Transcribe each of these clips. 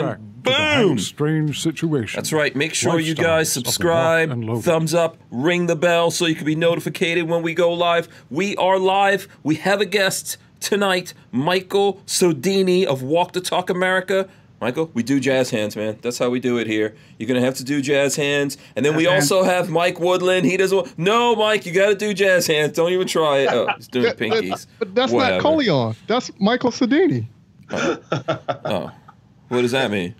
and boom! Strange situation. That's right. Make sure you guys subscribe, Rock and Logan. thumbs up, ring the bell so you can be notified when we go live. We are live. We have a guest tonight, Michael Sodini of Walk the Talk America. Michael, we do jazz hands, man. That's how we do it here. You're gonna have to do jazz hands, and then we hands. also have Mike Woodland. He doesn't. Want, no, Mike, you got to do jazz hands. Don't even try it. Oh, he's doing That- that- pinkies. but that's Whatever. not Colion. That's Michael Sodini. Oh, what does that mean?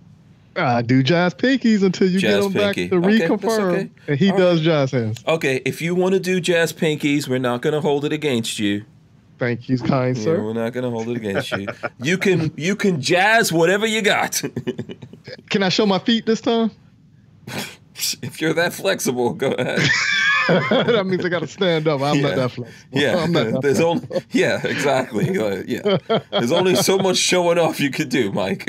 I do jazz pinkies until you Jazz get back pinky. to Okay, reconfirm. okay. And he All does jazz hands. Okay, if you want to do jazz pinkies, we're not gonna hold it against you. Thank you, kind Yeah, sir. we're not gonna hold it against you. You can you can jazz whatever you got. Can I show my feet this time? if you're that flexible, go ahead. that means I got to stand up. I'm Yeah. not that flexible. Yeah, I'm not that there's only yeah exactly Uh, yeah. There's only so much showing off you could do, Mike.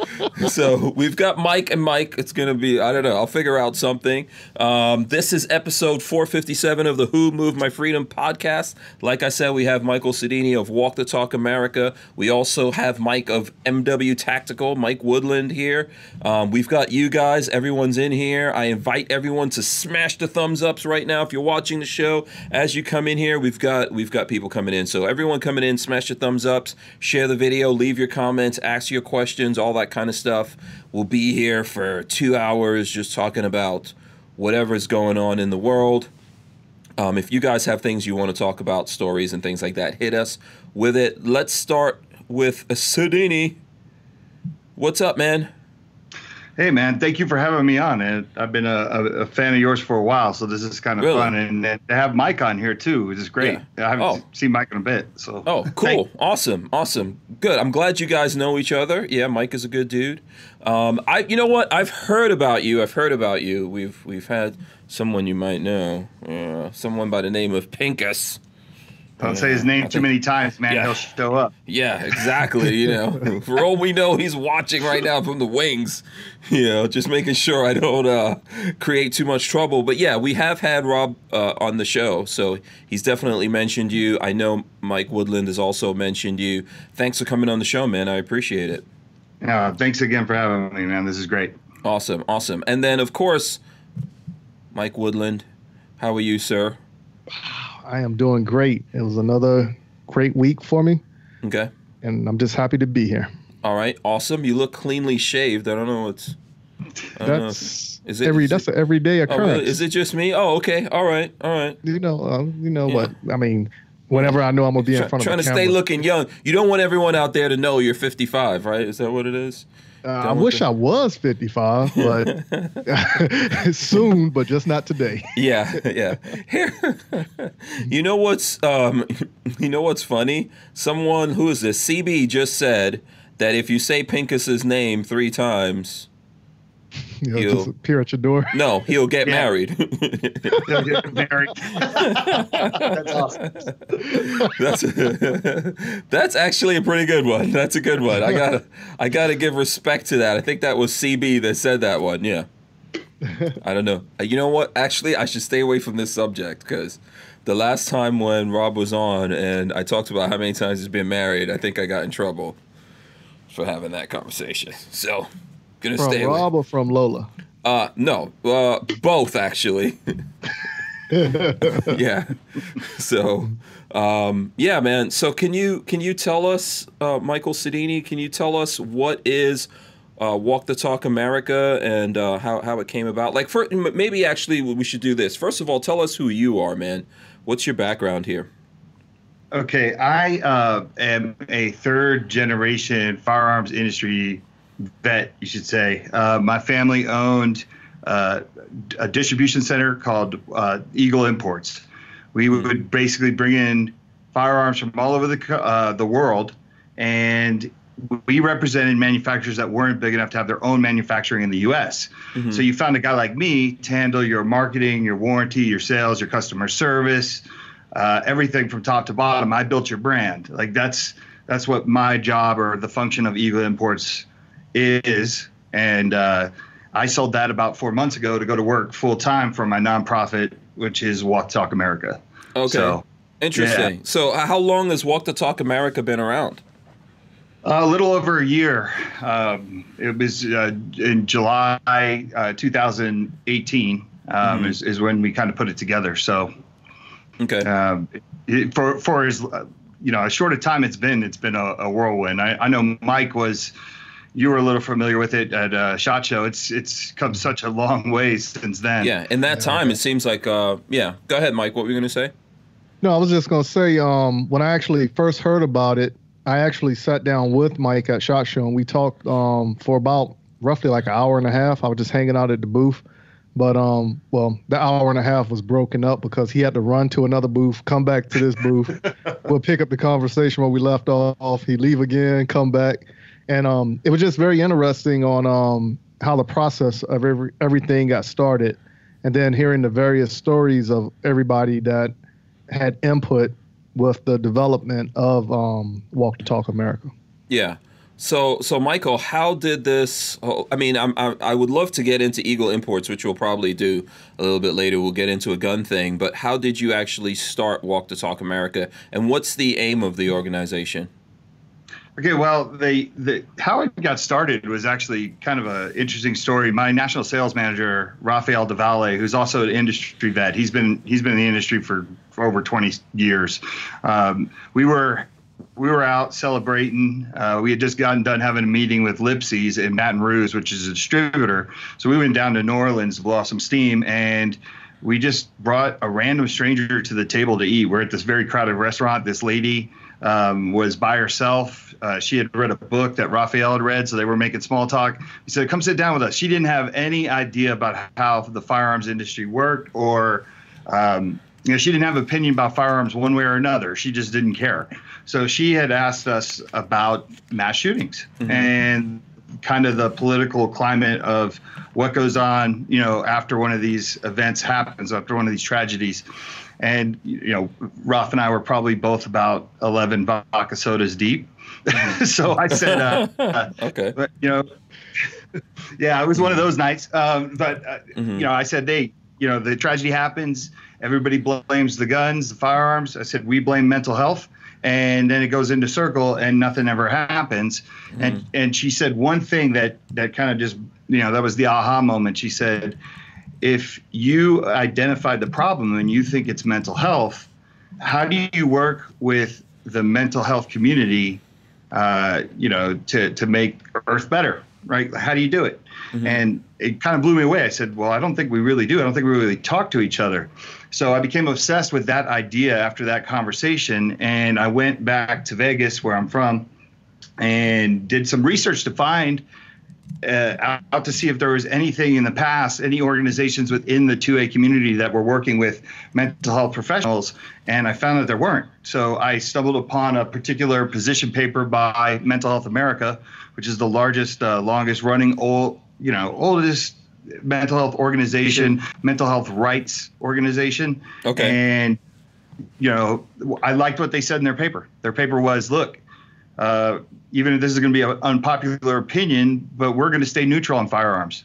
so we've got Mike and Mike. It's gonna be I don't know. I'll figure out something. Um, this is episode 457 of the Who Moved My Freedom podcast. Like I said, we have Michael Sodini of Walk the Talk America. We also have Mike of MW Tactical, Mike Woodland here. Um, we've got you guys. Everyone's in here. I invite everyone to smash the thumbs ups right now if you're watching the show. As you come in here, we've got we've got people coming in. So everyone coming in, smash your thumbs ups, share the video, leave your comments, ask your questions, all that kind of stuff. We'll be here for two hours just talking about whatever's going on in the world. Um, if you guys have things you want to talk about, stories and things like that, hit us with it. Let's start with Sodini. What's up, man? Hey man, thank you for having me on. And I've been a, a, fan of yours for a while, so this is kind of Really? fun. And then to have Mike on here too, which is great. Yeah. I haven't Oh. seen Mike in a bit, so Oh, cool. Awesome. Awesome. Good. I'm glad you guys know each other. Yeah, Mike is a good dude. Um, I you know what? I've heard about you. I've heard about you. We've we've had someone you might know. Uh, someone by the name of Pincus. Don't say his name I too think- many times, man. Yeah. He'll show up. Yeah, exactly. You know, for all we know, he's watching right now from the wings. You know, just making sure I don't uh, create too much trouble. But yeah, we have had Rob uh, on the show, so he's definitely mentioned you. I know Mike Woodland has also mentioned you. Thanks for coming on the show, man. I appreciate it. Yeah, thanks again for having me, man. This is great. Awesome, awesome. And then, of course, Mike Woodland. How are you, sir? I am doing great. It was another great week for me, Okay. and I'm just happy to be here. All right. Awesome. You look cleanly shaved. I don't know what's. Don't know. That's Is it- every. is That's it- an everyday Oh, occurrence. really? Is it just me? Oh, okay. All right. All right. You know. Uh, you know Yeah. what? I mean, whenever I know I'm gonna be in Try- front of trying to camera, stay looking young. You don't want everyone out there to know you're 55, right? Is that what it is? Uh, I wish the- I was 55, but soon, but just not today. Yeah, yeah. Here, you know what's um, you know what's funny? Someone who is this? CB just said that if you say Pincus's name three times, You know, You- just appear at your door. no, he'll get Yeah. married. He'll get married. That's awesome. that's that's actually a pretty good one. That's a good one. I gotta I gotta give respect to that. I think that was CB that said that one. Yeah. I don't know. Uh, You know what? Actually, I should stay away from this subject because the last time when Rob was on and I talked about how many times he's been married, I think I got in trouble for having that conversation. So, gonna From stay away. Rob or from Lola? Uh, no, uh, both actually. yeah. So, um, yeah, man. So can you can you tell us, uh, Michael Sodini? Can you tell us what is uh, Walk the Talk America and uh, how how it came about? Like, for, maybe actually we should do this. First of all, tell us who you are, man. What's your background here? Okay, I uh, am a third generation firearms industry vet, you should say. Uh, my family owned uh, a distribution center called uh, Eagle Imports. We would basically bring in firearms from all over the uh, the world, and we represented manufacturers that weren't big enough to have their own manufacturing in the U.S. So you found a guy like me to handle your marketing, your warranty, your sales, your customer service, uh, everything from top to bottom. I built your brand. Like that's that's what my job or the function of Eagle Imports is. And uh, I sold that about four months ago to go to work full time for my nonprofit, which is Walk Talk America. Okay. So, Interesting. So, uh, how long has Walk to Talk America been around? A little over a year. Um, it was uh, in July uh, 2018 um, mm-hmm. is, is when we kind of put it together. So, okay. Um, it, for for as you know, as short a time it's been, it's been a, a whirlwind. I, I, know Mike was. You were a little familiar with it at uh, Shot Show. It's it's come such a long way since then. Yeah, in that time, it seems like. Uh, yeah, go ahead, Mike. What were you going to say? No, I was just going to say um, when I actually first heard about it, I actually sat down with Mike at Shot Show and we talked um, for about roughly like an hour and a half. I was just hanging out at the booth. But um, well, the hour and a half was broken up because he had to run to another booth, come back to this booth. we'll pick up the conversation where we left off. He leave again, come back, and um, it was just very interesting on um how the process of every everything got started, and then hearing the various stories of everybody that had input with the development of um, Walk to Talk America. Yeah. So, so Michael, how did this? Oh, I mean, I'm, I, I would love to get into Eagle Imports, which we'll probably do a little bit later. We'll get into a gun thing, but how did you actually start Walk to Talk America, and what's the aim of the organization? Okay, well, the, the how it got started was actually kind of an interesting story. My national sales manager, Rafael Devalle, who's also an industry vet, he's been he's been in the industry for, for over 20 years. Um, we were we were out celebrating. Uh, we had just gotten done having a meeting with Lipsey's in Baton Rouge, which is a distributor. So we went down to New Orleans blow off some steam, and we just brought a random stranger to the table to eat. We're at this very crowded restaurant. This lady um, was by herself. Uh, she had read a book that Raphael had read, so they were making small talk. He said, "Come sit down with us." She didn't have any idea about how the firearms industry worked, or um, you know, she didn't have an opinion about firearms one way or another. She just didn't care. So she had asked us about mass shootings mm-hmm. and kind of the political climate of what goes on, you know, after one of these events happens, after one of these tragedies and you know, Ralph and I were probably both about eleven vodka sodas deep. so I said, uh, uh, okay, you know, yeah, it was one of those nights. Um, but uh, mm-hmm. you know, I said, hey, you know, the tragedy happens. Everybody blames the guns, the firearms. I said, we blame mental health. And then it goes into circle, and nothing ever happens. Mm-hmm. And and she said one thing that that kind of just you know that was the aha moment. She said, if you identify the problem and you think it's mental health, how do you work with the mental health community, uh, you know, to, to make Earth better, right? How do you do it? Mm-hmm. And it kind of blew me away. I said, well, I don't think we really do. I don't think we really talk to each other. So I became obsessed with that idea after that conversation. And I went back to Vegas, where I'm from, and did some research to find – uh, out to see if there was anything in the past, any organizations within the 2A community that were working with mental health professionals, and I found that there weren't. So I stumbled upon a particular position paper by Mental Health America, which is the largest, uh, longest running, old, you know, oldest mental health organization, mental health rights organization. Okay. And you know, I liked what they said in their paper. Their paper was, look, uh, even if this is going to be an unpopular opinion, but we're going to stay neutral on firearms,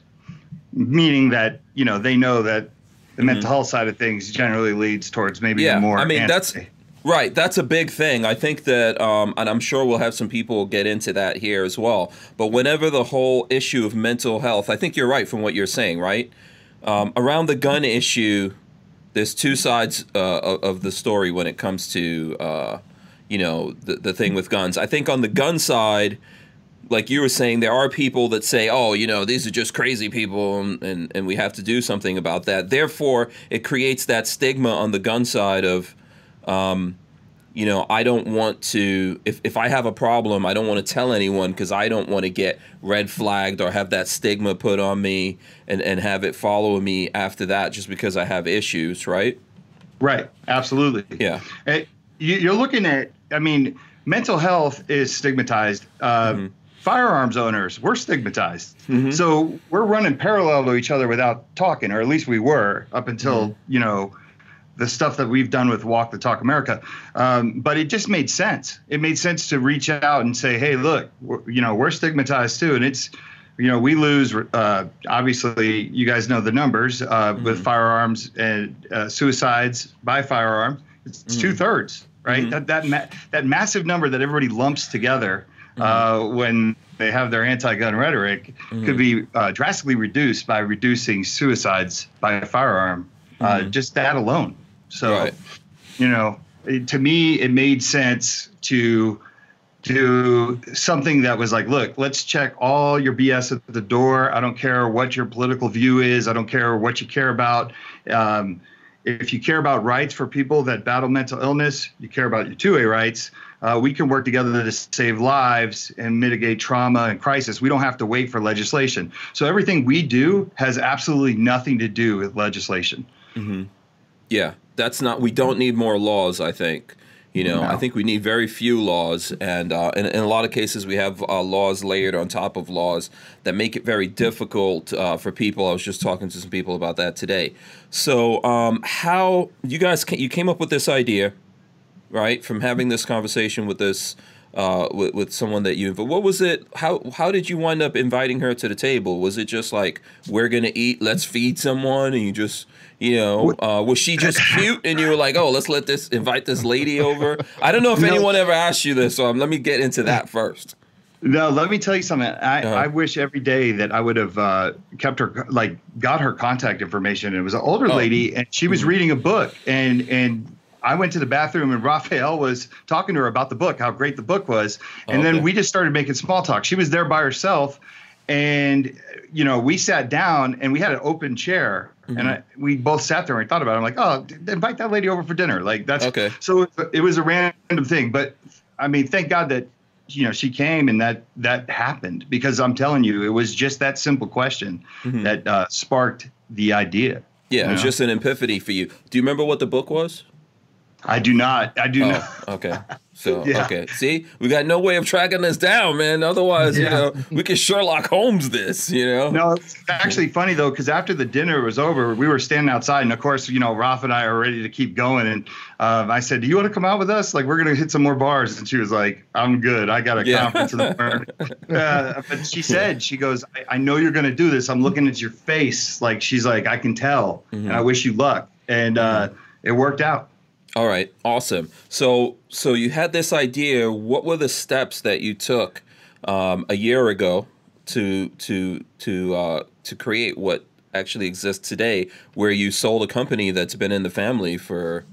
meaning that you know they know that the mm-hmm. mental health side of things generally leads towards maybe more. yeah, more. I mean, anti- that's right. That's a big thing. I think that, um, and I'm sure we'll have some people get into that here as well. But whenever the whole issue of mental health, I think you're right from what you're saying, right? Um, around the gun issue, there's two sides uh, of the story when it comes to. Uh, you know the, the thing with guns. I think on the gun side like you were saying there are people that say oh you know these are just crazy people and, and, and we have to do something about that. Therefore it creates that stigma on the gun side of um, you know i don't want to if, if i have a problem i don't want to tell anyone because i don't want to get red flagged or have that stigma put on me and, and have it follow me after that just because i have issues right? Right. Absolutely. Yeah. You're looking at I mean, mental health is stigmatized. Uh, mm-hmm. Firearms owners, we're stigmatized. Mm-hmm. So we're running parallel to each other without talking, or at least we were up until, mm-hmm. you know, the stuff that we've done with Walk the Talk America. Um, but it just made sense. It made sense to reach out and say, hey, look, you know, we're stigmatized too. And it's, you know, we lose, uh, obviously, you guys know the numbers uh, with mm-hmm. firearms and uh, suicides by firearm. It's, it's mm-hmm. two thirds right? Mm-hmm. That that ma- that massive number that everybody lumps together uh, when they have their anti-gun rhetoric could be uh, drastically reduced by reducing suicides by a firearm. Uh, just that alone. So, Right. you know, it, to me, it made sense to do something that was like, look, let's check all your BS at the door. I don't care what your political view is. I don't care what you care about. Um, if you care about rights for people that battle mental illness, you care about your 2A rights. Uh, we can work together to save lives and mitigate trauma and crisis. We don't have to wait for legislation. So everything we do has absolutely nothing to do with legislation. Yeah, that's not. We don't need more laws. I think. You know, I think we need very few laws, and uh, in, in a lot of cases, we have uh, laws layered on top of laws that make it very difficult uh, for people. I was just talking to some people about that today. So, um, how you guys you came up with this idea, right? From having this conversation with this uh, with, with someone that you. What was it? How how did you wind up inviting her to the table? Was it just like we're gonna eat, let's feed someone, and you just you know uh, was she just cute and you were like, oh, let's let this invite this lady over? I don't know if No. anyone ever asked you this, so um, let me get into that first. No, let me tell you something. I, Uh-huh. I wish every day that I would have uh, kept her, like, got her contact information. It was an older Oh. lady, and she was reading a book, and and I went to the bathroom, and Raphael was talking to her about the book, how great the book was, and Okay. then we just started making small talk. She was there by herself, and you know, we sat down, and we had an open chair, and I, we both sat there and we thought about it. I'm like, oh, invite that lady over for dinner. Like that's Okay. So it was a random thing, but I mean, thank God that you know she came and that that happened because I'm telling you, it was just that simple question that uh, sparked the idea. Yeah, it was just an epiphany for you. Do you remember what the book was? I do not. I do not. Oh, okay. So Yeah. okay, see, we got no way of tracking this down, man. Otherwise, you know, we could Sherlock Holmes this, you know. No, it's actually funny though, because after the dinner was over, we were standing outside, and of course, you know, Ralph and I are ready to keep going. And um, I said, "Do you want to come out with us? Like, we're gonna hit some more bars." And she was like, "I'm good. I got a Yeah. conference in the morning." uh, but she said, "She goes, I, I know you're gonna do this. I'm looking at your face. Like, she's like, I can tell, and I wish you luck." And uh, it worked out. All right, awesome. So, so you had this idea. What were the steps that you took um, a year ago to to to uh, to create what actually exists today, where you sold a company that's been in the family for,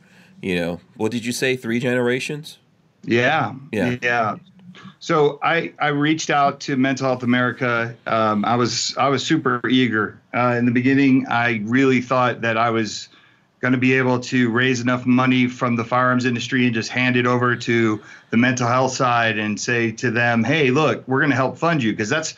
you know, what did you say, three generations? Yeah. Yeah. Yeah. So I, I reached out to Mental Health America. Um, I was I was super eager uh, in the beginning. I really thought that I was going to be able to raise enough money from the firearms industry and just hand it over to the mental health side and say to them, "Hey, look, we're going to help fund you," because that's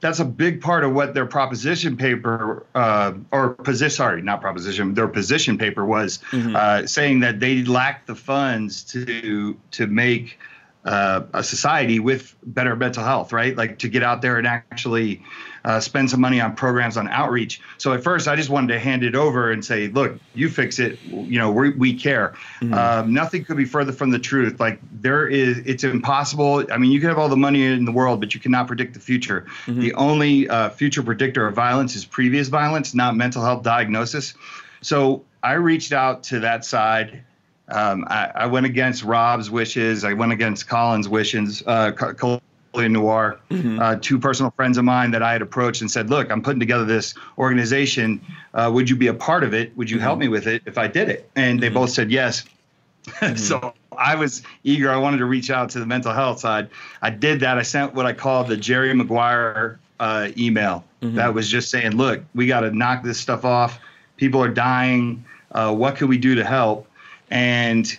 that's a big part of what their proposition paper uh, or position sorry not proposition their position paper was uh, saying that they lacked the funds to to make uh, a society with better mental health right? Like to get out there and actually uh, spend some money on programs on outreach. So at first i just wanted to hand it over and say look you fix it. You know we, we care. Um, nothing could be further from the truth. Like there is it's impossible. I mean you can have all the money in the world but you cannot predict the future. The only uh, future predictor of violence is previous violence not mental health diagnosis. So i reached out to that side. Um, I, I went against Rob's wishes. I went against Colion's wishes. Uh, Colion Noir, uh, two personal friends of mine that I had approached and said, "Look, I'm putting together this organization. Uh, would you be a part of it? Would you help me with it if I did it?" And they both said yes. so I was eager. I wanted to reach out to the mental health side. I did that. I sent what I called the Jerry Maguire uh, email. That was just saying, "Look, we got to knock this stuff off. People are dying. Uh, what can we do to help?" And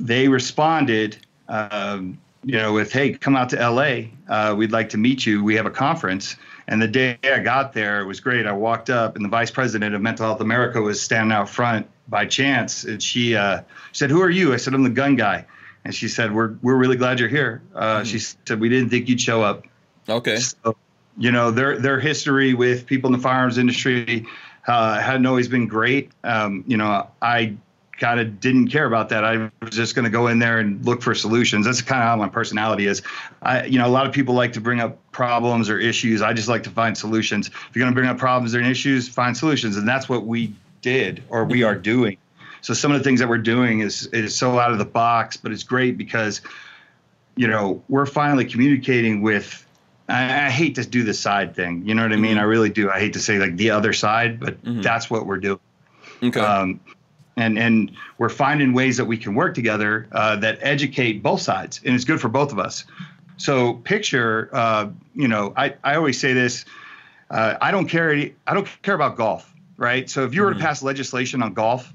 they responded, um, you know, with, "Hey, come out to LA. Uh, we'd like to meet you. We have a conference." And the day I got there, it was great. I walked up, and the vice president of Mental Health America was standing out front by chance, and she uh, said, "Who are you?" I said, "I'm the gun guy." And she said, "We're we're really glad you're here." Uh, She said, "We didn't think you'd show up." Okay. So, you know, their their history with people in the firearms industry uh, hadn't always been great. Um, you know, I kind of didn't care about that. I was just going to go in there and look for solutions. That's kind of how my personality is. I, you know, a lot of people like to bring up problems or issues. I just like to find solutions. If you're going to bring up problems or issues, find solutions, and that's what we did or we are doing. So some of the things that we're doing is is so out of the box, but it's great because you know, we're finally communicating with. I, I, hate to do the side thing. You know what I mean? Mm-hmm. I really do. I hate to say like the other side, but mm-hmm. that's what we're doing. Okay. Um, and and we're finding ways that we can work together uh, that educate both sides, and it's good for both of us. So picture, uh, you know, I, I always say this. Uh, I don't care. I don't care about golf, right? So if you were mm-hmm. to pass legislation on golf,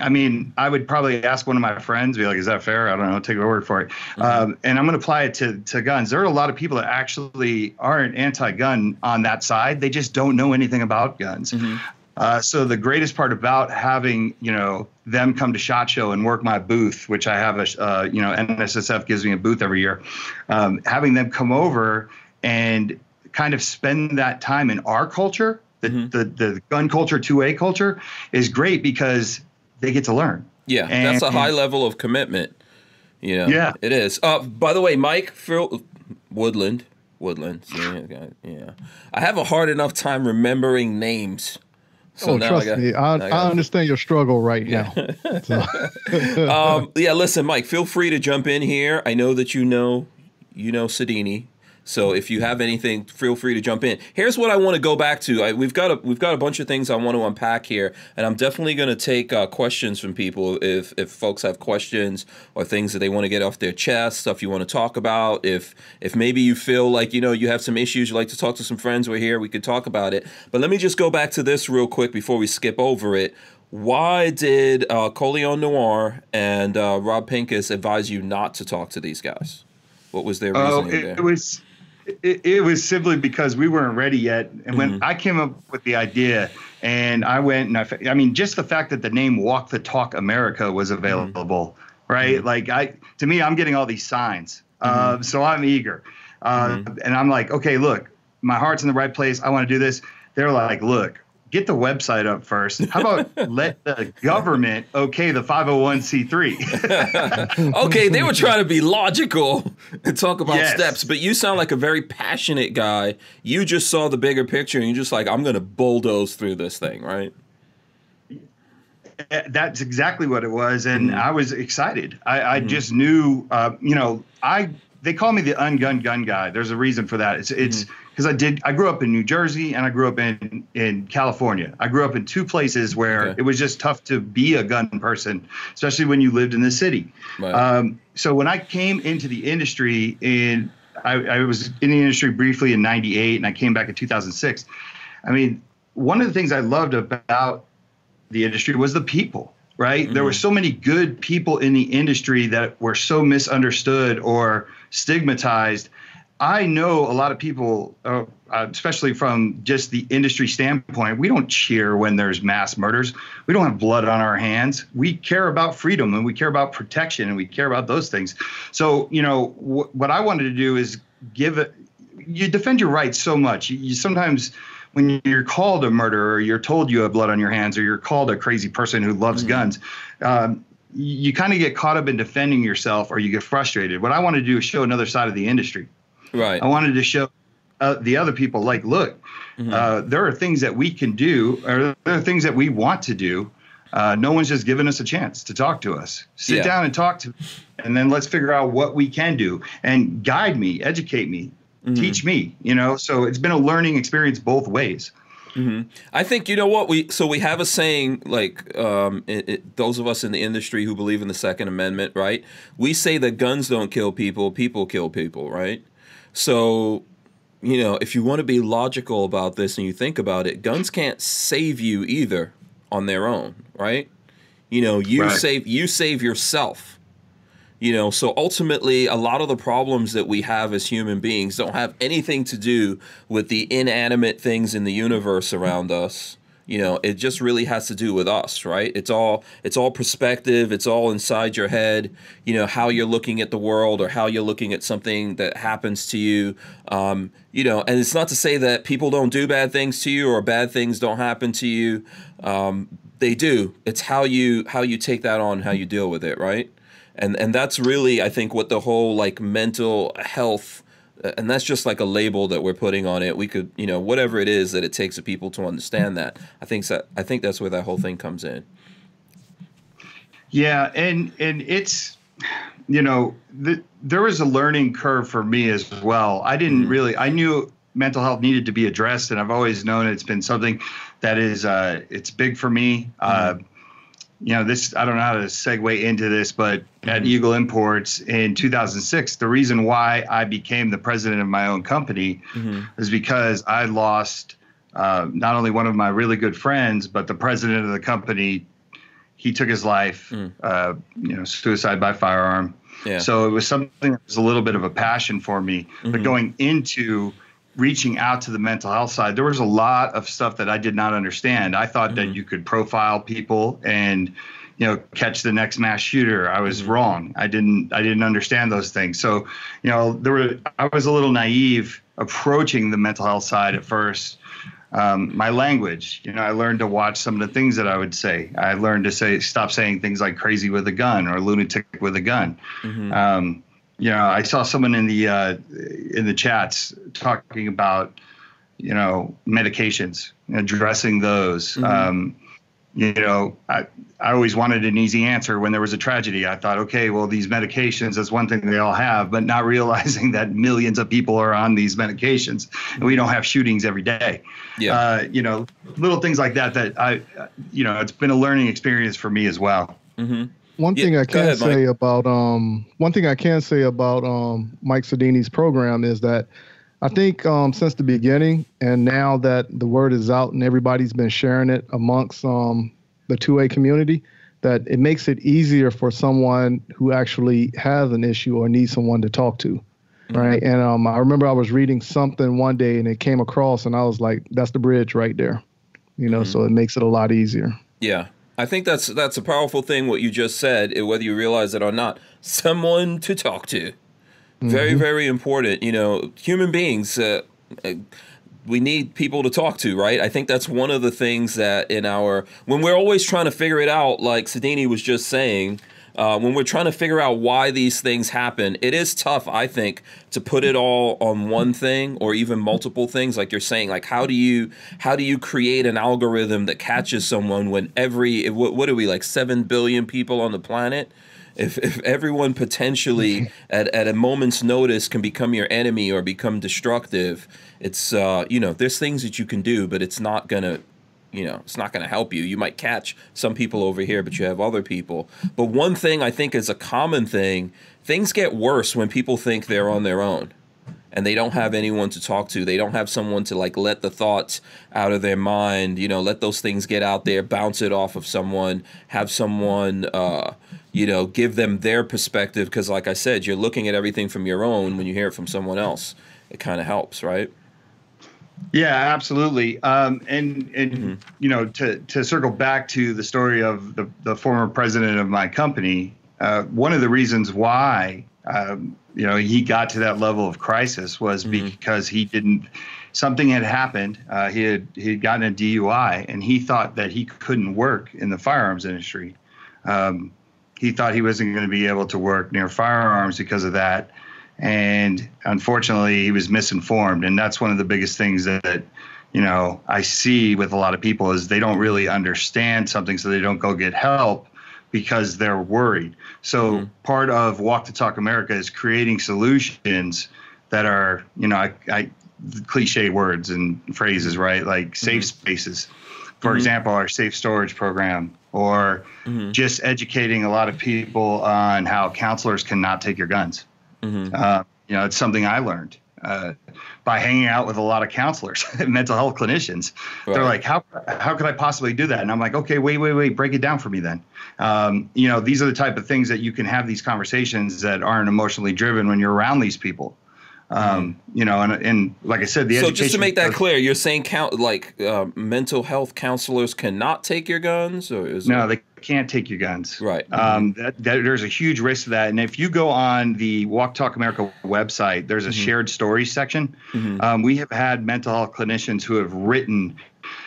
I mean, I would probably ask one of my friends, be like, "Is that fair?" I don't know. Take a word for it. Mm-hmm. Um, and I'm going to apply it to to guns. There are a lot of people that actually aren't anti-gun on that side. They just don't know anything about guns. Mm-hmm. Uh, so the greatest part about having you know them come to Shot Show and work my booth, which I have a uh, you know NSSF gives me a booth every year, um, having them come over and kind of spend that time in our culture, the mm-hmm. the, the gun culture, two A culture, is great because they get to learn. Yeah, and, that's a high level of commitment. You know, yeah, it is. Uh, by the way, Mike Phil Woodland, Woodland. Yeah, yeah, I have a hard enough time remembering names. So oh, trust I got, me, I, I, I, understand your struggle right yeah. now. um, yeah, listen, Mike, feel free to jump in here. I know that you know, you know Sodini. So if you have anything, feel free to jump in. Here's what I want to go back to. I, we've got a we've got a bunch of things I want to unpack here, and I'm definitely going to take uh, questions from people if if folks have questions or things that they want to get off their chest, stuff you want to talk about. If if maybe you feel like you know you have some issues, you like to talk to some friends. We're here. We could talk about it. But let me just go back to this real quick before we skip over it why did uh, Colion Noir and uh, Rob Pincus advise you not to talk to these guys? What was their oh, reasoning oh, it, there? It was it, it, was simply because we weren't ready yet. And when mm-hmm. I came up with the idea, and I went and I, I mean, just the fact that the name Walk the Talk America was mm-hmm. available, mm-hmm. right? Mm-hmm. Like I, to me, I'm getting all these signs, uh, mm-hmm. so I'm eager, uh, mm-hmm. and I'm like, okay, look, my heart's in the right place. I want to do this. They're like, look, get the website up first. How about let the government okay the 501c3? okay, they were trying to be logical and talk about yes. steps, but you sound like a very passionate guy. You just saw the bigger picture and you're just like, I'm going to bulldoze through this thing, right? That's exactly what it was, and mm I was excited. I, I mm just knew, uh, you know, I they call me the ungun gun guy. There's a reason for that. It's it's mm because I did. I grew up in New Jersey and I grew up in in California. I grew up in two places where okay. it was just tough to be a gun person, especially when you lived in the city. Right. Um, so when I came into the industry in, I, I was in the industry briefly in '98, and I came back in 2006. I mean, one of the things I loved about the industry was the people right? Mm-hmm. There were so many good people in the industry that were so misunderstood or stigmatized I know a lot of people, uh, uh, especially from just the industry standpoint, we don't cheer when there's mass murders. We don't have blood on our hands. We care about freedom and we care about protection and we care about those things. So, you know, wh- what I wanted to do is give it, you defend your rights so much. You, you sometimes, when you're called a murderer, or you're told you have blood on your hands, or you're called a crazy person who loves mm-hmm. guns. Um, you kind of get caught up in defending yourself or you get frustrated. What I want to do is show another side of the industry. Right. I wanted to show uh, the other people, like, look, mm-hmm. uh, there are things that we can do, or there are things that we want to do. Uh, no one's just given us a chance to talk to us. Sit yeah. down and talk to, and then let's figure out what we can do and guide me, educate me, mm-hmm. teach me. You know, so it's been a learning experience both ways. Mm-hmm. I think you know what we so we have a saying like um, it, it, those of us in the industry who believe in the Second Amendment, right? We say that guns don't kill people; people kill people, right? So, you know, if you want to be logical about this and you think about it, guns can't save you either on their own, right? You know, you right. save you save yourself. You know, so ultimately a lot of the problems that we have as human beings don't have anything to do with the inanimate things in the universe around us you know it just really has to do with us right? It's all it's all perspective it's all inside your head you know how you're looking at the world or how you're looking at something that happens to you. Um, you know and it's not to say that people don't do bad things to you or bad things don't happen to you. Um, they do. It's how you how you take that on how you deal with it right? And and that's really i think what the whole like mental health and that's just like a label that we're putting on it. We could, you know, whatever it is that it takes for people to understand that. I think that I think that's where that whole thing comes in. Yeah, and and it's you know, the, there was a learning curve for me as well. I didn't mm-hmm. really, I knew mental health needed to be addressed, and I've always known it's been something that is, uh, it's big for me. Uh, mm-hmm. Uh, you know, this, I don't know how to segue into this, but mm-hmm. at Eagle Imports in 2006, the reason why I became the president of my own company mm-hmm. is because I lost uh, not only one of my really good friends, but the president of the company he took his life, mm. uh, you know, suicide by firearm. Yeah. So it was something that was a little bit of a passion for me. Mm-hmm. But going into reaching out to the mental health side, there was a lot of stuff that I did not understand. I thought mm-hmm. that you could profile people and you know catch the next mass shooter i was mm-hmm. wrong i didn't i didn't understand those things so you know there were i was a little naive approaching the mental health side at first um, my language. You know, I learned to watch some of the things that I would say. I learned to say stop saying things like crazy with a gun or lunatic with a gun. Mm-hmm. Um, know, I saw someone in the uh, in the chats talking about you know medications, addressing those. Mm-hmm. Um, you know, I, I always wanted an easy answer when there was a tragedy. I thought, okay, well, these medications, that's one thing they all have, but not realizing that millions of people are on these medications and we don't have shootings every day. Yeah. Uh, you know, little things like that, that I, you know, it's been a learning experience for me as well. Mm-hmm. One yeah, thing I can ahead, say Mike. about, um, one thing I can say about um, Mike Sodini's program is that I think um, since the beginning, and now that the word is out and everybody's been sharing it amongst um, the 2A community, that it makes it easier for someone who actually has an issue or needs someone to talk to. Mm-hmm. Right. And um, I remember I was reading something one day and it came across, and I was like, that's the bridge right there. You know, mm-hmm. so it makes it a lot easier. Yeah. I think that's that's a powerful thing what you just said, whether you realize it or not. Someone to talk to. Very, mm-hmm. very important. You know, human beings, uh, uh, we need people to talk to, right? I think that's one of the things that in our, when we're always trying to figure it out, like Sodini was just saying, uh, when we're trying to figure out why these things happen, it is tough, I think, to put it all on one thing or even multiple things. Like you're saying, like how do you how do you create an algorithm that catches someone when every what, what are we like seven billion people on the planet? if, if everyone potentially at, at a moment's notice can become your enemy or become destructive, it's uh, you know there's things that you can do, but it's not gonna you know it's not gonna help you. You might catch some people over here, but you have other people. But one thing I think is a common thing: things get worse when people think they're on their own and they don't have anyone to talk to. They don't have someone to like let the thoughts out of their mind, you know, let those things get out there, bounce it off of someone, have someone uh, you know, give them their perspective because, like I said, you're looking at everything from your own. When you hear it from someone else, it kind of helps, right? Yeah, absolutely. Um, and and mm-hmm. you know, to to circle back to the story of the the former president of my company, uh, one of the reasons why um, you know he got to that level of crisis was mm-hmm. because he didn't. Something had happened. Uh, he had he had gotten a DUI, and he thought that he couldn't work in the firearms industry. Um, he thought he wasn't going to be able to work near firearms because of that. And unfortunately, he was misinformed. And that's one of the biggest things that, you know, I see with a lot of people is they don't really understand something, so they don't go get help because they're worried. So mm-hmm. part of Walk to Talk America is creating solutions that are, you know, I, I cliche words and phrases, right? Like safe mm-hmm. spaces. For mm-hmm. example, our safe storage program or mm-hmm. just educating a lot of people on how counselors cannot take your guns. Mm-hmm. Uh, you know, it's something I learned uh, by hanging out with a lot of counselors, mental health clinicians. Right. They're like, how how could I possibly do that? And I'm like, okay, wait, wait, wait, break it down for me then. Um, you know, these are the type of things that you can have these conversations that aren't emotionally driven when you're around these people. Um, you know, and, and like I said, the education. so just to make that clear, you're saying count like uh, mental health counselors cannot take your guns, or is no, they can't take your guns. Right. Um, that, that, there's a huge risk to that, and if you go on the Walk Talk America website, there's a mm-hmm. shared stories section. Mm-hmm. Um, we have had mental health clinicians who have written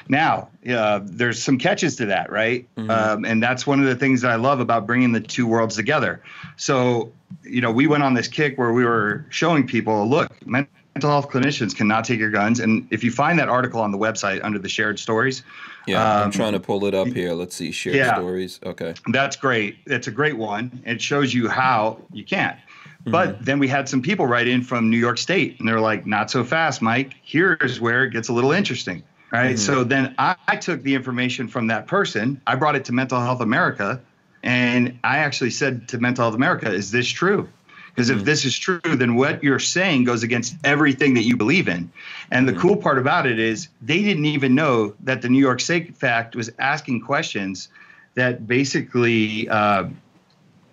now, uh, there's some catches to that, right? Mm-hmm. Um, and that's one of the things that I love about bringing the two worlds together. So, you know, we went on this kick where we were showing people, look, mental health clinicians cannot take your guns. And if you find that article on the website under the shared stories, yeah, um, I'm trying to pull it up here. Let's see, shared yeah, stories. Okay, that's great. It's a great one. It shows you how you can't. Mm-hmm. But then we had some people write in from New York State, and they're like, "Not so fast, Mike. Here's where it gets a little interesting." Right. Mm-hmm. So then I, I took the information from that person. I brought it to Mental Health America, and I actually said to Mental Health America, "Is this true?" Because if mm. this is true, then what you're saying goes against everything that you believe in. And the mm. cool part about it is they didn't even know that the New York State Fact was asking questions that basically uh,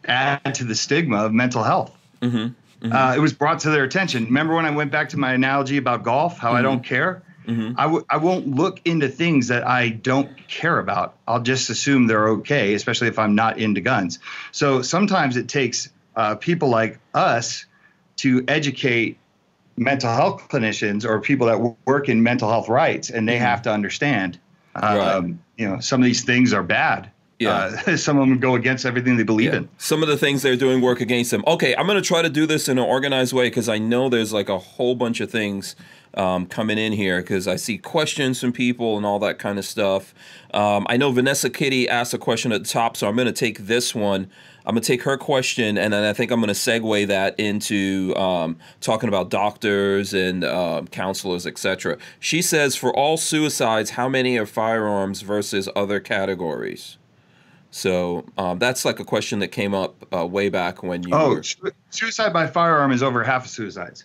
add to the stigma of mental health. Mm-hmm. Mm-hmm. Uh, it was brought to their attention. Remember when I went back to my analogy about golf, how mm-hmm. I don't care? Mm-hmm. I w- I won't look into things that I don't care about. I'll just assume they're okay, especially if I'm not into guns. So sometimes it takes uh, people like us to educate mental health clinicians or people that work in mental health rights, and they mm-hmm. have to understand, um, right. you know, some of these things are bad. Yeah. Uh, some of them go against everything they believe yeah. in. Some of the things they're doing work against them. Okay, I'm going to try to do this in an organized way because I know there's like a whole bunch of things um, coming in here because I see questions from people and all that kind of stuff. Um, I know Vanessa Kitty asked a question at the top, so I'm going to take this one. I'm gonna take her question, and then I think I'm gonna segue that into um, talking about doctors and uh, counselors, etc. She says, for all suicides, how many are firearms versus other categories? So um, that's like a question that came up uh, way back when you. Oh, were... suicide by firearm is over half of suicides.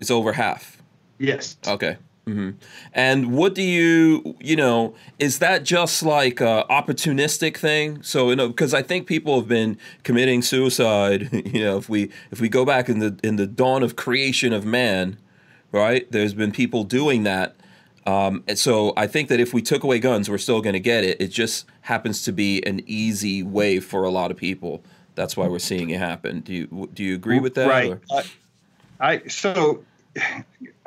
It's over half. Yes. Okay. Mm-hmm. And what do you, you know, is that just like a opportunistic thing? So, you know, because I think people have been committing suicide. You know, if we if we go back in the in the dawn of creation of man, right? There's been people doing that. Um, and so I think that if we took away guns, we're still going to get it. It just happens to be an easy way for a lot of people. That's why we're seeing it happen. Do you do you agree with that? Right. I so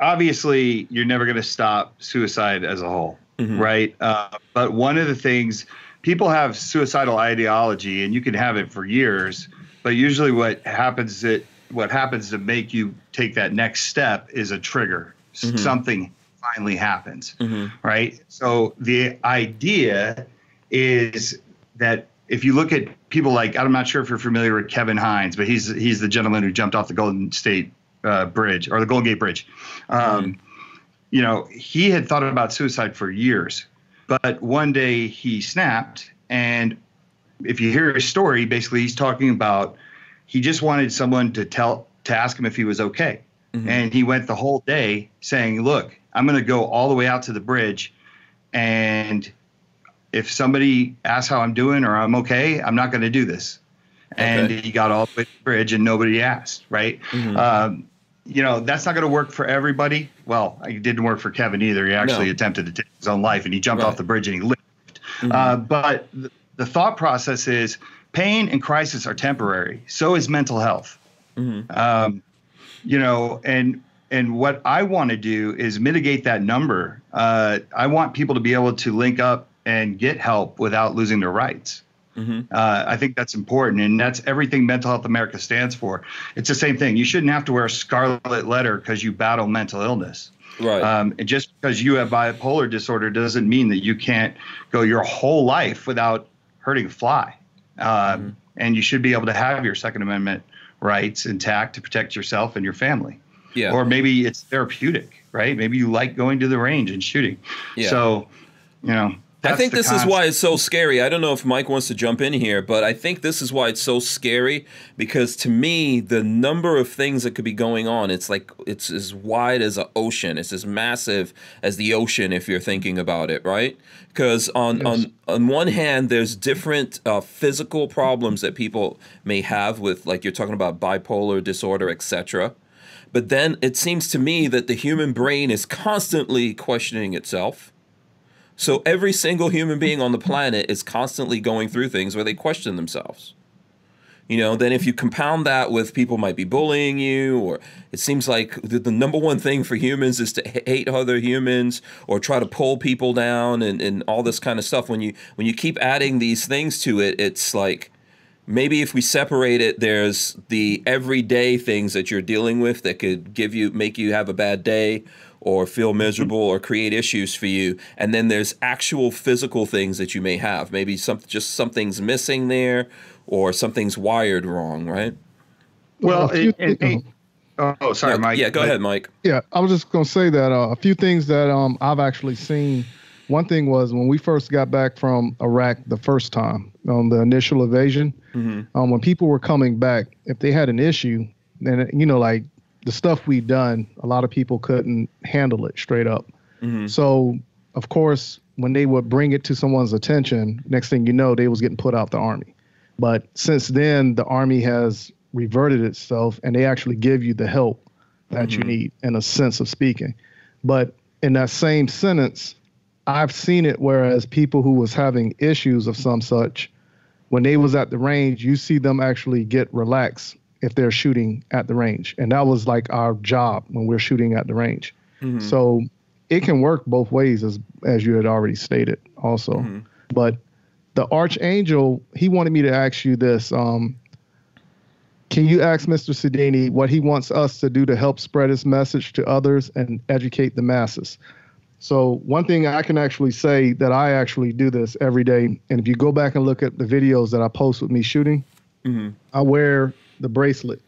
obviously you're never going to stop suicide as a whole, mm-hmm. right? Uh, but one of the things people have suicidal ideology, and you can have it for years. But usually, what happens that what happens to make you take that next step is a trigger. Mm-hmm. Something finally happens, mm-hmm. right? So the idea is that if you look at people like I'm not sure if you're familiar with Kevin Hines, but he's he's the gentleman who jumped off the Golden State uh, Bridge or the Golden Gate Bridge. Um, mm-hmm. You know, he had thought about suicide for years, but one day he snapped. And if you hear his story, basically he's talking about he just wanted someone to tell to ask him if he was okay. Mm-hmm. And he went the whole day saying, "Look, I'm going to go all the way out to the bridge, and if somebody asks how I'm doing or I'm okay, I'm not going to do this." Okay. And he got all the way to the bridge, and nobody asked. Right? Mm-hmm. Um, you know that's not going to work for everybody. Well, it didn't work for Kevin either. He actually no. attempted to take his own life, and he jumped right. off the bridge and he lived. Mm-hmm. Uh, but the, the, thought process is pain and crisis are temporary. So is mental health. Mm-hmm. Um, you know, and and what I want to do is mitigate that number. Uh, I want people to be able to link up and get help without losing their rights. Mm-hmm. Uh, I think that's important, and that's everything Mental Health America stands for. It's the same thing. You shouldn't have to wear a scarlet letter because you battle mental illness. Right. Um, and just because you have bipolar disorder doesn't mean that you can't go your whole life without hurting a fly. Um, mm-hmm. And you should be able to have your Second Amendment rights intact to protect yourself and your family. Yeah. Or maybe it's therapeutic, right? Maybe you like going to the range and shooting. Yeah. So, you know, I think this concept. is why it's so scary. I don't know if Mike wants to jump in here, but I think this is why it's so scary because to me, the number of things that could be going on, it's like it's as wide as an ocean. It's as massive as the ocean if you're thinking about it, right? Because on yes. on on one hand, there's different uh, physical problems that people may have with, like you're talking about bipolar disorder, etc. But then it seems to me that the human brain is constantly questioning itself so every single human being on the planet is constantly going through things where they question themselves. You know, then if you compound that with people might be bullying you, or it seems like the, the number one thing for humans is to hate other humans or try to pull people down and, and all this kind of stuff. When you when you keep adding these things to it, it's like maybe if we separate it, there's the everyday things that you're dealing with that could give you make you have a bad day or feel miserable or create issues for you. And then there's actual physical things that you may have. Maybe some just something's missing there or something's wired wrong right? Well A few and- thi- and- oh sorry No, mike. yeah go but- ahead mike. Yeah, I was just gonna say that uh, a few things that um, I've actually seen. One thing was when we first got back from Iraq the first time on the initial invasion, um, when people were coming back, if they had an issue, then you know, like the stuff we done, a lot of people couldn't handle it straight up. Mm-hmm. So, of course, when they would bring it to someone's attention, next thing you know, they was getting put out the army. But since then, the army has reverted itself, and they actually give you the help that you mm-hmm. need in a sense of speaking. But in that same sentence, I've seen it whereas people who was having issues of some such, when they was at the range, you see them actually get relaxed if they're shooting at the range. And that was like our job when we're shooting at the range. Mm-hmm. So it can work both ways as as you had already stated also. Mm-hmm. But the archangel, he wanted me to ask you this. Um, can you ask Mr. Sodini what he wants us to do to help spread his message to others and educate the masses? So, one thing I can actually say that I actually do this every day, and if you go back and look at the videos that I post with me shooting, mm-hmm. I wear the bracelet.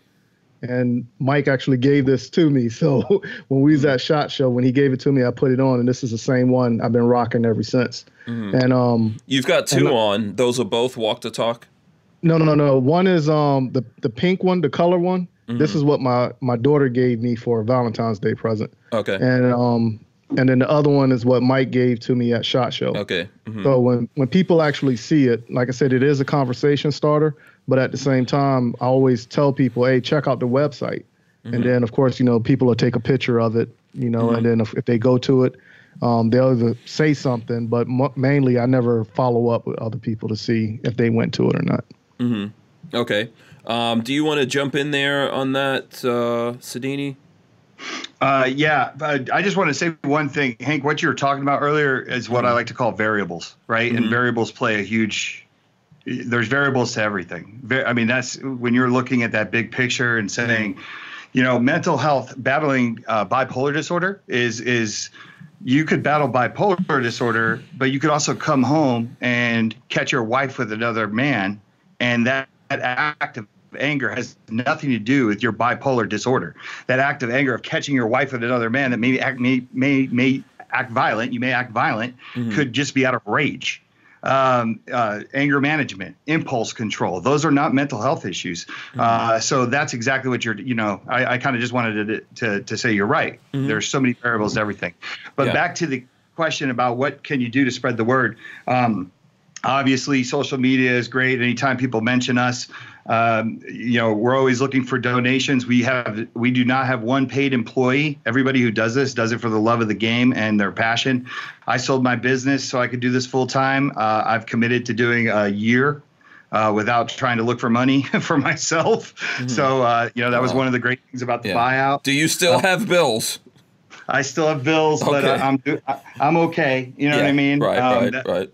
And Mike actually gave this to me. So when we was at Shot Show, when he gave it to me, I put it on, and this is the same one I've been rocking ever since. And um, you've got two on those are both walk the talk no, no, no, no. One is um the the pink one, the color one. This is what my my daughter gave me for a Valentine's Day present, okay and um and then the other one is what Mike gave to me at Shot Show. okay mhm. So when when people actually see it, like I said, it is a conversation starter. But at the same time, I always tell people, hey, check out the website. And then of course, you know, people will take a picture of it, you know, and then if, if they go to it, um, they'll either say something. But mo- mainly, I never follow up with other people to see if they went to it or not. okay um, do you want to jump in there on that uh Sodini? Uh, yeah, but I just want to say one thing, Hank. What you were talking about earlier is what I like to call variables, right? And variables play a huge. There's variables to everything. I mean, that's when you're looking at that big picture and saying, you know, mental health, battling uh, bipolar disorder is is you could battle bipolar disorder, but you could also come home and catch your wife with another man, and that, that act of anger has nothing to do with your bipolar disorder. That act of anger of catching your wife with another man that may act may may may act violent, you may act violent, could just be out of rage. Um, uh, anger management, impulse control. Those are not mental health issues. Uh, so that's exactly what you're. You know, I, I kind of just wanted to, to to say you're right. There's so many variables to everything. But Yeah. back to the question about what can you do to spread the word. Um, obviously social media is great anytime people mention us um, you know we're always looking for donations. We have we do not have one paid employee. Everybody who does this does it for the love of the game and their passion. I sold my business so i could do this full time. Uh, i've committed to doing a year uh, without trying to look for money for myself. So uh, you know that was Wow. one of the great things about the Yeah. buyout. Do you still have bills? I still have bills but uh, Okay. i'm I- i'm okay. You know what i mean? Right Um, right that- right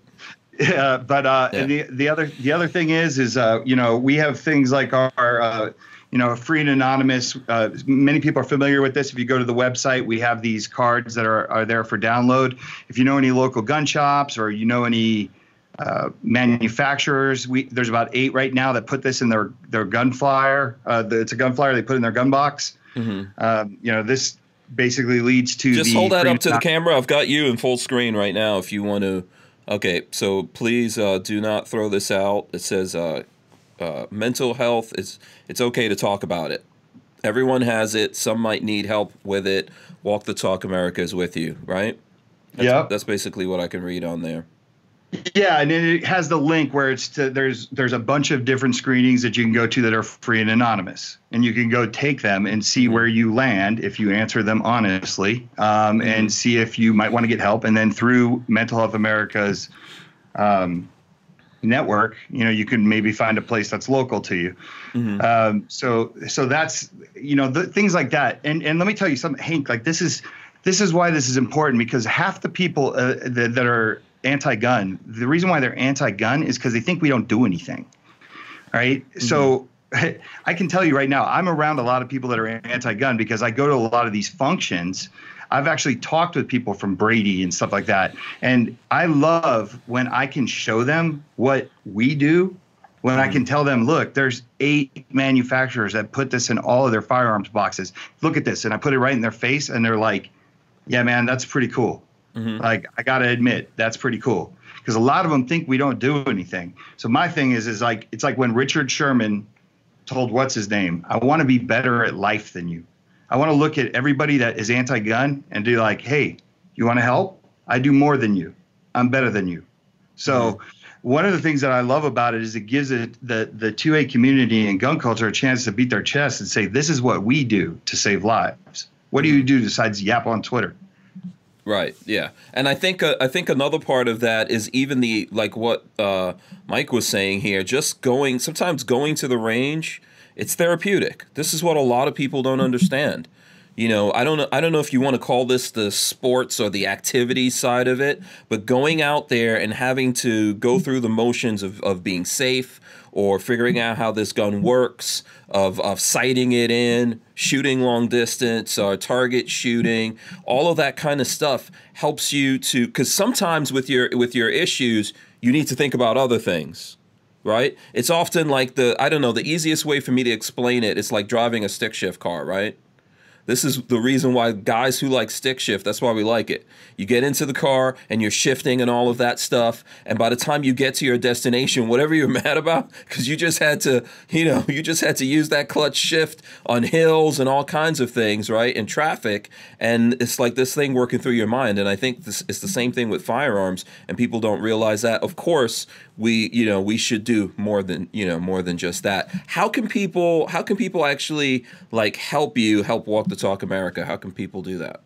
yeah, but uh, Yeah. and the the other the other thing is is uh, you know we have things like our uh, you know free and anonymous. Uh, many people are familiar with this. If you go to the website, we have these cards that are are there for download. If you know any local gun shops or you know any uh, manufacturers, we there's about eight right now that put this in their their gun flyer. Uh, the, it's a gun flyer they put in their gun box. Um, you know this basically leads to Mm-hmm. just hold that up to the camera i've got you in full screen right now if you want to okay so please uh, do not throw this out. It says uh, uh, mental health is it's okay to talk about it. Everyone has it. Some might need help with it. Walk the talk america is with you right? Yep. that's basically what i can read on there Yeah, and then it has the link where it's to, there's there's a bunch of different screenings that you can go to that are free and anonymous, and you can go take them and see where you land if you answer them honestly, um, and see if you might want to get help. And then through Mental Health America's um, network, you know, you can maybe find a place that's local to you. Um, so so that's you know the, things like that. And and let me tell you something, Hank. Like this is this is why this is important because half the people uh, that, that are anti-gun, the reason why they're anti-gun is because they think we don't do anything. right? Mm-hmm. So I can tell you right now, I'm around a lot of people that are anti-gun because I go to a lot of these functions. I've actually talked with people from Brady and stuff like that, and I love when I can show them what we do. When I can tell them, look, there's eight manufacturers that put this in all of their firearms boxes. Look at this, and I put it right in their face, and they're like, "Yeah, man, that's pretty cool." Mm-hmm. Like I gotta admit, that's pretty cool because a lot of them think we don't do anything. So my thing is, is like it's like when Richard Sherman told what's his name, I want to be better at life than you. I want to look at everybody that is anti-gun and do like, hey, you want to help? I do more than you. I'm better than you. So. Mm-hmm. One of the things that I love about it is it gives it the the 2A community and gun culture a chance to beat their chest and say, "This is what we do to save lives." What do you do besides yap on Twitter? Right. Yeah. And I think uh, I think another part of that is even the like what uh, Mike was saying here. Just going sometimes going to the range, it's therapeutic. This is what a lot of people don't understand. You know, I don't know. I don't know if you want to call this the sports or the activity side of it, but going out there and having to go through the motions of, of being safe, or figuring out how this gun works, of, of sighting it in, shooting long distance, or target shooting, all of that kind of stuff helps you to because sometimes with your with your issues, you need to think about other things. Right? It's often like the I don't know, the easiest way for me to explain it, it is like driving a stick shift car, right? This is the reason why guys who like stick shift, that's why we like it. You get into the car and you're shifting and all of that stuff. And by the time you get to your destination, whatever you're mad about, because you just had to, you know, you just had to use that clutch shift on hills and all kinds of things, right? In traffic. And it's like this thing working through your mind. And I think this is the same thing with firearms. And people don't realize that. Of course, we you know we should do more than you know more than just that how can people how can people actually like help you help walk the talk america how can people do that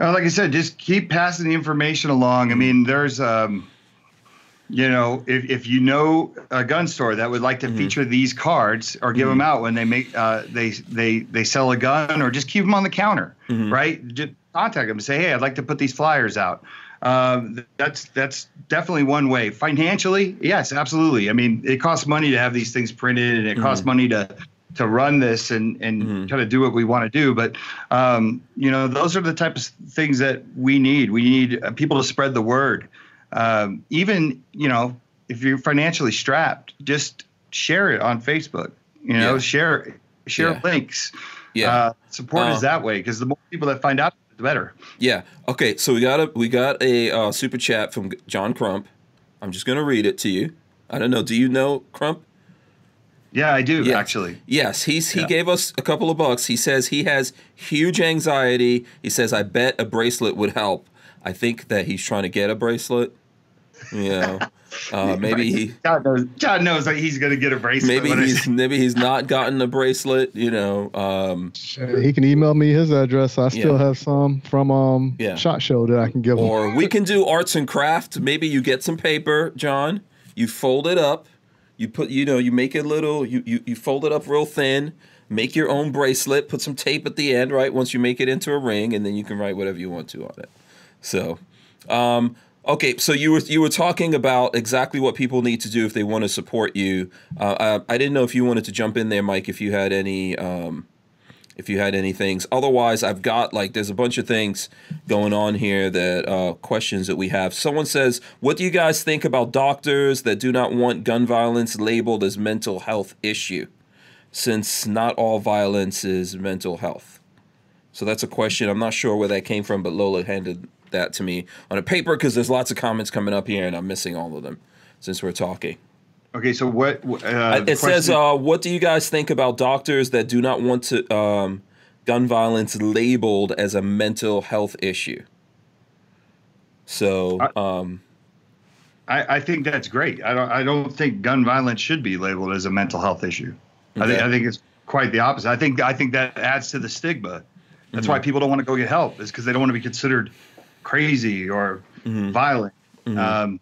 uh, like i said just keep passing the information along i mean there's um you know if, if you know a gun store that would like to mm-hmm. feature these cards or give mm-hmm. them out when they make uh, they they they sell a gun or just keep them on the counter mm-hmm. right just contact them and say hey i'd like to put these flyers out um, that's that's definitely one way. Financially, yes, absolutely. I mean, it costs money to have these things printed, and it mm-hmm. costs money to to run this and and mm-hmm. kind of do what we want to do. But um, you know, those are the type of things that we need. We need uh, people to spread the word. Um, even you know, if you're financially strapped, just share it on Facebook. You know, yeah. share share yeah. links. Yeah, uh, support uh, us that way because the more people that find out the better. Yeah. Okay. So we got a we got a uh, super chat from John Crump. I'm just gonna read it to you. I don't know. Do you know Crump? Yeah, I do yes. actually. Yes, he's he yeah. gave us a couple of bucks. He says he has huge anxiety. He says I bet a bracelet would help. I think that he's trying to get a bracelet. You know. Uh, maybe he God knows God knows that he's gonna get a bracelet. Maybe he's maybe he's not gotten a bracelet. You know, um, he can email me his address. I still yeah. have some from um yeah. Shot Show that I can give or him. Or we can do arts and craft. Maybe you get some paper, John. You fold it up. You put you know you make it little. You you you fold it up real thin. Make your own bracelet. Put some tape at the end. Right once you make it into a ring, and then you can write whatever you want to on it. So. Um, Okay, so you were you were talking about exactly what people need to do if they want to support you. Uh, I, I, didn't know if you wanted to jump in there, Mike. If you had any, um, if you had any things. Otherwise, I've got like there's a bunch of things going on here that uh, questions that we have. Someone says, "What do you guys think about doctors that do not want gun violence labeled as mental health issue, since not all violence is mental health?" So that's a question. I'm not sure where that came from, but Lola handed that to me on a paper because there's lots of comments coming up here and I'm missing all of them since we're talking. Okay, so what? Uh, it says, uh, "What do you guys think about doctors that do not want to um, gun violence labeled as a mental health issue?" So, um, I, I think that's great. I don't. I don't think gun violence should be labeled as a mental health issue. Okay. I think. I think it's quite the opposite. I think. I think that adds to the stigma. That's mm-hmm. why people don't want to go get help. Is because they don't want to be considered crazy or mm-hmm. violent. Mm-hmm. Um,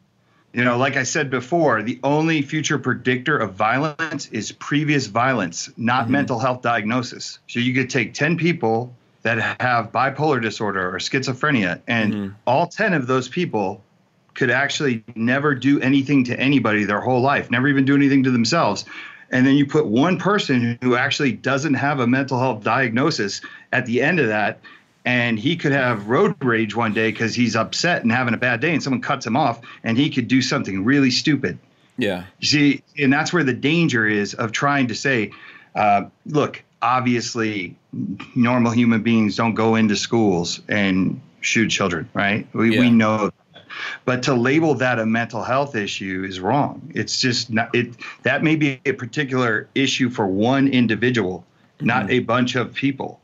you know, like I said before, the only future predictor of violence is previous violence, not mm-hmm. mental health diagnosis. So you could take 10 people that have bipolar disorder or schizophrenia, and mm-hmm. all 10 of those people could actually never do anything to anybody their whole life, never even do anything to themselves. And then you put one person who actually doesn't have a mental health diagnosis at the end of that, and he could have road rage one day because he's upset and having a bad day, and someone cuts him off, and he could do something really stupid. Yeah. See, and that's where the danger is of trying to say, uh, look, obviously, normal human beings don't go into schools and shoot children, right? We, Yeah. we know. But to label that a mental health issue is wrong. It's just not it. That may be a particular issue for one individual, not a bunch of people.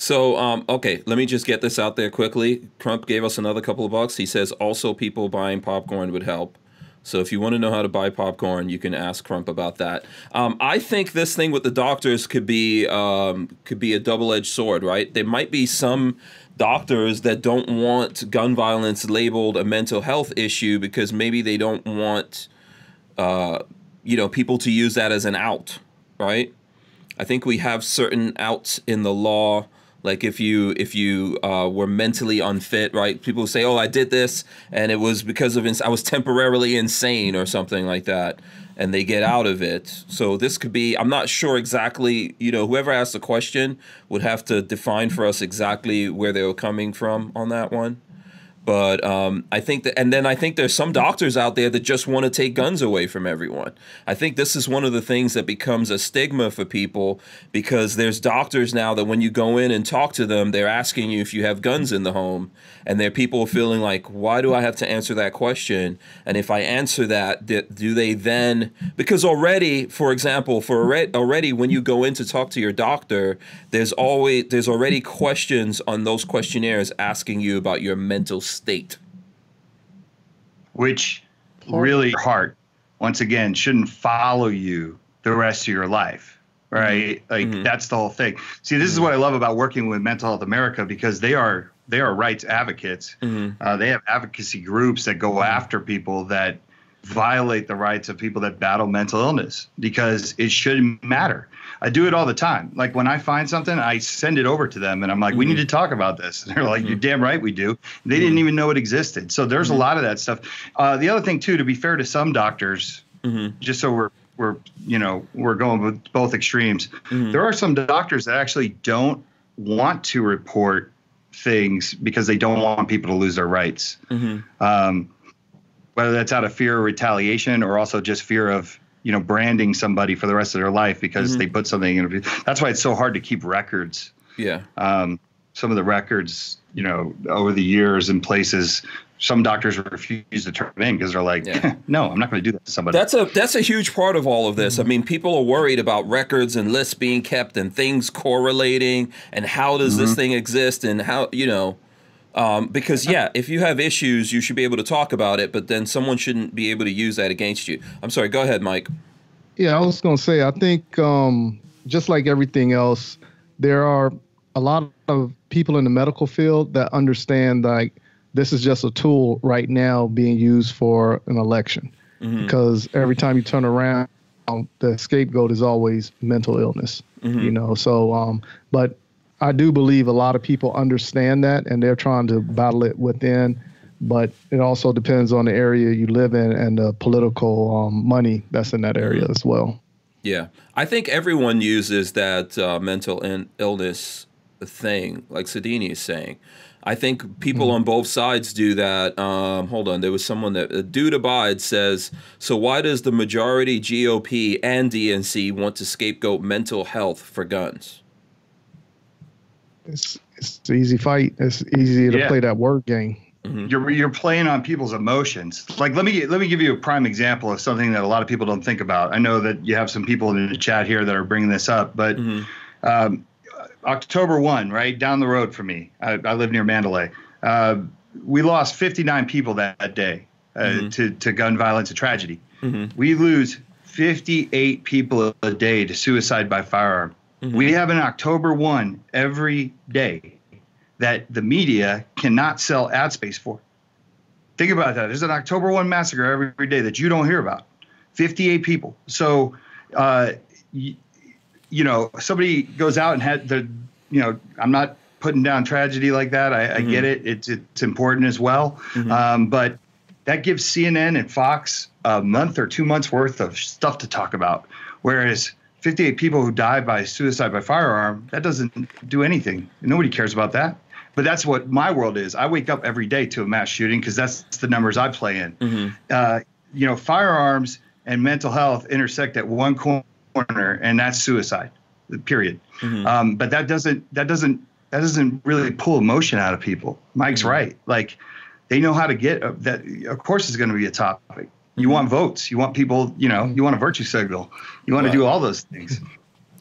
So, um, okay, let me just get this out there quickly. Crump gave us another couple of bucks. He says also people buying popcorn would help. So if you want to know how to buy popcorn, you can ask Crump about that. Um, I think this thing with the doctors could be um, could be a double edged sword, right? There might be some doctors that don't want gun violence labeled a mental health issue because maybe they don't want uh, you know people to use that as an out, right? I think we have certain outs in the law. Like if you if you uh, were mentally unfit, right? People say, "Oh, I did this, and it was because of ins- I was temporarily insane or something like that," and they get out of it. So this could be. I'm not sure exactly. You know, whoever asked the question would have to define for us exactly where they were coming from on that one. But um, I think that, and then I think there's some doctors out there that just want to take guns away from everyone. I think this is one of the things that becomes a stigma for people because there's doctors now that when you go in and talk to them, they're asking you if you have guns in the home, and there are people feeling like, why do I have to answer that question? And if I answer that, do they then? Because already, for example, for already, already when you go in to talk to your doctor, there's always there's already questions on those questionnaires asking you about your mental state. Which really your heart once again shouldn't follow you the rest of your life right? Like Mhm. that's the whole thing. See this is what i love about working with mental health america because they are they are rights advocates. Mhm. uh, they have advocacy groups that go after people that violate the rights of people that battle mental illness because it shouldn't matter i do it all the time. Like when i find something i send it over to them and i'm like we Mhm. need to talk about this. And they're like you're damn right we do. They didn't even know it existed. So there's a lot of that stuff. Uh, the other thing too to be fair to some doctors Mhm. just so we're we're you know we're going with both extremes there are some doctors that actually don't want to report things because they don't want people to lose their rights. Um, whether that's out of fear of retaliation or also just fear of you know branding somebody for the rest of their life because Mhm. they put something in that's why it's so hard to keep records Yeah. um, some of the records you know over the years in places some doctors refuse to turn in because they're like Yeah. no i'm not going to do that to somebody That's a that's a huge part of all of this. I mean, people are worried about records and lists being kept and things correlating and how does this thing exist and how you know um, because yeah, if you have issues, you should be able to talk about it, but then someone shouldn't be able to use that against you. I'm sorry. Go ahead, Mike. Yeah, I was gonna say I think um, just like everything else, there are a lot of people in the medical field that understand like this is just a tool right now being used for an election because every time you turn around, the scapegoat is always mental illness. You know, so um, but I do believe a lot of people understand that and they're trying to battle it within. But it also depends on the area you live in and the political um, money that's in that area as well. Yeah, I think everyone uses that uh, mental in- illness thing, like Sodini is saying. I think people on both sides do that. Um, hold on, there was someone that uh, Dude Abide says. So why does the majority GOP and DNC want to scapegoat mental health for guns? It's it's an easy fight. It's easy to Yeah. play that word game. you're you're playing on people's emotions. Like let me let me give you a prime example of something that a lot of people don't think about. I know that you have some people in the chat here that are bringing this up, but um, October one, right down the road for me, I, I live near Mandalay. Uh, we lost 59 people that, that day uh, to to gun violence, a tragedy. We lose 58 people a day to suicide by firearm. We have an October one every day that the media cannot sell ad space for. Think about that. There's an October 1 massacre every, every day that you don't hear about. 58 people. So, uh, y- you know, somebody goes out and had the, you know, I'm not putting down tragedy like that. I, I get it. It's it's important as well. Um, but that gives CNN and Fox a month or two months worth of stuff to talk about. Whereas 58 people who died by suicide by firearm, that doesn't do anything. Nobody cares about that. But that's what my world is. I wake up every day to a mass shooting because that's the numbers I play in. Uh, you know, firearms and mental health intersect at one corner, and that's suicide. Period. Um, but that doesn't that doesn't that doesn't really pull emotion out of people. Mike's right. Like they know how to get uh, that. Of course, it's going to be a topic. You want votes. You want people. You know. You want a virtue signal. You want to do all those things.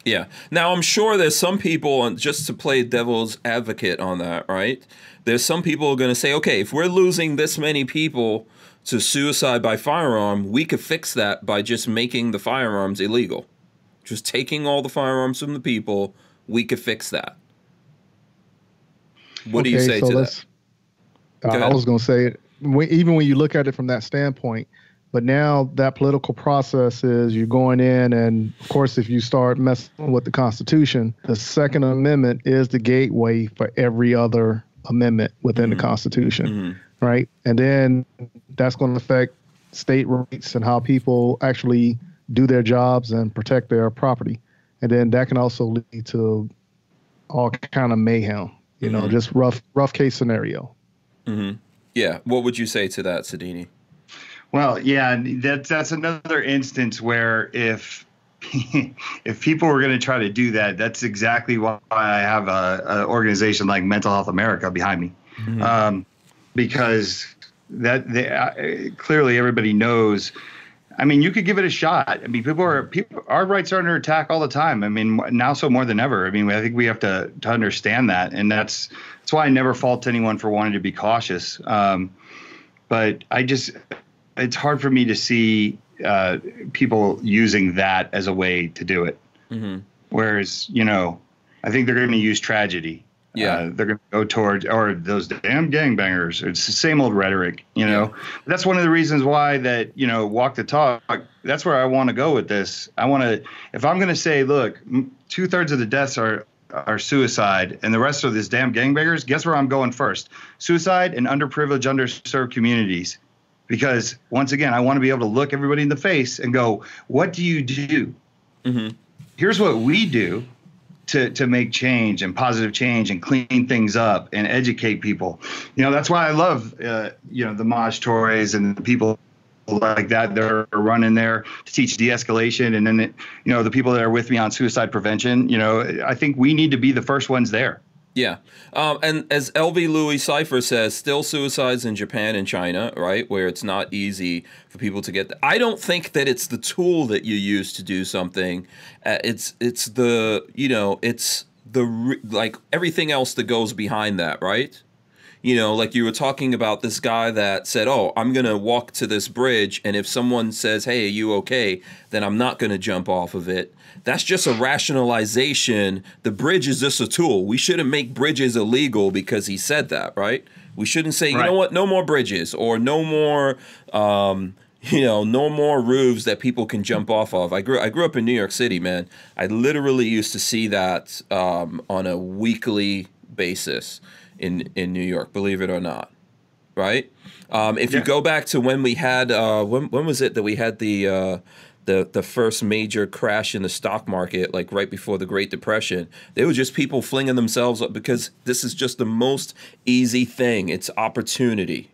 Yeah. Now I'm sure there's some people, and just to play devil's advocate on that, right? There's some people who are going to say, okay, if we're losing this many people to suicide by firearm, we could fix that by just making the firearms illegal. Just taking all the firearms from the people, we could fix that. What do you say to that? Uh, I was going to say, when, even when you look at it from that standpoint, but now that political process is you're going in, and of course, if you start messing with the Constitution, the Second Amendment is the gateway for every other amendment within Mm-hmm. the Constitution, right? And then that's going to affect state rights and how people actually do their jobs and protect their property, and then that can also lead to all kind of mayhem. You Mm-hmm. know, just rough, rough case scenario. Yeah. What would you say to that, Sodini? Well, yeah, that's that's another instance where if if people were going to try to do that, that's exactly why I have a, a organization like Mental Health America behind me, um, because that they, uh, clearly everybody knows. I mean, you could give it a shot. I mean, people are people. Our rights are under attack all the time. I mean, now so more than ever. I mean, I think we have to to understand that, and that's that's why I never fault anyone for wanting to be cautious. Um, but I just it's hard for me to see uh, people using that as a way to do it. Whereas, you know, I think they're going to use tragedy. Yeah. Uh, they're going to go towards, or those damn gangbangers. It's the same old rhetoric, you know. That's one of the reasons why that, you know, walk the talk. That's where I want to go with this. I want to, if I'm going to say, look, two thirds of the deaths are are suicide, and the rest are this damn gangbangers. Guess where I'm going first? Suicide in underprivileged, underserved communities because once again, I want to be able to look everybody in the face and go, "What do you do? Here's what we do to to make change and positive change and clean things up and educate people." You know, that's why I love uh, you know the Maj Toure and the people like that that are running there to teach de-escalation and then it, you know the people that are with me on suicide prevention you know i think we need to be the first ones there Yeah. Um, and as LV Louis Cipher says, still suicides in Japan and China, right? Where it's not easy for people to get. I don't think that it's the tool that you use to do something. Uh, it's it's the you know it's the like everything else that goes behind that, right? You know, like you were talking about this guy that said, "Oh, I'm gonna walk to this bridge, and if someone says, "Hey, are you okay?" then I'm not gonna jump off of it." That's just a rationalization. The bridge is just a tool. We shouldn't make bridges illegal because he said that, right? We shouldn't say, you know what, no more bridges or no more, um, you know, no more roofs that people can jump off of. I grew I grew up in New York City, man. I literally used to see that um, on a weekly basis in in New York. Believe it or not, right? Um, if you go back to when we had uh, when when was it that we had the uh, the the first major crash in the stock market, like right before the Great Depression, they were just people flinging themselves up because this is just the most easy thing. It's opportunity.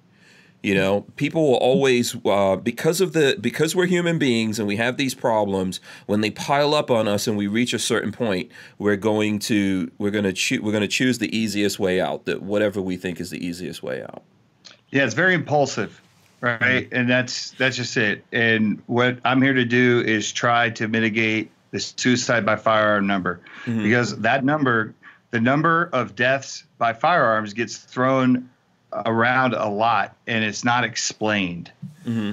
You know, people will always uh, because of the because we're human beings and we have these problems. When they pile up on us and we reach a certain point, we're going to we're going to choose we're going to choose the easiest way out. That whatever we think is the easiest way out. Yeah, it's very impulsive, right? And that's that's just it. And what I'm here to do is try to mitigate the suicide by firearm number because that number, the number of deaths by firearms, gets thrown around a lot, and it's not explained.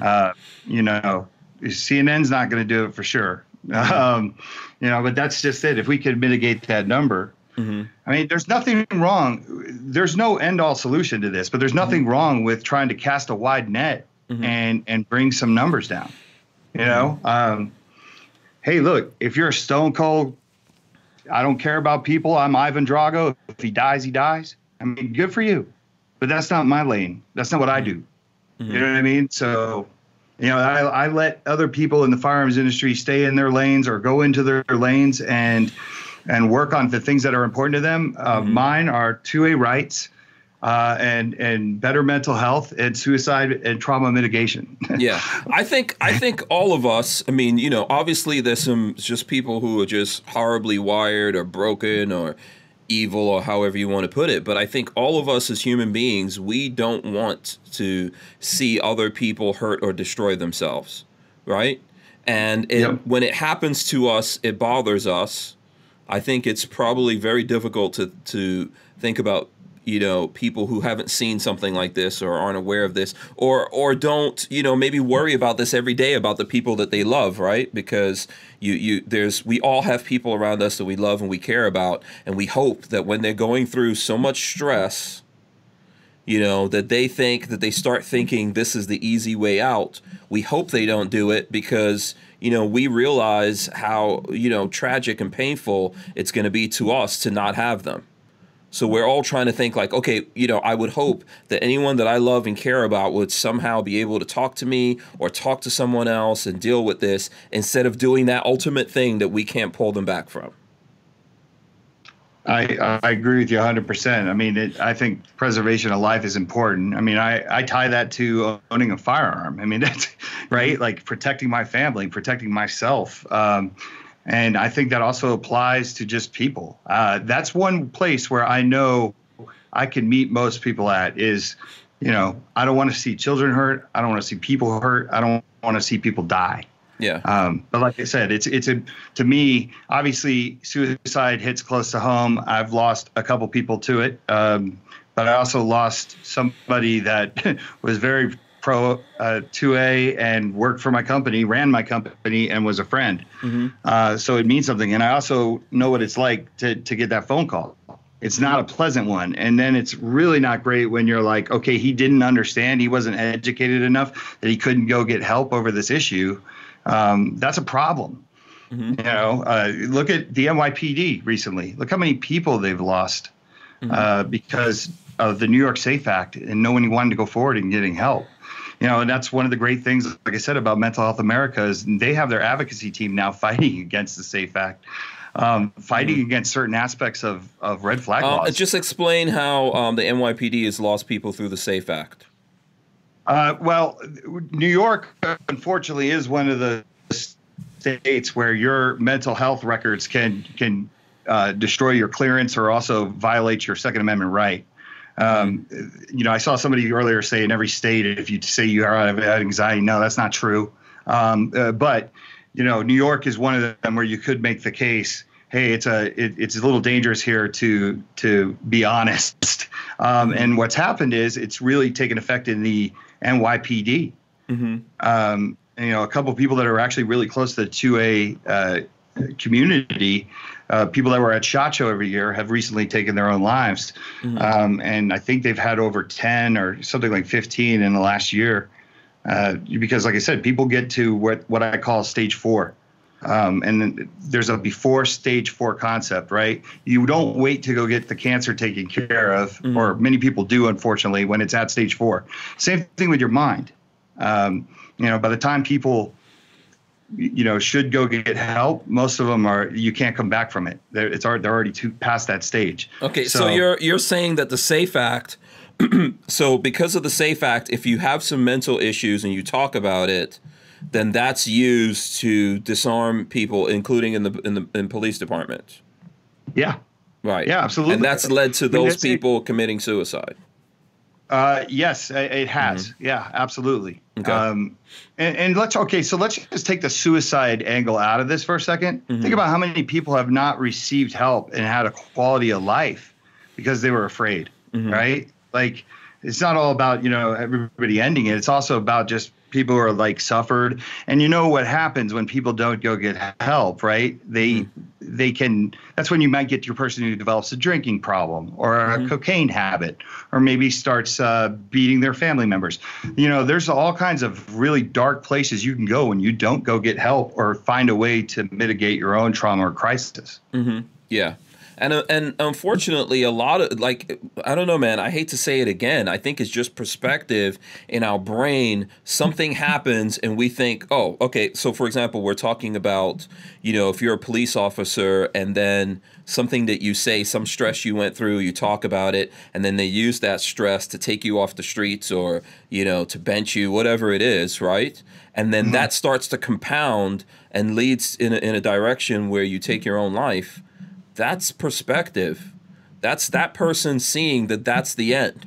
Uh, you know, CNN's not going to do it for sure. Um, you know, but that's just it. If we could mitigate that number, Mm-hmm. I mean, there's nothing wrong. There's no end all solution to this, but there's nothing mm-hmm. wrong with trying to cast a wide net mm-hmm. and and bring some numbers down. You know, um, hey, look, if you're a stone cold I don't care about people. I'm Ivan Drago. If he dies, he dies. I mean, good for you. But that's not my lane. That's not what I do. Mm-hmm. You know what I mean? So, you know, I, I let other people in the firearms industry stay in their lanes or go into their lanes and and work on the things that are important to them. Uh, mm-hmm. Mine are 2A rights uh, and and better mental health and suicide and trauma mitigation. yeah, I think I think all of us. I mean, you know, obviously there's some just people who are just horribly wired or broken or evil or however you want to put it. But I think all of us as human beings, we don't want to see other people hurt or destroy themselves, right? And it, yep. when it happens to us, it bothers us. I think it's probably very difficult to to think about you know people who haven't seen something like this or aren't aware of this or or don't you know maybe worry about this every day about the people that they love right? Because you you there's we all have people around us that we love and we care about and we hope that when they're going through so much stress you know that they think that they start thinking this is the easy way out. We hope they don't do it because you know we realize how you know tragic and painful it's going to be to us to not have them so we're all trying to think like, okay, you know, I would hope that anyone that I love and care about would somehow be able to talk to me or talk to someone else and deal with this instead of doing that ultimate thing that we can't pull them back from. I, I agree with you 100%. I mean, it, I think preservation of life is important. I mean, I, I tie that to owning a firearm. I mean, that's right, like protecting my family, protecting myself. Um, and I think that also applies to just people. Uh, that's one place where I know I can meet most people at is, you know, I don't want to see children hurt. I don't want to see people hurt. I don't want to see people die. Yeah. Um, but like I said, it's it's a to me obviously suicide hits close to home. I've lost a couple people to it, um, but I also lost somebody that was very pro uh, 2A and worked for my company, ran my company, and was a friend. Mm-hmm. Uh, so it means something. And I also know what it's like to, to get that phone call. It's not a pleasant one. And then it's really not great when you're like, okay, he didn't understand. He wasn't educated enough that he couldn't go get help over this issue. Um, that's a problem. Mm-hmm. You know, uh, look at the NYPD recently. Look how many people they've lost mm-hmm. uh, because of the New York Safe Act, and no one wanted to go forward in getting help you know, and that's one of the great things, like I said, about Mental Health America is they have their advocacy team now fighting against the SAFE Act. Um, fighting mm-hmm. against certain aspects of, of red flag uh, laws. Just explain how um, the NYPD has lost people through the SAFE Act. Uh, well, New York, unfortunately, is one of the states where your mental health records can can uh, destroy your clearance or also violate your Second Amendment right. Um, you know, I saw somebody earlier say in every state, if you say you are have anxiety, no, that's not true. Um, uh, but you know, New York is one of them where you could make the case. Hey, it's a it, it's a little dangerous here to to be honest. Um, and what's happened is it's really taken effect in the NYPD. Mm-hmm. Um, and, you know, a couple of people that are actually really close to the 2A uh, community uh, people that were at SHOT Show every year have recently taken their own lives. Mm-hmm. Um, and I think they've had over 10 or something like 15 in the last year. Uh, because, like I said, people get to what, what I call stage four. Um, and there's a before stage four concept, right? You don't wait to go get the cancer taken care of, mm-hmm. or many people do, unfortunately, when it's at stage four. Same thing with your mind. Um, you know, by the time people you know should go get help most of them are you can't come back from it they're, it's already, they're already too past that stage okay so, so you're you're saying that the safe act so because of the safe act if you have some mental issues and you talk about it then that's used to disarm people including in the in the in police departments yeah right yeah absolutely and that's led to those people committing suicide uh, yes, it has. Mm-hmm. Yeah, absolutely. Okay. Um, and, and, let's okay, so let's just take the suicide angle out of this for a 2nd mm-hmm. Think about how many people have not received help and had a quality of life because they were afraid, mm-hmm. right? Like it's not all about you know everybody ending it. It's also about just people who are like suffered and you know what happens when people don't go get help right they mm-hmm. they can that's when you might get your person who develops a drinking problem or mm-hmm. a cocaine habit or maybe starts uh, beating their family members you know there's all kinds of really dark places you can go when you don't go get help or find a way to mitigate your own trauma or crisis mm-hmm. Yeah. And, uh, and unfortunately, a lot of like I don't know, man. I hate to say it again. I think it's just perspective in our brain. Something happens, and we think, oh, okay. So, for example, we're talking about, you know, if you're a police officer, and then something that you say, some stress you went through, you talk about it, and then they use that stress to take you off the streets or you know to bench you, whatever it is, right? And then mm-hmm. that starts to compound and leads in a, in a direction where you take your own life that's perspective. That's that person seeing that that's the end.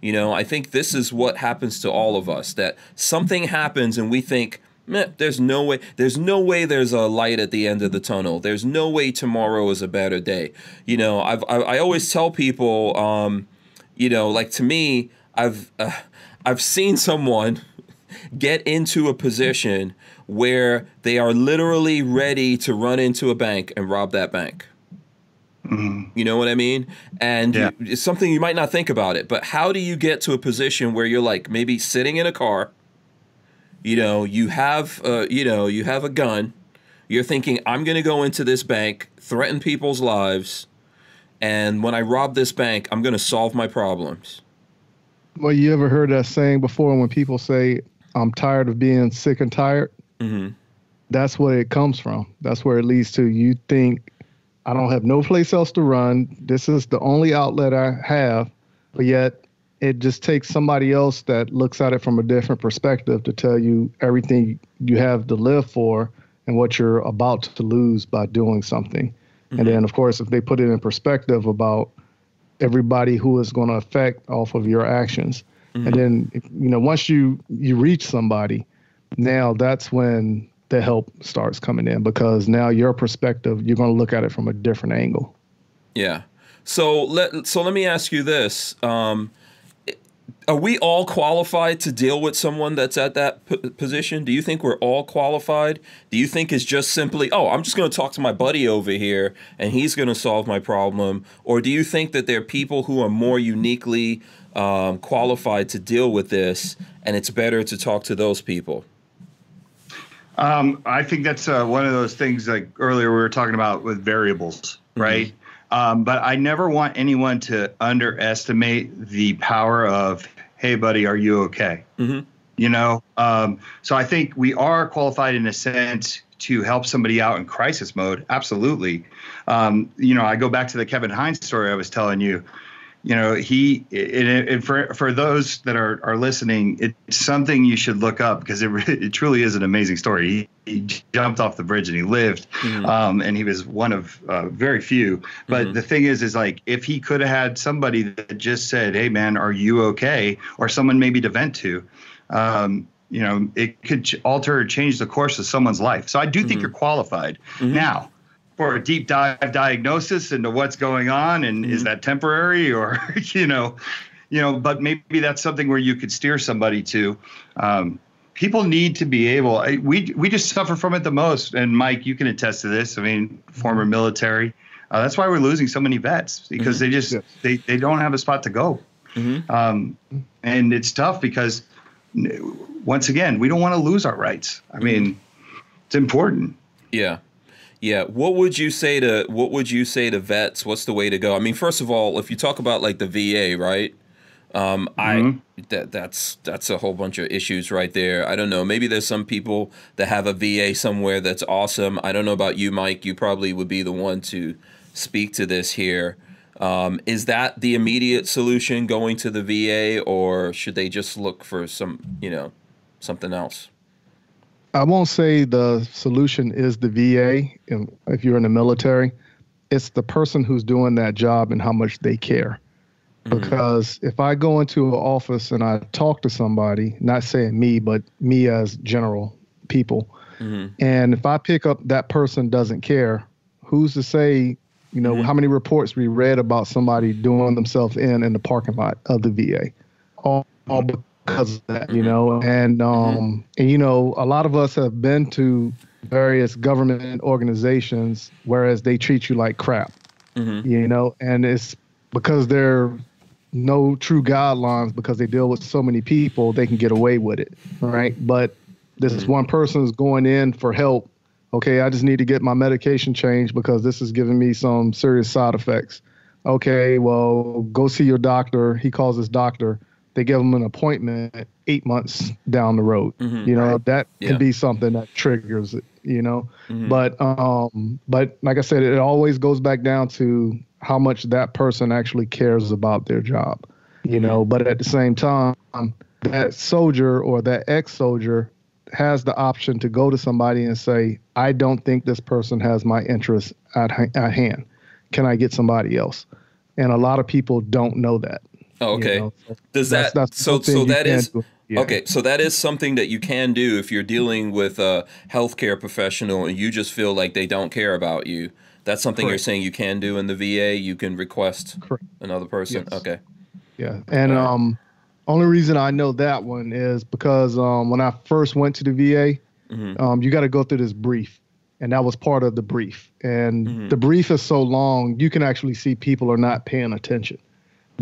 You know, I think this is what happens to all of us that something happens and we think, there's no way there's no way there's a light at the end of the tunnel. There's no way tomorrow is a better day. You know, I've I, I always tell people um, you know, like to me, I've uh, I've seen someone get into a position where they are literally ready to run into a bank and rob that bank. Mm-hmm. You know what I mean? And yeah. you, it's something you might not think about it, but how do you get to a position where you're like maybe sitting in a car, you know, you have uh, you know, you have a gun, you're thinking I'm going to go into this bank, threaten people's lives, and when I rob this bank, I'm going to solve my problems. Well, you ever heard that saying before when people say I'm tired of being sick and tired? Mm-hmm. That's what it comes from. That's where it leads to. You think, I don't have no place else to run. This is the only outlet I have, but yet it just takes somebody else that looks at it from a different perspective to tell you everything you have to live for and what you're about to lose by doing something. Mm-hmm. And then, of course, if they put it in perspective about everybody who is going to affect off of your actions, mm-hmm. and then you know once you you reach somebody, now that's when the help starts coming in because now your perspective, you're going to look at it from a different angle. Yeah. So let so let me ask you this: um, Are we all qualified to deal with someone that's at that p- position? Do you think we're all qualified? Do you think it's just simply, oh, I'm just going to talk to my buddy over here and he's going to solve my problem, or do you think that there are people who are more uniquely um, qualified to deal with this, and it's better to talk to those people? Um, I think that's uh, one of those things like earlier we were talking about with variables, mm-hmm. right? Mm-hmm. Um, but I never want anyone to underestimate the power of, hey, buddy, are you okay? Mm-hmm. You know, um, so I think we are qualified in a sense to help somebody out in crisis mode. Absolutely. Um, you know, I go back to the Kevin Hines story I was telling you you know he and, for for those that are are listening it's something you should look up because it it truly is an amazing story he, he jumped off the bridge and he lived mm-hmm. um, and he was one of uh, very few but mm-hmm. the thing is is like if he could have had somebody that just said hey man are you okay or someone maybe to vent to um, you know it could alter or change the course of someone's life so i do mm-hmm. think you're qualified mm-hmm. now for a deep dive diagnosis into what's going on and mm-hmm. is that temporary or you know you know but maybe that's something where you could steer somebody to. Um, people need to be able we we just suffer from it the most. And mike you can attest to this. I mean former military. Uh, that's why we're losing so many vets because mm-hmm. they just yes. they, they don't have a spot to go. Mm-hmm. um, and it's tough because once again we don't want to lose our rights. I mean it's important. Yeah yeah, what would you say to what would you say to vets? What's the way to go? I mean, first of all, if you talk about like the VA, right? Um, mm-hmm. I that that's that's a whole bunch of issues right there. I don't know. Maybe there's some people that have a VA somewhere that's awesome. I don't know about you, Mike. You probably would be the one to speak to this here. Um, is that the immediate solution going to the VA, or should they just look for some, you know, something else? I won't say the solution is the VA if you're in the military. It's the person who's doing that job and how much they care. Mm-hmm. Because if I go into an office and I talk to somebody, not saying me, but me as general people, mm-hmm. and if I pick up that person doesn't care, who's to say, you know, mm-hmm. how many reports we read about somebody doing themselves in in the parking lot of the VA? All, all because of that, you mm-hmm. know. And mm-hmm. um, mm-hmm. and you know, a lot of us have been to various government organizations, whereas they treat you like crap, mm-hmm. you know. And it's because there are no true guidelines because they deal with so many people, they can get away with it, right? But this mm-hmm. one person is going in for help Okay, I just need to get my medication changed because this is giving me some serious side effects. Okay, well, go see your doctor. He calls his doctor. They give them an appointment eight months down the road. Mhm. you know, that Yeah. can be something that triggers it, you know. Mhm. But um, but like I said, it always goes back down to how much that person actually cares about their job, you know. But at the same time, that soldier or that ex-soldier has the option to go to somebody and say, "I don't think this person has my interest at at hand. Can I get somebody else?" And a lot of people don't know that. Oh, you okay. know. So Does that's- that that's so so you that is. Yeah. okay? So that is something that you can do if you're dealing with a healthcare professional and you just feel like they don't care about you. That's something you're saying you can do in the VA. You can request Correct. another person. Yes. Okay. Yeah, and Alright. um, only reason I know that one is because um, when I first went to the VA, Mhm. um, you got to go through this brief, and that was part of the brief. And Mhm. the brief is so long, you can actually see people are not paying attention.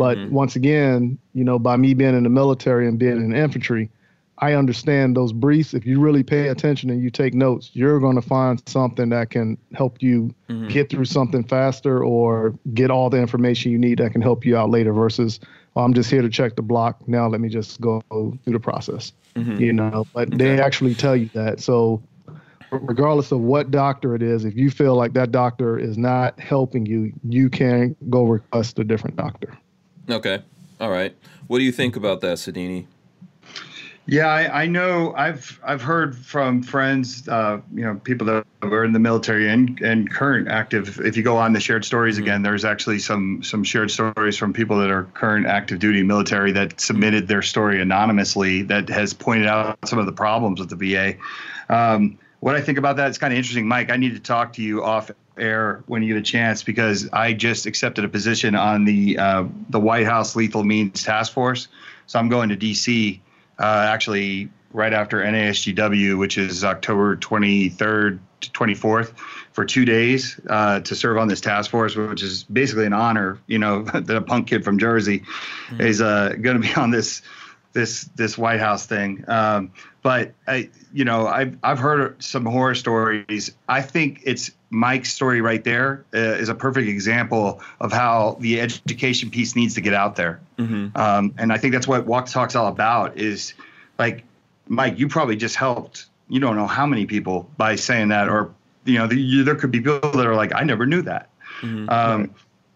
But Mhm. once again, you know, by me being in the military and being in infantry, I understand those briefs. If you really pay attention and you take notes, you're going to find something that can help you Mhm. get through something faster or get all the information you need that can help you out later versus oh, I'm just here to check the block. Now let me just go through the process. Mhm. You know, but they actually tell you that. So regardless of what doctor it is, if you feel like that doctor is not helping you, you can go request a different doctor. Okay. All right. What do you think about that, Sodini? Yeah, I, I know. I've I've heard from friends, uh, you know, people that were in the military and, and current active. If you go on the shared stories again, there's actually some some shared stories from people that are current active duty military that submitted their story anonymously that has pointed out some of the problems with the VA. Um, what I think about that is kind of interesting, Mike. I need to talk to you off air when you get a chance because I just accepted a position on the uh, the White House Lethal Means Task Force. So I'm going to DC uh, actually right after NASGW, which is October 23rd to 24th, for two days uh, to serve on this task force, which is basically an honor. You know that a punk kid from Jersey is uh, going to be on this this this White House thing. Um, but I, you know, I've I've heard some horror stories. I think it's Mike's story right there uh, is a perfect example of how the education piece needs to get out there. Mm-hmm. Um, and I think that's what Walk Talk's all about. Is like, Mike, you probably just helped. You don't know how many people by saying that, or you know, the, you, there could be people that are like, I never knew that. Mhm. Um,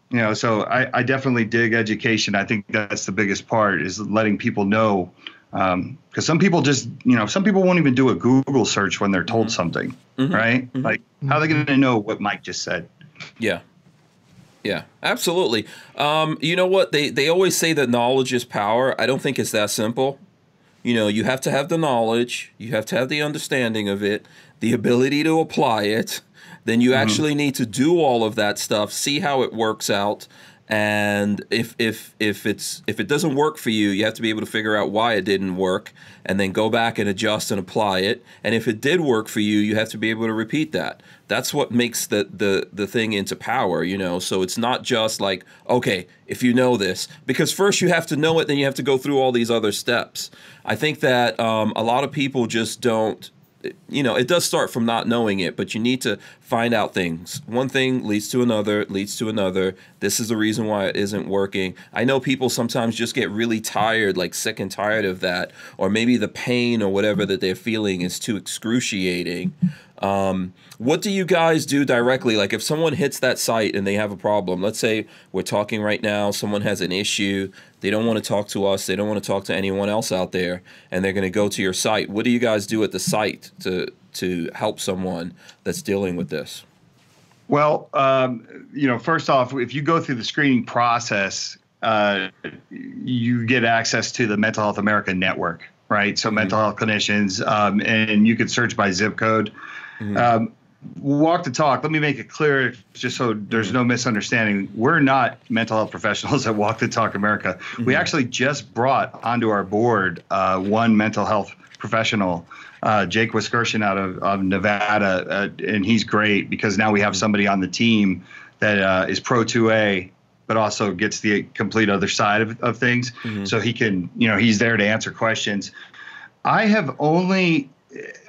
you know, so I, I definitely dig education. I think that's the biggest part is letting people know. Because some people just, you know, some people won't even do a Google search when they're told something, Mhm. right? Mhm. Like, how are they going to know what Mike just said? Yeah. Yeah, absolutely. Um, you know what? They they always say that knowledge is power. I don't think it's that simple. You know, you have to have the knowledge, you have to have the understanding of it, the ability to apply it. Then you actually need to do all of that stuff, see how it works out, and if if if it's if it doesn't work for you, you have to be able to figure out why it didn't work, and then go back and adjust and apply it. And if it did work for you, you have to be able to repeat that. That's what makes the the the thing into power, you know. So it's not just like okay, if you know this, because first you have to know it, then you have to go through all these other steps. I think that um, a lot of people just don't you know, it does start from not knowing it, but you need to find out things. One thing leads to another, leads to another. This is the reason why it isn't working. I know people sometimes just get really tired, like sick and tired of that, or maybe the pain or whatever that they're feeling is too excruciating. Um, what do you guys do directly? Like if someone hits that site and they have a problem, let's say we're talking right now, someone has an issue, they don't want to talk to us, they don't want to talk to anyone else out there, and they're going to go to your site. What do you guys do at the site to to help someone that's dealing with this? Well, um, you know, first off, if you go through the screening process, uh, you get access to the Mental Health America network, right? So, mental health clinicians, um, and you can search by zip code. Um, walk the talk. Let me make it clear, just so there's no misunderstanding. We're not mental health professionals at Walk the Talk America. We actually just brought onto our board uh, one mental health professional, uh, Jake Wiskerson out of, of Nevada, uh, and he's great because now we have somebody on the team that uh, is Pro 2A, but also gets the complete other side of, of things. So he can, you know, he's there to answer questions. I have only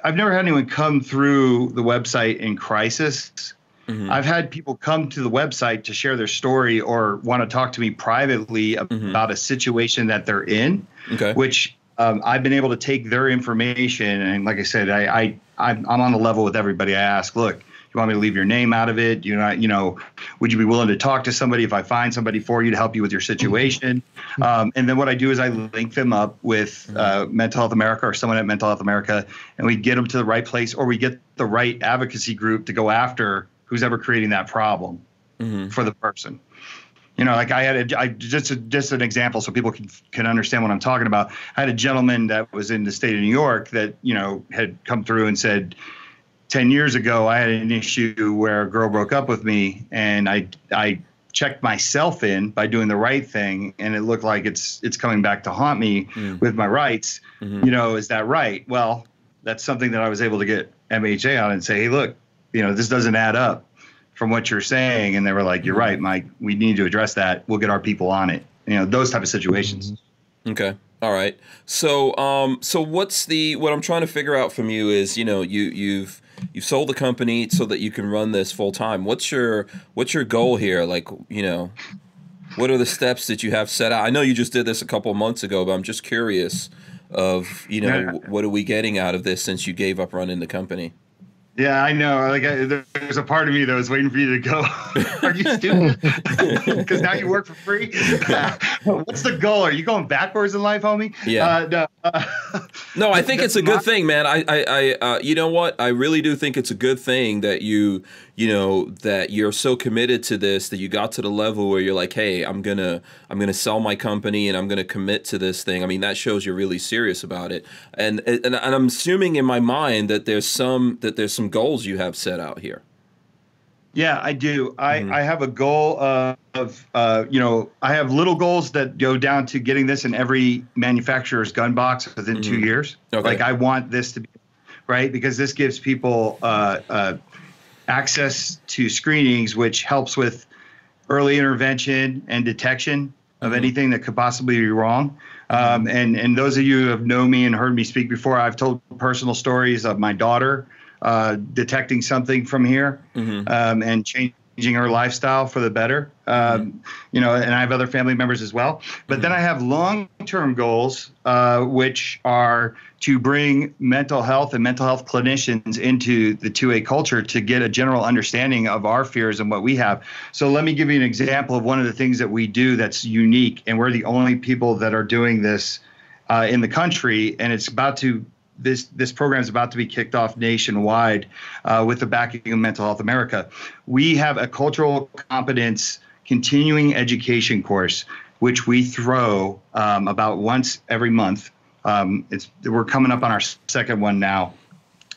I've never had anyone come through the website in crisis. Mhm. I've had people come to the website to share their story or want to talk to me privately Mhm. about a situation that they're in, Okay. which um, I've been able to take their information and, like I said, I, I I'm, I'm on the level with everybody. I ask, look, you want me to leave your name out of it? You're not, you know, would you be willing to talk to somebody if I find somebody for you to help you with your situation? Um, and then what I do is I link them up with uh, Mental Health America or someone at Mental Health America, and we get them to the right place, or we get the right advocacy group to go after who's ever creating that problem Mhm. for the person. You know, like I had a, I just a, just an example so people can can understand what I'm talking about. I had a gentleman that was in the state of New York that you know had come through and said, ten years ago I had an issue where a girl broke up with me, and I I checked myself in by doing the right thing, and it looked like it's it's coming back to haunt me Mm. with my rights. Mhm. You know, is that right? Well, that's something that I was able to get MHA on and say, hey, look, you know, this doesn't add up from what you're saying. And they were like, you're right, Mike. We need to address that. We'll get our people on it. You know, those type of situations. Okay. All right. So, um, so what's the what I'm trying to figure out from you is, you know, you you've you've sold the company so that you can run this full time. What's your what's your goal here? Like, you know, what are the steps that you have set out? I know you just did this a couple of months ago, but I'm just curious of, you know, Yeah. what are we getting out of this since you gave up running the company? Yeah, I know. Like, I, there's a part of me that was waiting for you to go. Are you stupid? Because now you work for free. What's the goal? Are you going backwards in life, homie? Yeah. Uh, no, uh, No, I think it's a good thing, man. I, I, I uh, you know what? I really do think it's a good thing that you, you know, that you're so committed to this that you got to the level where you're like, hey, I'm gonna, I'm gonna sell my company and I'm gonna commit to this thing. I mean, that shows you're really serious about it. And and, and I'm assuming in my mind that there's some that there's some goals you have set out here. Yeah, I do. I, Mhm. I have a goal of, of uh, you know, I have little goals that go down to getting this in every manufacturer's gun box within two Mhm. years. Okay. Like I want this to be right because this gives people uh, uh, access to screenings, which helps with early intervention and detection of Mhm. anything that could possibly be wrong. Um, and and those of you who have known me and heard me speak before, I've told personal stories of my daughter uh, detecting something from here hmm um, and changing her lifestyle for the better. Um, You know, and I have other family members as well. But then I have long-term goals, uh, which are to bring mental health and mental health clinicians into the 2A culture to get a general understanding of our fears and what we have. So let me give you an example of one of the things that we do that's unique, and we're the only people that are doing this uh, in the country, and it's about to this this program is about to be kicked off nationwide uh, with the backing of Mental Health America. We have a cultural competence continuing education course, which we throw um, about once every month. Um, it's we're coming up on our second one now,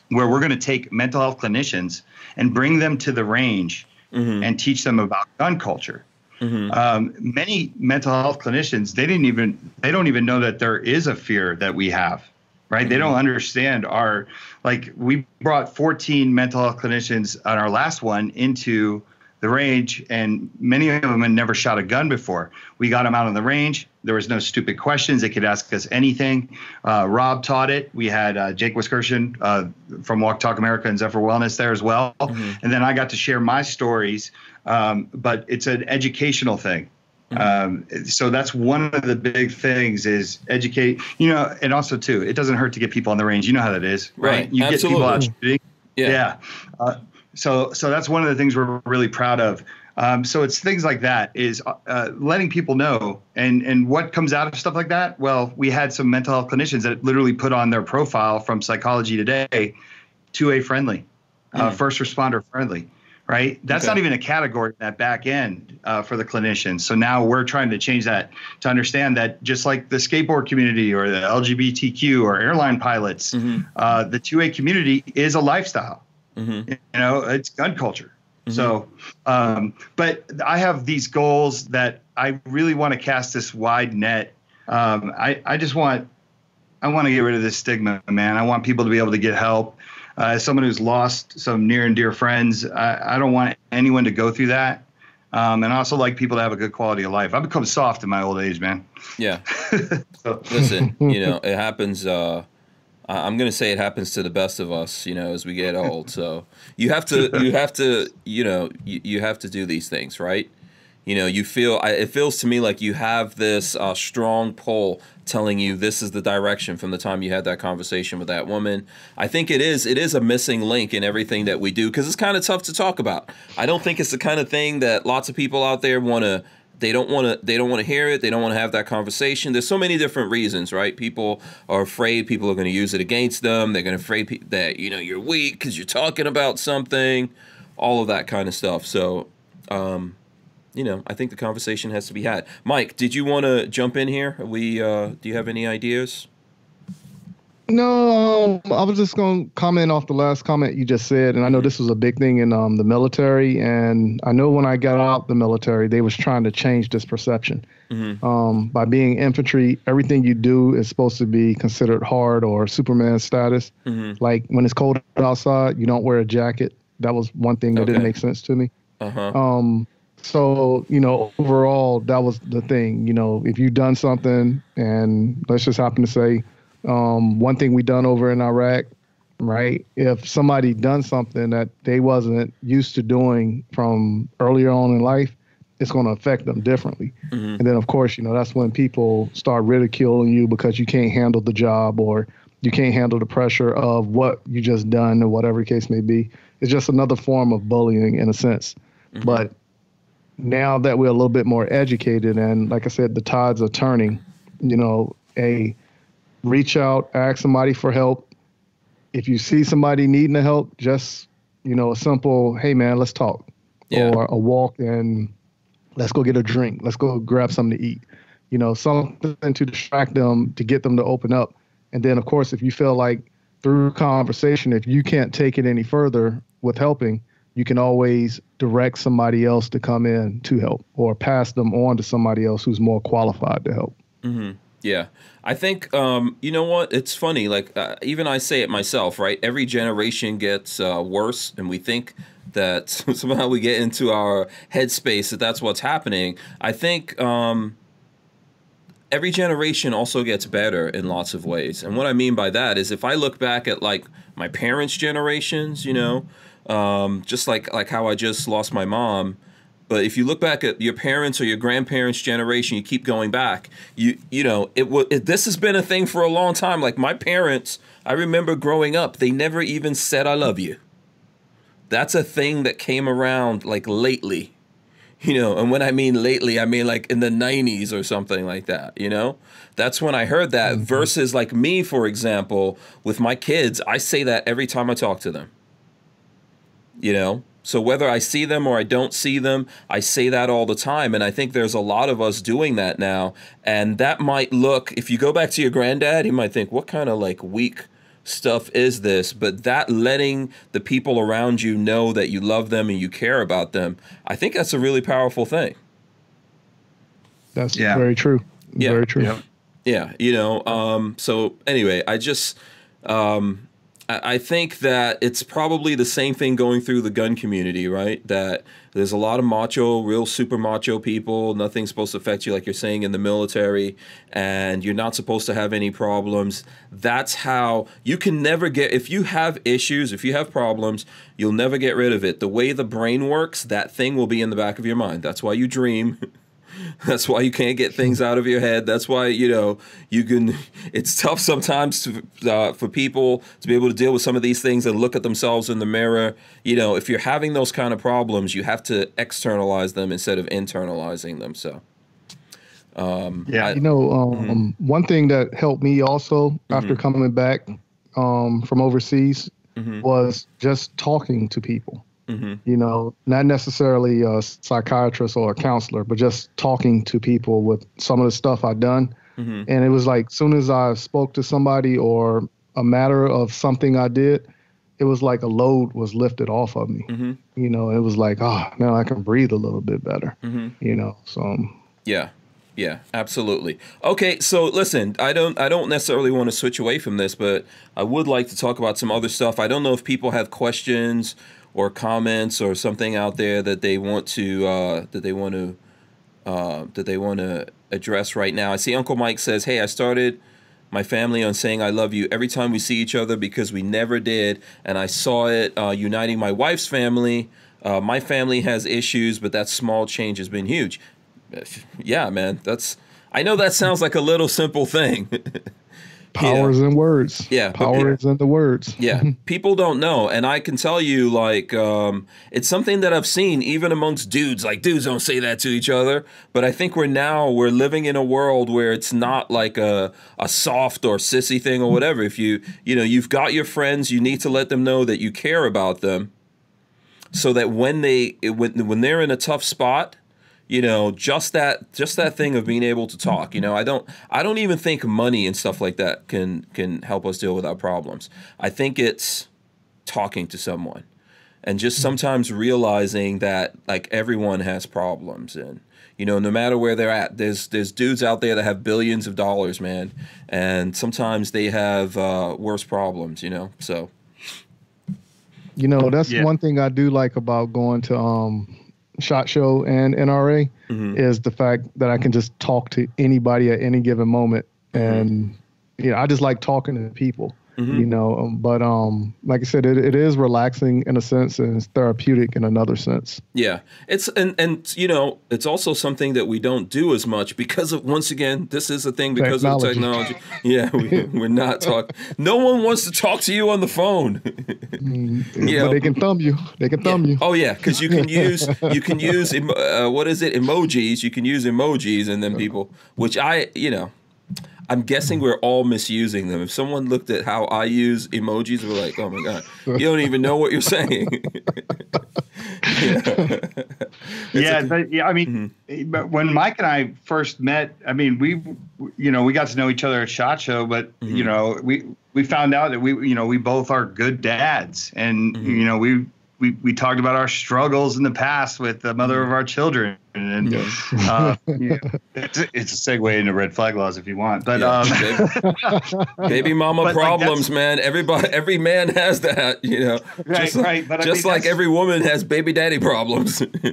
where we're going to take mental health clinicians and bring them to the range hmm and teach them about gun culture hmm um, many mental health clinicians they didn't even they don't even know that there is a fear that we have right? They don't understand our like we brought 14 mental health clinicians on our last one into the range and many of them had never shot a gun before. We got them out on the range. There was no stupid questions. They could ask us anything. Uh, rob taught it. We had uh, jake wiskerson uh, from walk talk america and zephyr wellness there as well. Mhm. and then i got to share my stories um, but it's an educational thing um, so that's one of the big things is educate you know and also too it doesn't hurt to get people on the range you know how that is right, Right. you get people out shooting Yeah. yeah. Uh, so so that's one of the things we're really proud of. Um, so it's things like that is uh, letting people know and and what comes out of stuff like that. Well, we had some mental health clinicians that literally put on their profile from Psychology Today, 2A friendly, uh, Mm. first responder friendly. Right. That's Okay. not even a category in that back end uh, for the clinicians. So now we're trying to change that to understand that just like the skateboard community or the LGBTQ or airline pilots, hmm uh, the 2A community is a lifestyle. Hmm you know it's gun culture. So um, but i have these goals that i really want to cast this wide net. Um, I, I just want i want to get rid of this stigma man. I want people to be able to get help uh, as someone who's lost some near and dear friends i, I don't want anyone to go through that um, and I also like people to have a good quality of life. I've become soft in my old age, man. Yeah. so, Listen, you know, it happens. Uh, I'm going to say it happens to the best of us, you know, as we get old. So you have to, you have to, you know, you, you have to do these things, right? You know, you feel, it feels to me like you have this uh, strong pull telling you this is the direction from the time you had that conversation with that woman. I think it is, it is a missing link in everything that we do because it's kind of tough to talk about. I don't think it's the kind of thing that lots of people out there want to they don't want to they don't want to hear it they don't want to have that conversation there's so many different reasons right people are afraid people are going to use it against them they're going to afraid pe- that you know you're weak because you're talking about something all of that kind of stuff so um, you know i think the conversation has to be had mike did you want to jump in here we uh, do you have any ideas No, um, I was just going to comment off the last comment you just said, and I know this was a big thing in um, the military, and I know when I got out the military, they was trying to change this perception. mm-hmm. Um, by being infantry, everything you do is supposed to be considered hard or Superman status. Mm-hmm. Like when it's cold outside, you don't wear a jacket. That was one thing that didn't make sense to me. uh-huh Um, so you know, overall, that was the thing. You know, if you've done something, and let's just happen to say, um, one thing we done over in Iraq, right? If somebody done something that they wasn't used to doing from earlier on in life, it's going to affect them differently. Mhm. And then, of course, you know, that's when people start ridiculing you because you can't handle the job or you can't handle the pressure of what you just done or whatever the case may be. It's just another form of bullying in a sense. Mhm. But now that we're a little bit more educated and like I said, the tides are turning, you know, a reach out, ask somebody for help. If you see somebody needing the help, just, you know, a simple, hey man, let's talk. Yeah. Or a walk and let's go get a drink. Let's go grab something to eat. You know, something to distract them to get them to open up. And then of course if you feel like through conversation, if you can't take it any further with helping, you can always direct somebody else to come in to help or pass them on to somebody else who's more qualified to help. Mm-hmm. Yeah, I think um, you know what? It's funny. Like uh, even I say it myself, right? Every generation gets uh, worse, and we think that somehow we get into our headspace that that's what's happening. I think um, every generation also gets better in lots of ways, and what I mean by that is if I look back at like my parents' generations, you know, um, just like like how I just lost my mom. But if you look back at your parents or your grandparents' generation, you keep going back. You you know it was this has been a thing for a long time. Like my parents, I remember growing up, they never even said "I love you." That's a thing that came around like lately, you know. And when I mean lately, I mean like in the '90s or something like that. You know, that's when I heard that. Versus like me, for example, with my kids, I say that every time I talk to them you know so whether i see them or i don't see them i say that all the time and i think there's a lot of us doing that now and that might look if you go back to your granddad he might think what kind of like weak stuff is this but that letting the people around you know that you love them and you care about them i think that's a really powerful thing That's Yeah. very true. Yeah. Very true. Yep. Yeah, you know. Um, so anyway, I just um, I, think that it's probably the same thing going through the gun community, right? That there's a lot of macho, real super macho people. Nothing's supposed to affect you, like you're saying in the military, and you're not supposed to have any problems. That's how you can never get. If you have issues, if you have problems, you'll never get rid of it. The way the brain works, that thing will be in the back of your mind. That's why you dream. That's why you can't get things out of your head. That's why you know you can. It's tough sometimes to, uh, for people to be able to deal with some of these things and look at themselves in the mirror. You know, if you're having those kind of problems, you have to externalize them instead of internalizing them. So, um, Yeah. I- You know, um, one thing that helped me also after coming back um, from overseas Mhm. was just talking to people. Mhm. You know, not necessarily a psychiatrist or a counselor, but just talking to people with some of the stuff I've done. Mhm. And it was like, soon as I spoke to somebody or a matter of something I did, it was like a load was lifted off of me. Mhm. You know, it was like, oh, now I can breathe a little bit better. Mhm. You know, so um, Yeah. Yeah, absolutely. Okay, so listen, I don't I don't necessarily want to switch away from this, but I would like to talk about some other stuff. I don't know if people have questions or comments or something out there that they want to uh, that they want to uh, that they want to address right now. I see Uncle Mike says, "Hey, I started my family on saying I love you every time we see each other because we never did. And I saw it uh, uniting my wife's family. Uh, my family has issues, but that small change has been huge. Yeah, man. That's. I know that sounds like a little simple thing. Powers in words. Yeah, power is in the words. yeah, people don't know, and I can tell you, like, um, it's something that I've seen even amongst dudes. Like, dudes don't say that to each other, but I think we're now we're living in a world where it's not like a a soft or sissy thing or whatever. If you you know you've got your friends, you need to let them know that you care about them, so that when they when when they're in a tough spot you know just that just that thing of being able to talk you know? I don't i don't even think money and stuff like that can can help us deal with our problems. I think it's talking to someone and just sometimes realizing that like everyone has problems and you know no matter where they're at there's there's dudes out there that have billions of dollars man and sometimes they have uh, worse problems you know? So You know, that's Yeah. one thing I do like about going to um shot show and NRA Mhm. is the fact that I can just talk to anybody at any given moment and you know, I just like talking to people. Mhm. You know, um, but um, like I said, it, it is relaxing in a sense and it's therapeutic in another sense. Yeah, it's and and you know it's also something that we don't do as much because of once again this is a thing because of Technology. technology. Yeah, we, we're not talking. No one wants to talk to you on the phone. Yeah. But they can thumb you. They can thumb you. Oh yeah, because you can use you can use emo- uh, what is it emojis? You can use emojis and then people, which I you know, I'm guessing we're all misusing them. If someone looked at how I use emojis, we're like, oh my god, you don't even know what you're saying. yeah, but, yeah. I mean, mm-hmm. but when Mike and I first met, I mean, we, you know, we got to know each other at Shot Show, but you mm-hmm. know, we we found out that we, you know, we both are good dads, and mm-hmm. you know, we. We, we talked about our struggles in the past with the mother of our children, and uh, yeah, it's, a, it's a segue into red flag laws if you want. But Yeah, um, baby, baby mama But, problems, that's- man. Everybody, every man has that, you know. Right, just, right, but I just mean, like every woman has baby daddy problems.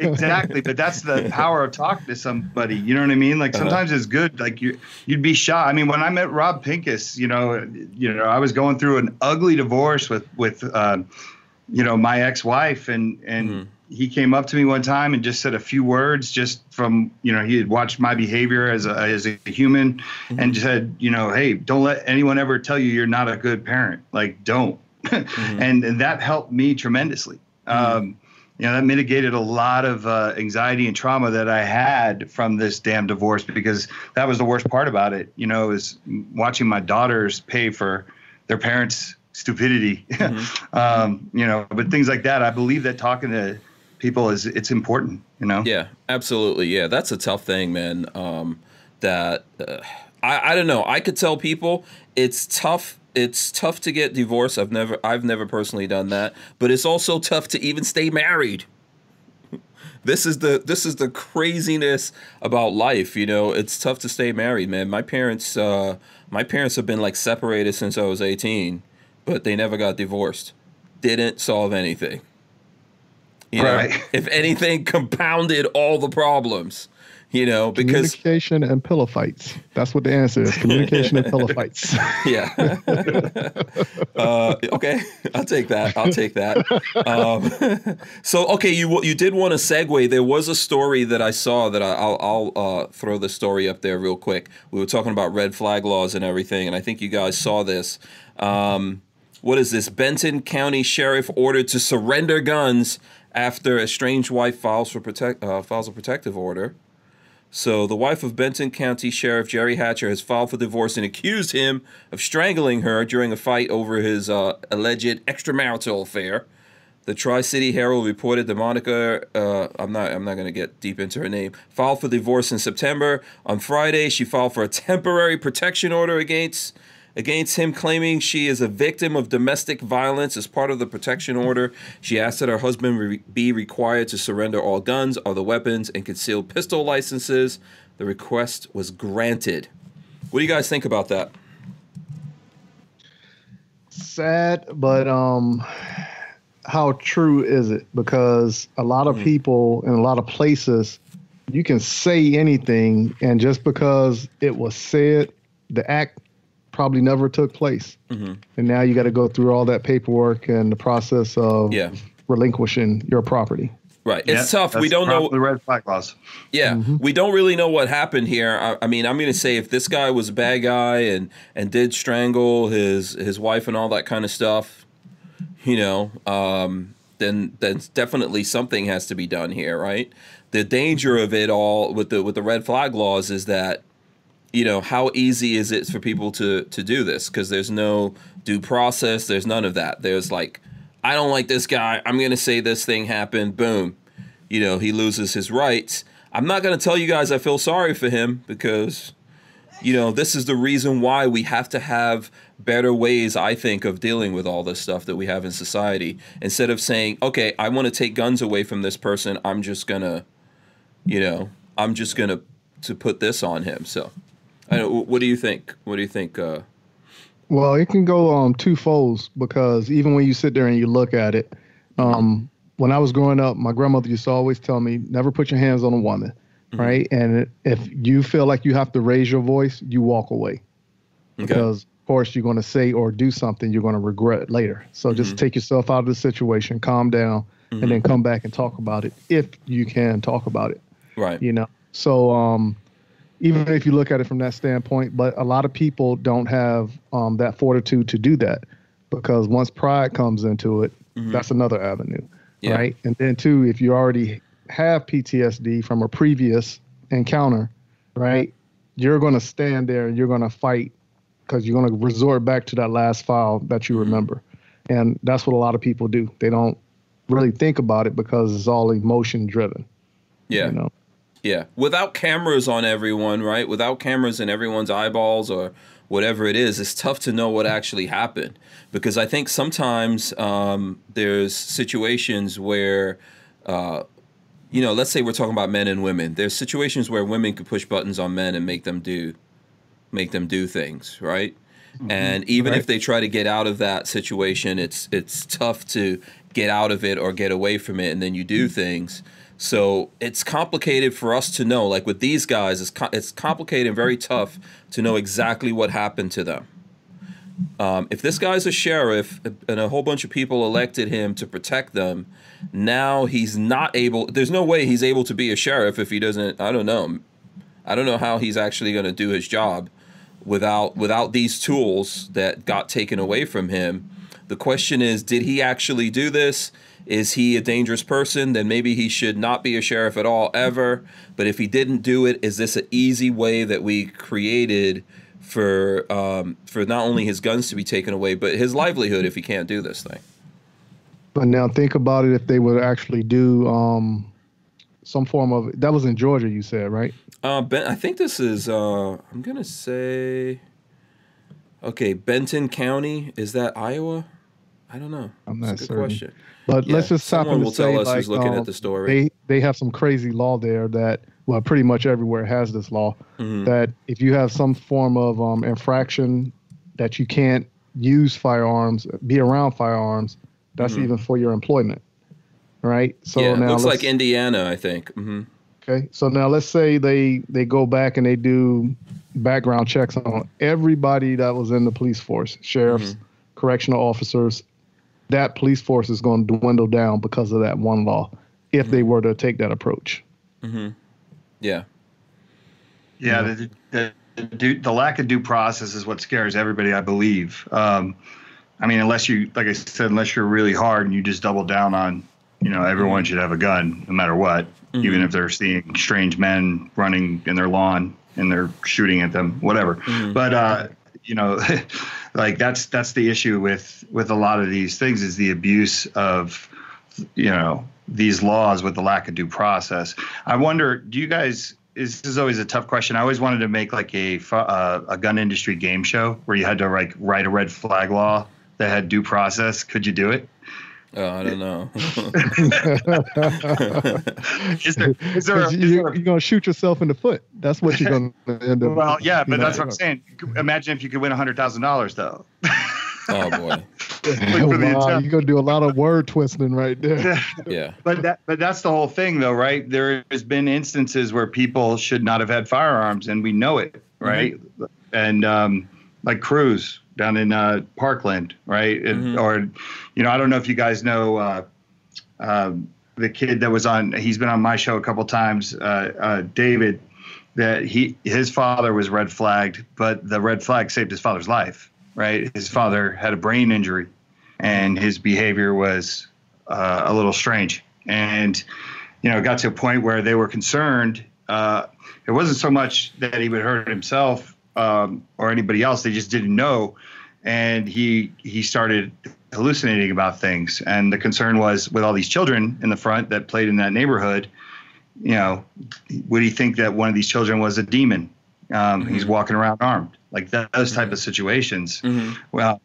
exactly but that's the power of talking to somebody you know what i mean like Uh-huh. sometimes it's good like you you'd be shocked i mean when i met rob pincus you know you know i was going through an ugly divorce with with um, you know my ex-wife and and Mhm. he came up to me one time and just said a few words just from you know he had watched my behavior as a as a human Mm-hmm. and said you know hey don't let anyone ever tell you you're not a good parent like don't Mm-hmm. and, and that helped me tremendously um, you know that mitigated a lot of uh, anxiety and trauma that I had from this damn divorce because that was the worst part about it. You know, is watching my daughters pay for their parents' stupidity. um, you know, but things like that. I believe that talking to people is it's important. You know. Yeah, absolutely. Yeah, that's a tough thing, man. Um, that uh, I I don't know. I could tell people it's tough. It's tough to get divorced. I've never I've never personally done that, but it's also tough to even stay married. This is the this is the craziness about life, you know. It's tough to stay married, man. My parents uh my parents have been like separated since I was 18, but they never got divorced. Didn't solve anything. You know, Right. if anything, compounded all the problems. You know, because Communication and pillow fights. That's what the answer is. Communication and pillow fights. yeah. uh, okay, I'll take that. I'll take that. Um, so okay, you you did want to segue. There was a story that I saw that I, I'll I'll uh, throw the story up there real quick. We were talking about red flag laws and everything, and I think you guys saw this. Um, what is this? Benton County Sheriff ordered to surrender guns after estranged wife files for protect uh, files a protective order. So the wife of Benton County Sheriff Jerry Hatcher has filed for divorce and accused him of strangling her during a fight over his uh, alleged extramarital affair. The Tri-City Herald reported that Monica, uh, I'm not, I'm not going to get deep into her name, filed for divorce in September. On Friday, she filed for a temporary protection order against against him, claiming she is a victim of domestic violence. As part of the protection order, she asked that her husband re- be required to surrender all guns, other weapons, and concealed pistol licenses. The request was granted. What do you guys think about that? sad, but um, how true is it? Because a lot of Mhm. people in a lot of places, you can say anything, and just because it was said, the act probably never took place. Mm-hmm. And now you got to go through all that paperwork and the process of Yeah. relinquishing your property. Right. Yeah, It's tough. that's We don't know. the red flag laws. Yeah, Mm-hmm. we don't really know what happened here. I, I mean, I'm going to say if this guy was a bad guy and and did strangle his his wife and all that kind of stuff, you know, um, then then definitely something has to be done here, right? The danger of it all with the with the red flag laws is that you know how easy is it for people to to do this? Because there's no due process there's none of that. There's like i don't like this guy i'm to say this thing happened boom. You know he loses his rights. I'm not to tell you guys i feel sorry for him because you know this is the reason why we have to have better ways i think of dealing with all this stuff that we have in society. Instead of saying okay i want to take guns away from this person i'm just to you know i'm just to to put this on him so I know, what do you think? What do you think uh Well, it can go um two folds because even when you sit there and you look at it, um, when I was growing up, my grandmother used to always tell me, never put your hands on a woman, right? And if you feel like you have to raise your voice, you walk away. Because, of course, you're going to say or do something you're going to regret later. So just take yourself out of the situation, calm down, and then come back and talk about it if you can talk about it. Right. You know? So um even if you look at it from that standpoint but a lot of people don't have um that fortitude to do that because once pride comes into it that's another avenue Yeah. right? And then too if you already have PTSD from a previous encounter right you're going to stand there and you're going to fight because you're going to resort back to that last file that you remember. And that's what a lot of people do. They don't really think about it because it's all emotion driven yeah. you know yeah. Without cameras on everyone right? Without cameras in everyone's eyeballs or whatever it is it's tough to know what actually happened. Because i think sometimes um, there's situations where uh, you know let's say we're talking about men and women. There's situations where women could push buttons on men and make them do make them do things right? And even if they try to get out of that situation it's it's tough to get out of it or get away from it and then you do things so it's complicated for us to know like with these guys it's co- it's complicated and very tough to know exactly what happened to them um, if this guy's a sheriff and a whole bunch of people elected him to protect them, now he's not able. There's no way he's able to be a sheriff if he doesn't. I don't know. I don't know how he's actually going to do his job without without these tools that got taken away from him. The question is, did he actually do this? Is he a dangerous person? Then maybe he should not be a sheriff at all ever. But if he didn't do it, is this an easy way that we created for um, for not only his guns to be taken away, but his livelihood if he can't do this thing? But now think about it if they would actually do um, some form of that was in Georgia, you said, right? Uh, ben, I think this is. Uh, I'm gonna say. Okay, Benton County is that Iowa? I don't know. I'm That's not a good certain. question. But Yeah, let's just stop someone and will say, tell us like, who's looking um, at the story. They they have some crazy law there that well, pretty much everywhere has this law Mhm. that if you have some form of um, infraction that you can't use firearms, be around firearms, that's Mhm. even for your employment, right? So yeah, now looks like Indiana, I think. hmm Okay, so now let's say they they go back and they do background checks on everybody that was in the police force, sheriffs, correctional officers. That police force is going to dwindle down because of that one law, if they were to take that approach. hmm Yeah. Yeah, the, the, the, the lack of due process is what scares everybody, I believe. Um, I mean, unless you, like I said, unless you're really hard and you just double down on, you know, everyone should have a gun no matter what, even if they're seeing strange men running in their lawn and they're shooting at them, whatever. But uh, you know, like that's that's the issue with with a lot of these things is the abuse of, you know, these laws with the lack of due process. I wonder, do you guys? Is, this is always a tough question. I always wanted to make like a uh, a gun industry game show where you had to like write a red flag law that had due process. Could you do it? Oh, I don't know. Is there is there, a, 'Cause is you, there a you're going to shoot yourself in the foot. That's what you're going to end up. well, yeah, you but know. that's what I'm saying. Imagine if you could win hundred thousand dollars though. oh boy. for wow, attempt. you're going to do a lot of word twisting right there. Yeah. But that but that's the whole thing though, right? There has been instances where people should not have had firearms and we know it, right? And um like Cruz down in uh, Parkland, right? Mm-hmm. Or, you know, I don't know if you guys know uh, uh, the kid that was on. He's been on my show a couple times, uh, uh, David. That he his father was red flagged, but the red flag saved his father's life. Right, his father had a brain injury, and his behavior was uh, a little strange. And you know, it got to a point where they were concerned. it wasn't so much that he would hurt himself um, or anybody else. They just didn't know, and he he started hallucinating about things. And the concern was with all these children in the front that played in that neighborhood. You know, would he think that one of these children was a demon? Um, mm-hmm. He's walking around armed, like that, those type mm-hmm. of situations. Mm-hmm. Well,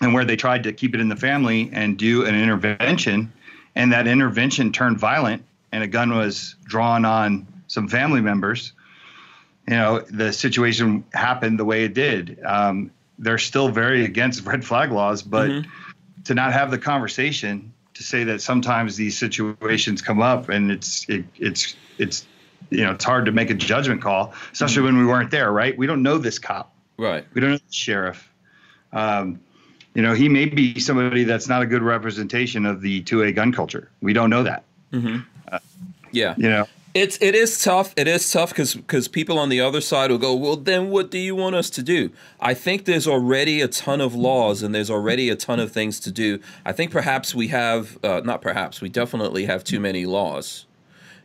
and where they tried to keep it in the family and do an intervention, and that intervention turned violent, and a gun was drawn on some family members you know the situation happened the way it did. Um, they're still very against red flag laws, but mm-hmm. to not have the conversation to say that sometimes these situations come up and it's it, it's it's you know it's hard to make a judgment call, especially mm-hmm. when we weren't there. Right? We don't know this cop. Right. We don't know the sheriff. Um, you know, he may be somebody that's not a good representation of the 2A gun culture. We don't know that. Mm-hmm. Uh, yeah. You know, it's it is tough. It is tough because because people on the other side will go, well, then what do you want us to do? I think there's already a ton of laws and there's already a ton of things to do. I think perhaps we have uh, not perhaps we definitely have too many laws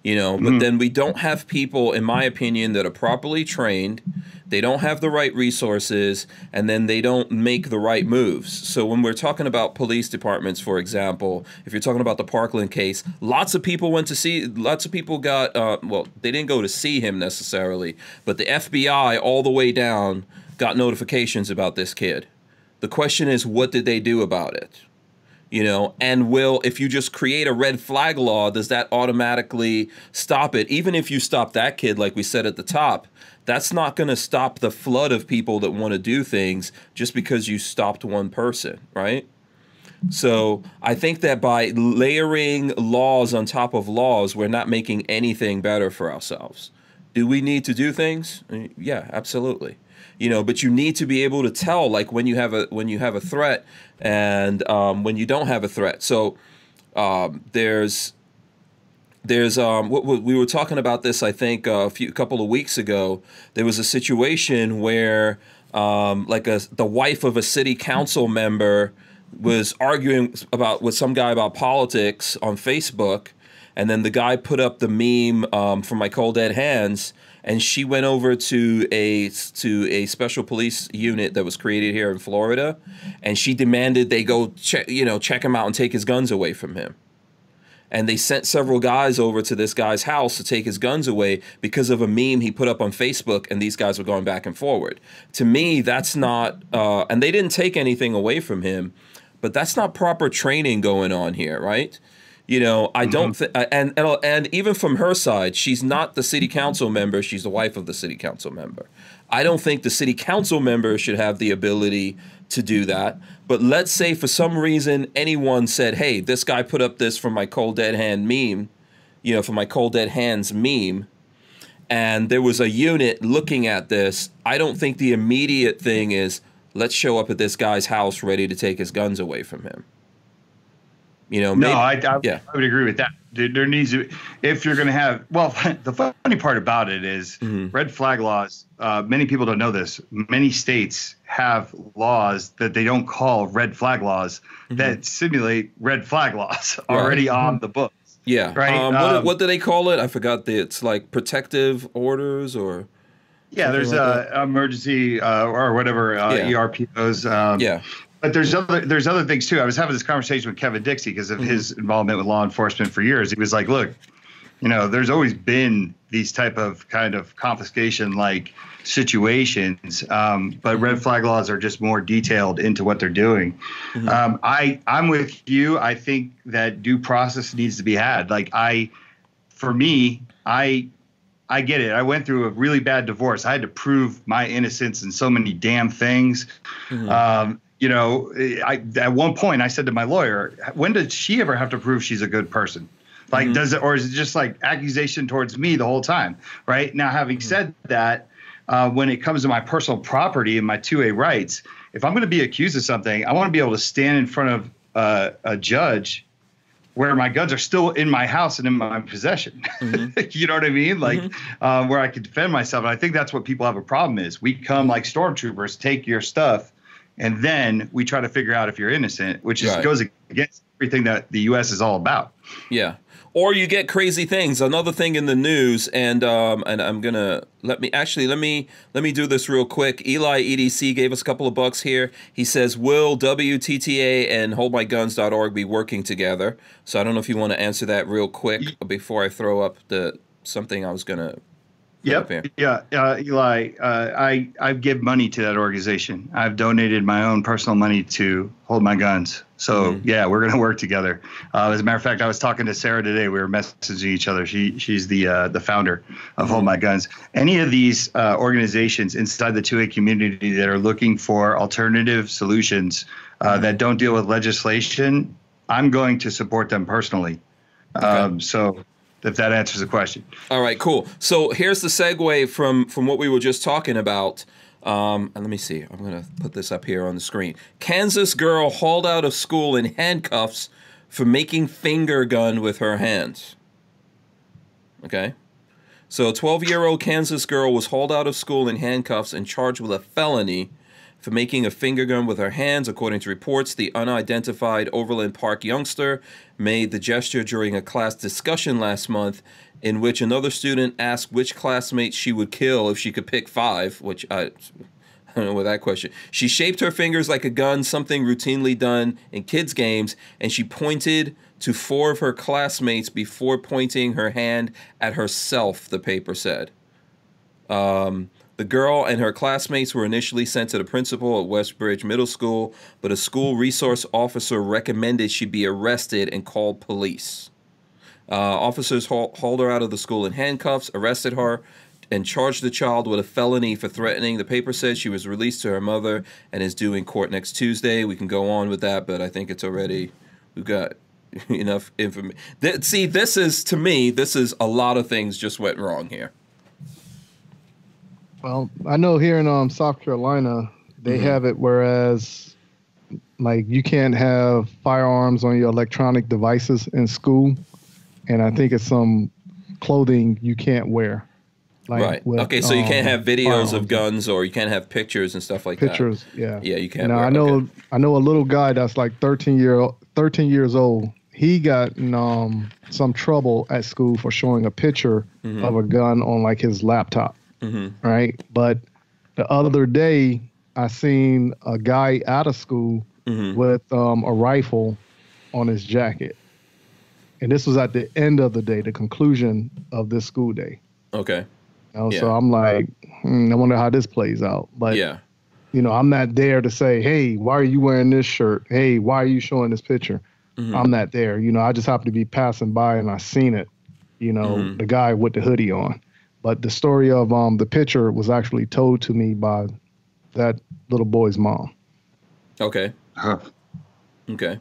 you know but mm. then we don't have people in my opinion that are properly trained they don't have the right resources and then they don't make the right moves. So when we're talking about police departments for example if you're talking about the parkland case lots of people went to see lots of people got uh, well they didn't go to see him necessarily but the fbi all the way down got notifications about this kid. The question is what did they do about it you know and will if you just create a red flag law does that automatically stop it? Even if you stop that kid like we said at the top that's not going to stop the flood of people that want to do things just because you stopped one person right? So i think that by layering laws on top of laws we're not making anything better for ourselves. Do we need to do things? Yeah absolutely you know but you need to be able to tell like when you have a when you have a threat and um, when you don't have a threat. So um, there's there's um, what, we were talking about this i think uh, a few couple of weeks ago. There was a situation where um, like a the wife of a city council member was arguing about with some guy about politics on facebook and then the guy put up the meme um, from my cold dead hands and she went over to a to a special police unit that was created here in Florida, and she demanded they go check you know check him out and take his guns away from him. And they sent several guys over to this guy's house to take his guns away because of a meme he put up on Facebook, and these guys were going back and forward. To me, that's not, uh, and they didn't take anything away from him, but that's not proper training going on here, right? You know, I don't mm-hmm. think, and, and and even from her side, she's not the city council member. She's the wife of the city council member. I don't think the city council member should have the ability to do that. But let's say for some reason anyone said, "Hey, this guy put up this for my cold dead hand meme," you know, for my cold dead hands meme, and there was a unit looking at this. I don't think the immediate thing is let's show up at this guy's house ready to take his guns away from him. You know, no, maybe, I, I, yeah. I would agree with that. There needs to, if you're going to have, well, the funny part about it is mm-hmm. red flag laws. Uh, many people don't know this. Many states have laws that they don't call red flag laws mm-hmm. that simulate red flag laws already right. on the books. Yeah. Right. Um, what, um, what do they call it? I forgot. The, it's like protective orders or. Yeah, there's like a emergency uh, or whatever uh, yeah. ERPOs. Um, yeah but there's other there's other things too. I was having this conversation with Kevin Dixie because of mm-hmm. his involvement with law enforcement for years. He was like, "Look, you know, there's always been these type of kind of confiscation like situations, um, but red flag laws are just more detailed into what they're doing. Mm-hmm. Um, I I'm with you. I think that due process needs to be had. Like I, for me, I I get it. I went through a really bad divorce. I had to prove my innocence in so many damn things. Mm-hmm. Um, you know, I at one point I said to my lawyer, when does she ever have to prove she's a good person? Like, mm-hmm. does it, or is it just like accusation towards me the whole time? Right now, having mm-hmm. said that, uh, when it comes to my personal property and my 2A rights, if I'm going to be accused of something, I want to be able to stand in front of uh, a judge where my guns are still in my house and in my possession. Mm-hmm. you know what I mean? Like mm-hmm. uh, where I could defend myself. And I think that's what people have a problem is. We come like stormtroopers, take your stuff, and then we try to figure out if you're innocent, which is, right. goes against everything that the U.S. is all about. Yeah or you get crazy things. Another thing in the news, and um, and I'm gonna let me actually let me let me do this real quick. Eli EDC gave us a couple of bucks here. He says, "Will WTTA and HoldMyGuns.org be working together?" So I don't know if you want to answer that real quick before I throw up the something I was gonna Yep. Yeah. Uh, Eli, uh, I I give money to that organization. I've donated my own personal money to hold my guns. So mm-hmm. yeah, we're gonna work together. Uh, as a matter of fact, I was talking to Sarah today. We were messaging each other. She she's the uh, the founder of mm-hmm. Hold My Guns. Any of these uh, organizations inside the 2A community that are looking for alternative solutions uh, mm-hmm. that don't deal with legislation, I'm going to support them personally. Okay. Um, so if that answers the question. All right, cool. So here's the segue from from what we were just talking about. Um, and let me see. I'm gonna put this up here on the screen. Kansas girl hauled out of school in handcuffs for making finger gun with her hands. Okay. So a 12 year old Kansas girl was hauled out of school in handcuffs and charged with a felony for making a finger gun with her hands. According to reports, the unidentified Overland Park youngster made the gesture during a class discussion last month in which another student asked which classmate she would kill if she could pick five, which I, I don't know what that question. She shaped her fingers like a gun, something routinely done in kids' games, and she pointed to four of her classmates before pointing her hand at herself, the paper said. Um, the girl and her classmates were initially sent to the principal at Westridge Middle School, but a school resource officer recommended she be arrested and called police. Uh, officers hauled her out of the school in handcuffs, arrested her, and charged the child with a felony for threatening. The paper says she was released to her mother and is due in court next Tuesday. We can go on with that, but I think it's already we've got enough information. See, this is to me, this is a lot of things just went wrong here. Well, I know here in um, South Carolina, they mm-hmm. have it whereas like you can't have firearms on your electronic devices in school, and I think it's some clothing you can't wear. Like right. With, okay, so you can't have um, videos firearms. of guns, or you can't have pictures and stuff like pictures, that. Pictures, yeah. Yeah, you can't. Now I know, okay. I know a little guy that's like 13 year 13 years old. He got in um, some trouble at school for showing a picture mm-hmm. of a gun on like his laptop mm-hmm. right? But the other day, I seen a guy out of school mm-hmm. with um, a rifle on his jacket, and this was at the end of the day, the conclusion of this school day. Okay. You know, yeah. So I'm like, hmm, I wonder how this plays out. But yeah, you know, I'm not there to say, hey, why are you wearing this shirt? Hey, why are you showing this picture? Mm-hmm. I'm not there. You know, I just happen to be passing by and I seen it. You know, mm-hmm. the guy with the hoodie on. But the story of um, the picture was actually told to me by that little boy's mom. Okay. Huh. Okay.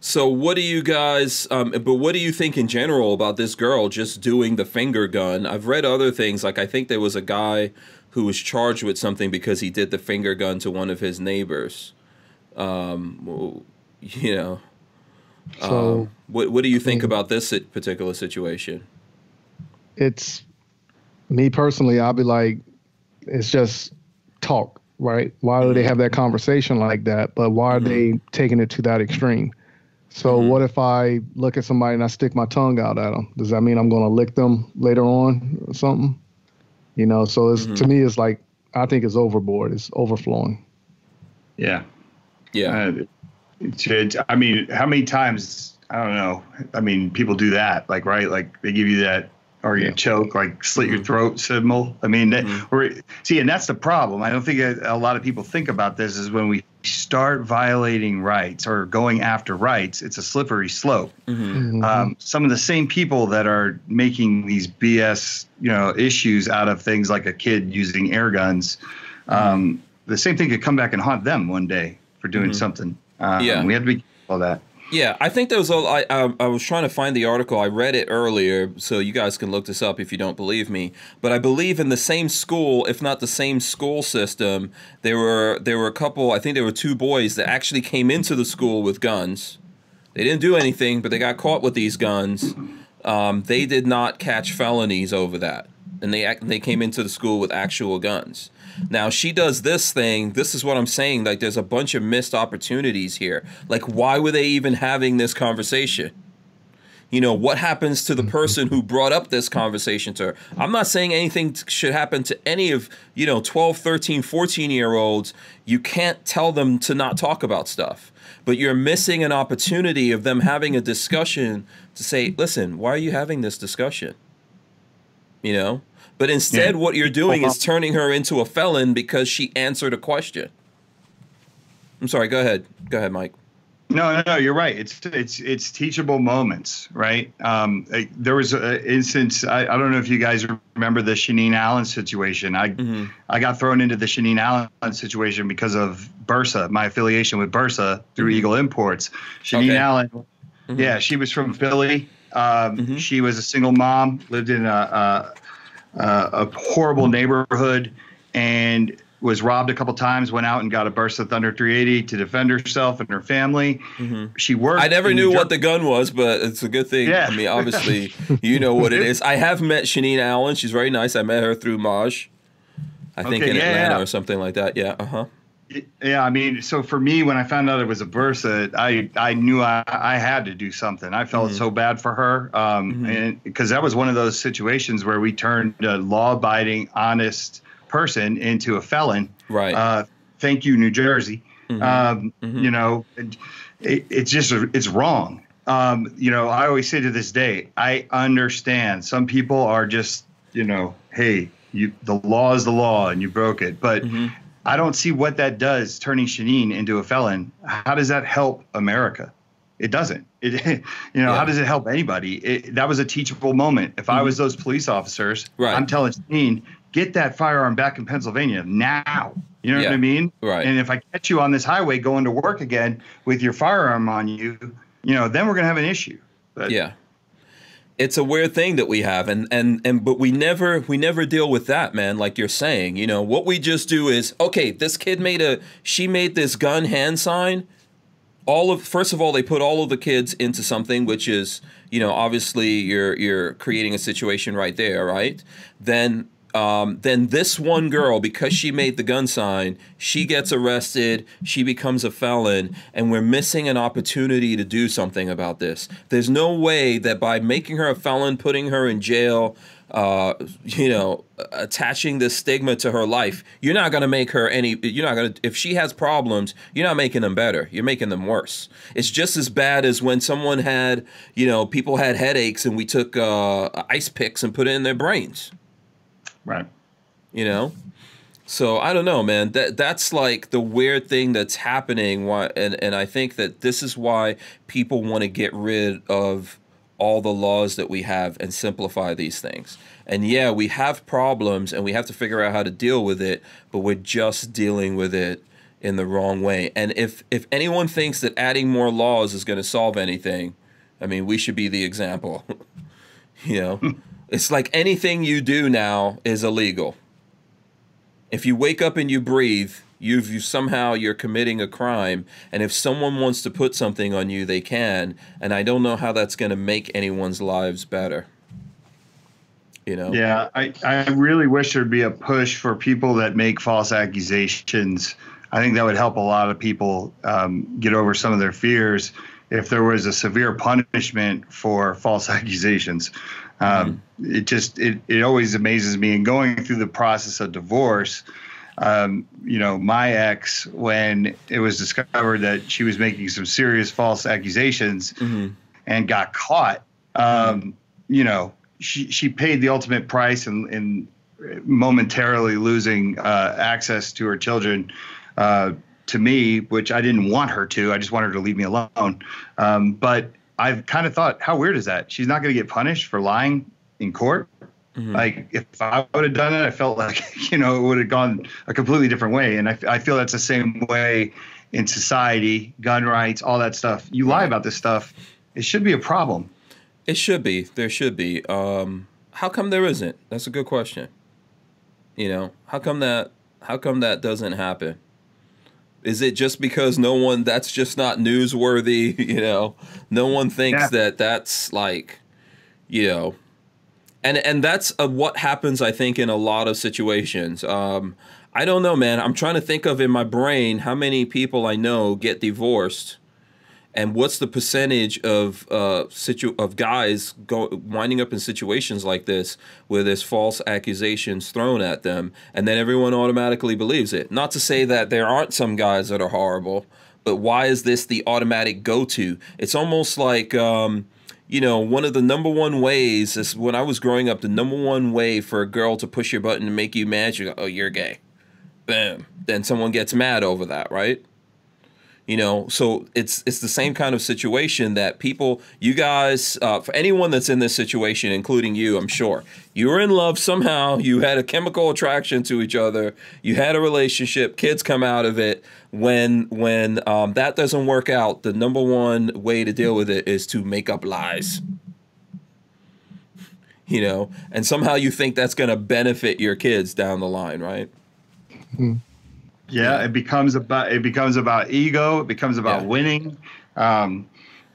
So what do you guys um, but what do you think in general about this girl just doing the finger gun? I've read other things like I think there was a guy who was charged with something because he did the finger gun to one of his neighbors. Um, you know. So um, what what do you think about this particular situation? It's me personally, I'll be like, it's just talk, right? Why do they have that conversation like that? But why are mm-hmm. they taking it to that extreme? So mm-hmm. what if I look at somebody and I stick my tongue out at them? Does that mean I'm going to lick them later on or something? You know, so it's mm-hmm. to me, it's like I think it's overboard. It's overflowing. Yeah. Yeah. Uh, I mean, how many times? I don't know. I mean, people do that, like right, like they give you that or you yeah. choke, like slit mm-hmm. your throat symbol. I mean, mm-hmm. see, and that's the problem. I don't think a, a, lot of people think about this is when we start violating rights or going after rights, it's a slippery slope. Mm-hmm. mm-hmm. Um, some of the same people that are making these BS, you know, issues out of things like a kid using air guns, um, the same thing could come back and haunt them one day for doing mm-hmm. something. Um, yeah, we have to be careful of that. Yeah, I think there was a. I, I, I was trying to find the article. I read it earlier, so you guys can look this up if you don't believe me. But I believe in the same school, if not the same school system, there were there were a couple. I think there were two boys that actually came into the school with guns. They didn't do anything, but they got caught with these guns. Um, they did not catch felonies over that, and they they came into the school with actual guns. Now she does this thing. This is what I'm saying. Like there's a bunch of missed opportunities here. Like why were they even having this conversation? You know, what happens to the mm-hmm. person who brought up this conversation to her? I'm not saying anything should happen to any of, you know, 12, 13, 14 year olds. You can't tell them to not talk about stuff, but you're missing an opportunity of them having a discussion to say, listen, why are you having this discussion? You know? But instead, yeah. what you're doing is turning her into a felon because she answered a question. I'm sorry. Go ahead. Go ahead, Mike. No, no, no. you're right. It's it's it's teachable moments, right? Um, there was an instance. I, I don't know if you guys remember the Shaneen Allen situation. I mm-hmm. I got thrown into the Shaneen Allen situation because of Bersa, my affiliation with Bersa through mm-hmm. Eagle Imports. Shaneen okay. Allen, mm-hmm. yeah, she was from Philly. Um, mm-hmm. She was a single mom, lived in a, a uh, a horrible neighborhood and was robbed a couple times. Went out and got a Bersa Thunder 380 to defend herself and her family. Mm-hmm. She worked. I never knew what the gun was, but it's a good thing. Yeah. I mean, obviously, you know what it is. I have met Shaneen Allen. She's very nice. I met her through Maj. I think okay, in yeah, Atlanta yeah. or something like that. Yeah. Uh huh. Yeah, I mean, so for me, when I found out it was a Bersa, I I knew I, I had to do something. I felt mm-hmm. so bad for her, um, mm-hmm. and because that was one of those situations where we turned a law-abiding, honest person into a felon. Right. Uh, thank you, New Jersey. Mm-hmm. Um, mm-hmm. you know, it, it's just it's wrong. Um, you know, I always say to this day, I understand. Some people are just, you know, hey, you the law is the law and you broke it, but mm-hmm. I don't see what that does turning Shaneen into a felon. How does that help America? It doesn't. It, you know, yeah. how does it help anybody? It, that was a teachable moment. If mm-hmm. I was those police officers, right. I'm telling Shaneen, get that firearm back in Pennsylvania now. You know yeah. what I mean? Right. And if I catch you on this highway going to work again with your firearm on you, you know, then we're gonna have an issue. But, yeah it's a weird thing that we have and and and but we never we never deal with that man like you're saying you know? What we just do is okay this kid made a she made this gun hand sign. All of first of all they put all of the kids into something which is you know obviously you're you're creating a situation right there right? Then um, then this one girl, because she made the gun sign, she gets arrested, she becomes a felon, and we're missing an opportunity to do something about this. There's no way that by making her a felon, putting her in jail, uh, you know, attaching this stigma to her life, you're not going to make her any, you're not going to, if she has problems, you're not making them better. You're making them worse. It's just as bad as when someone had, you know, people had headaches and we took uh, ice picks and put it in their brains. Right. You know? So I don't know, man. That that's like the weird thing that's happening. Why and, and I think that this is why people want to get rid of all the laws that we have and simplify these things. And yeah, we have problems and we have to figure out how to deal with it, but we're just dealing with it in the wrong way. And if if anyone thinks that adding more laws is going to solve anything, I mean, we should be the example. you know. It's like anything you do now is illegal. If you wake up and you breathe, you've you somehow you're committing a crime and if someone wants to put something on you they can and i don't know how that's going to make anyone's lives better. You know? Yeah i i really wish there'd be a push for people that make false accusations. I think that would help a lot of people um, get over some of their fears if there was a severe punishment for false accusations um, mm-hmm. It just it it always amazes me. And going through the process of divorce, um, you know, my ex, when it was discovered that she was making some serious false accusations mm-hmm. and got caught, um, mm-hmm. you know, she she paid the ultimate price and in, in momentarily losing uh, access to her children. Uh, to me, which I didn't want her to. I just wanted her to leave me alone. Um, but I've kind of thought, how weird is that? She's not going to get punished for lying in court. Mm-hmm. Like if I would have done it, I felt like you know it would have gone a completely different way. And I, I feel that's the same way in society, gun rights, all that stuff. You lie about this stuff, it should be a problem. It should be. There should be. Um, how come there isn't? That's a good question. You know, how come that? How come that doesn't happen? Is it just because no one? That's just not newsworthy. You know, no one thinks yeah. that that's like, you know, and and that's uh, what happens. I think in a lot of situations. Um, I don't know, man. I'm trying to think of in my brain how many people I know get divorced and what's the percentage of uh, situ- of guys go- winding up in situations like this where there's false accusations thrown at them and then everyone automatically believes it? Not to say that there aren't some guys that are horrible but why is this the automatic go-to? It's almost like um, you know one of the number one ways is when i was growing up the number one way for a girl to push your button and make you mad you go oh you're gay. Bam. then someone gets mad over that right you know so it's it's the same kind of situation that people you guys uh, for anyone that's in this situation including you i'm sure you were in love somehow. You had a chemical attraction to each other. You had a relationship. Kids come out of it. When when um, that doesn't work out the number one way to deal with it is to make up lies. You know? And somehow you think that's going to benefit your kids down the line right? Mm-hmm. Yeah, it becomes about it becomes about ego. It becomes about yeah. winning. Um,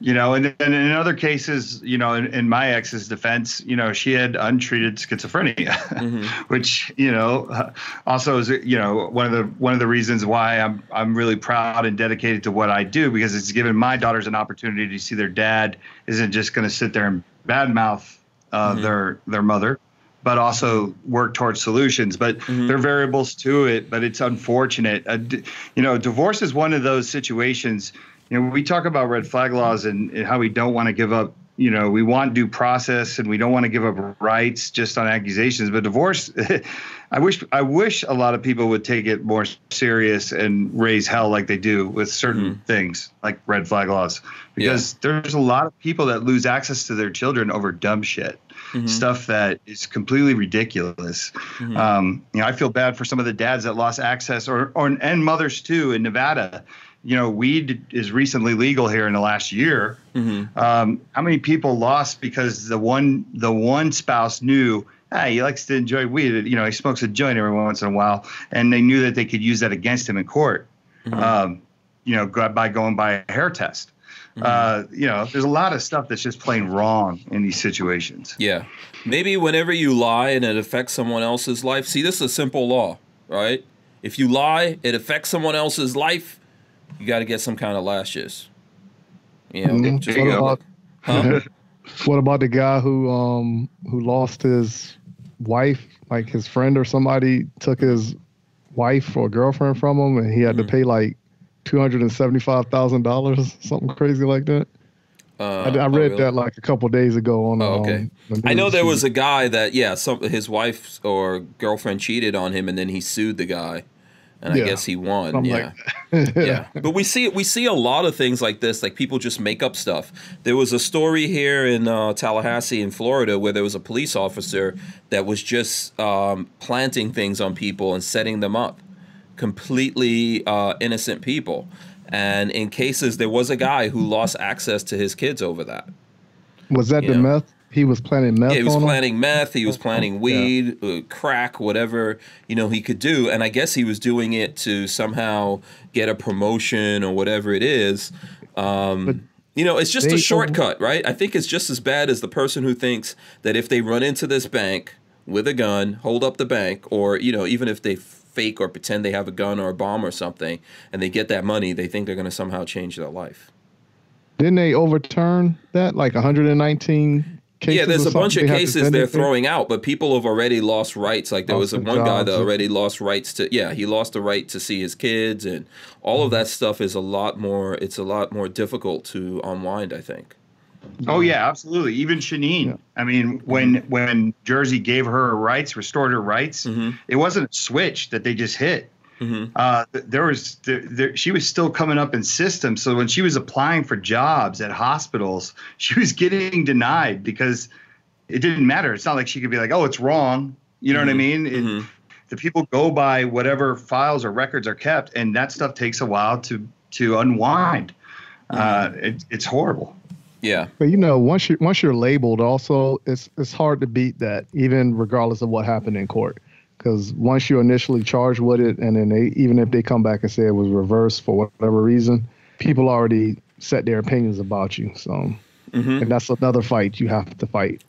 you know, and then in other cases, you know, in, in, my ex's defense, you know, she had untreated schizophrenia, mm-hmm. which you know also is you know one of the one of the reasons why I'm I'm really proud and dedicated to what I do because it's given my daughters an opportunity to see their dad isn't just going to sit there and badmouth uh, mm-hmm. their their mother, but also work towards solutions. But mm-hmm. there are variables to it. But it's unfortunate. Uh, d- you know, divorce is one of those situations. You know, we talk about red flag laws and, and how we don't want to give up. You know, we want due process and we don't want to give up rights just on accusations. But divorce, I wish I wish a lot of people would take it more serious and raise hell like they do with certain mm-hmm. things like red flag laws, because yeah. there's a lot of people that lose access to their children over dumb shit mm-hmm. stuff that is completely ridiculous. Mm-hmm. Um, you know, I feel bad for some of the dads that lost access, or, or and mothers too in Nevada. You know, weed is recently legal here in the last year. Mm-hmm. Um, how many people lost because the one the one spouse knew ah, he likes to enjoy weed. You know, he smokes a joint every once in a while, and they knew that they could use that against him in court. Mm-hmm. Um, you know, by going by a hair test. Mm-hmm. Uh, you know, there's a lot of stuff that's just plain wrong in these situations. Yeah. Maybe whenever you lie and it affects someone else's life, see, this is a simple law, right? If you lie, it affects someone else's life, you got to get some kind of lashes. You know, mm-hmm. just, what, about, huh? what about the guy who um who lost his wife, like his friend or somebody took his wife or girlfriend from him and he had mm-hmm. to pay like two hundred and seventy-five thousand dollars, something crazy like that. Uh, I, I, read oh, really? that like a couple days ago on. Oh, okay. Um, I know there was a guy that yeah, some his wife or girlfriend cheated on him, and then he sued the guy, and yeah, I guess he won. Yeah, like yeah. But we see we see a lot of things like this. Like people just make up stuff. There was a story here in uh, Tallahassee, in Florida, where there was a police officer that was just um, planting things on people and setting them up completely uh, innocent people. And in cases, there was a guy who lost access to his kids over that. Was that you the know? meth? He was planting meth. Yeah, he was planting him? meth. He was planting weed, yeah. uh, crack, whatever you know he could do. And I guess he was doing it to somehow get a promotion or whatever it is. Um, you know, it's just a shortcut, right? I think it's just as bad as the person who thinks that if they run into this bank with a gun, hold up the bank, or you know, even if they fake or pretend they have a gun or a bomb or something, and they get that money, they think they're going to somehow change their life. Didn't they overturn that like 119 cases? Yeah, there's a bunch of cases they're throwing out, but people have already lost rights. Like there was one guy that already lost rights to yeah, he lost the right to see his kids, and all mm-hmm. of that stuff is a lot more. It's a lot more difficult to unwind. I think. Oh yeah, absolutely. Even Shaneen. Yeah. I mean, when when Jersey gave her rights, restored her rights, mm-hmm. it wasn't a switch that they just hit. Mm-hmm. Uh, there was there, there, she was still coming up in systems. So when she was applying for jobs at hospitals, she was getting denied because it didn't matter. It's not like she could be like, "Oh, it's wrong." You know mm-hmm. what I mm-hmm. mean? It, mm-hmm. the people go by whatever files or records are kept, and that stuff takes a while to to unwind. Uh, it, it's horrible. Yeah. But you know, once you once you're labeled, also it's it's hard to beat that, even regardless of what happened in court. Because once you're initially charged with it, and then they even if they come back and say it was reversed for whatever reason, people already set their opinions about you. So, mm-hmm. and that's another fight you have to fight.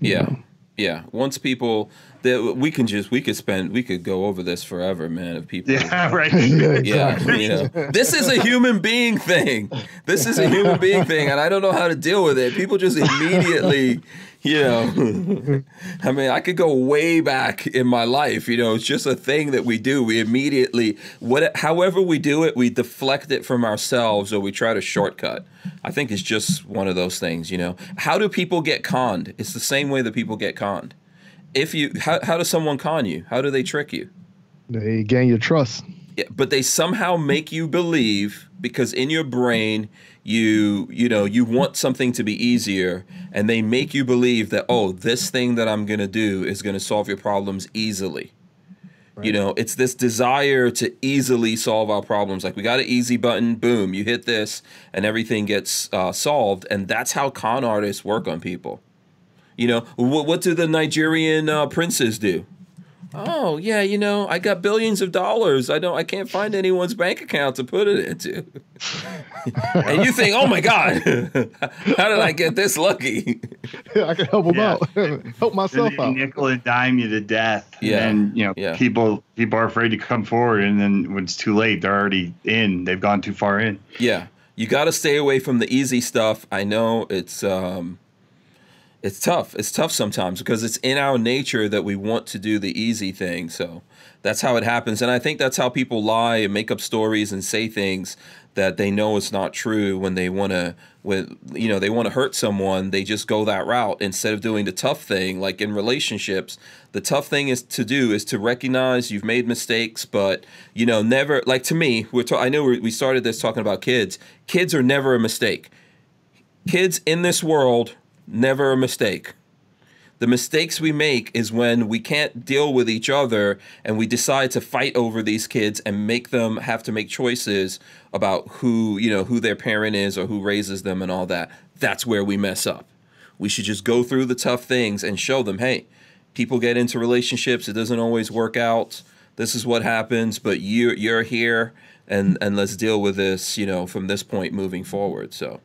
Yeah. know. Yeah. Once people that we can just we could spend we could go over this forever, man. If people Yeah, right. Yeah, Yeah, exactly. you know, this is a human being thing. This is a human being thing, and I don't know how to deal with it. People just immediately, you know, I mean, I could go way back in my life. You know, it's just a thing that we do. We immediately, what, however we do it, we deflect it from ourselves, or we try to shortcut. I think it's just one of those things. You know, how do people get conned? It's the same way that people get conned. If you, how, how does someone con you? How do they trick you? They gain your trust. Yeah, but they somehow make you believe because in your brain you you know you want something to be easier and they make you believe that oh this thing that I'm going to do is going to solve your problems easily. You know, it's this desire to easily solve our problems. Like we got an easy button, boom, you hit this, and everything gets uh, solved. And that's how con artists work on people. You know, what, what do the Nigerian uh, princes do? Oh yeah, you know, I got billions of dollars. I don't, I can't find anyone's bank account to put it into. and you think, oh my god, how did I get this lucky? I can help them Yeah. out, help myself They out. nickel and dime you to death. Yeah. And you know, Yeah. people people are afraid to come forward, and then when it's too late, they're already in. They've gone too far in. Yeah, you got to stay away from the easy stuff. I know it's um, it's tough. It's tough sometimes because it's in our nature that we want to do the easy thing. So that's how it happens, and I think that's how people lie and make up stories and say things that they know it's not true when they want to when you know they want to hurt someone. They just go that route instead of doing the tough thing. Like in relationships the tough thing is to do is to recognize you've made mistakes but you know never like to me we're ta- I know we started this talking about kids. Kids are never a mistake. Kids in this world never a mistake the mistakes we make is when we can't deal with each other and we decide to fight over these kids and make them have to make choices about who, you know, who their parent is or who raises them and all that. That's where we mess up. We should just go through the tough things and show them, hey, people get into relationships, it doesn't always work out. This is what happens, but you you're here and and let's deal with this, you know, from this point moving forward. So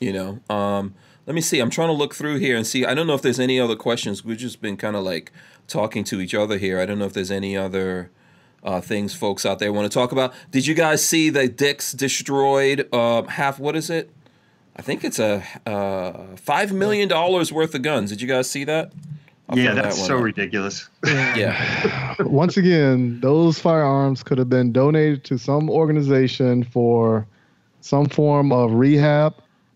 you know? Um let me see. I'm trying to look through here and see. I don't know if there's any other questions. We've just been kind of like talking to each other here. I don't know if there's any other uh, things folks out there want to talk about. Did you guys see that Dick's destroyed uh, half what is it? I think it's a uh, five million dollars worth of guns. Did you guys see that? I'll yeah, throw that that's so up. ridiculous. yeah. Once again, those firearms could have been donated to some organization for some form of rehab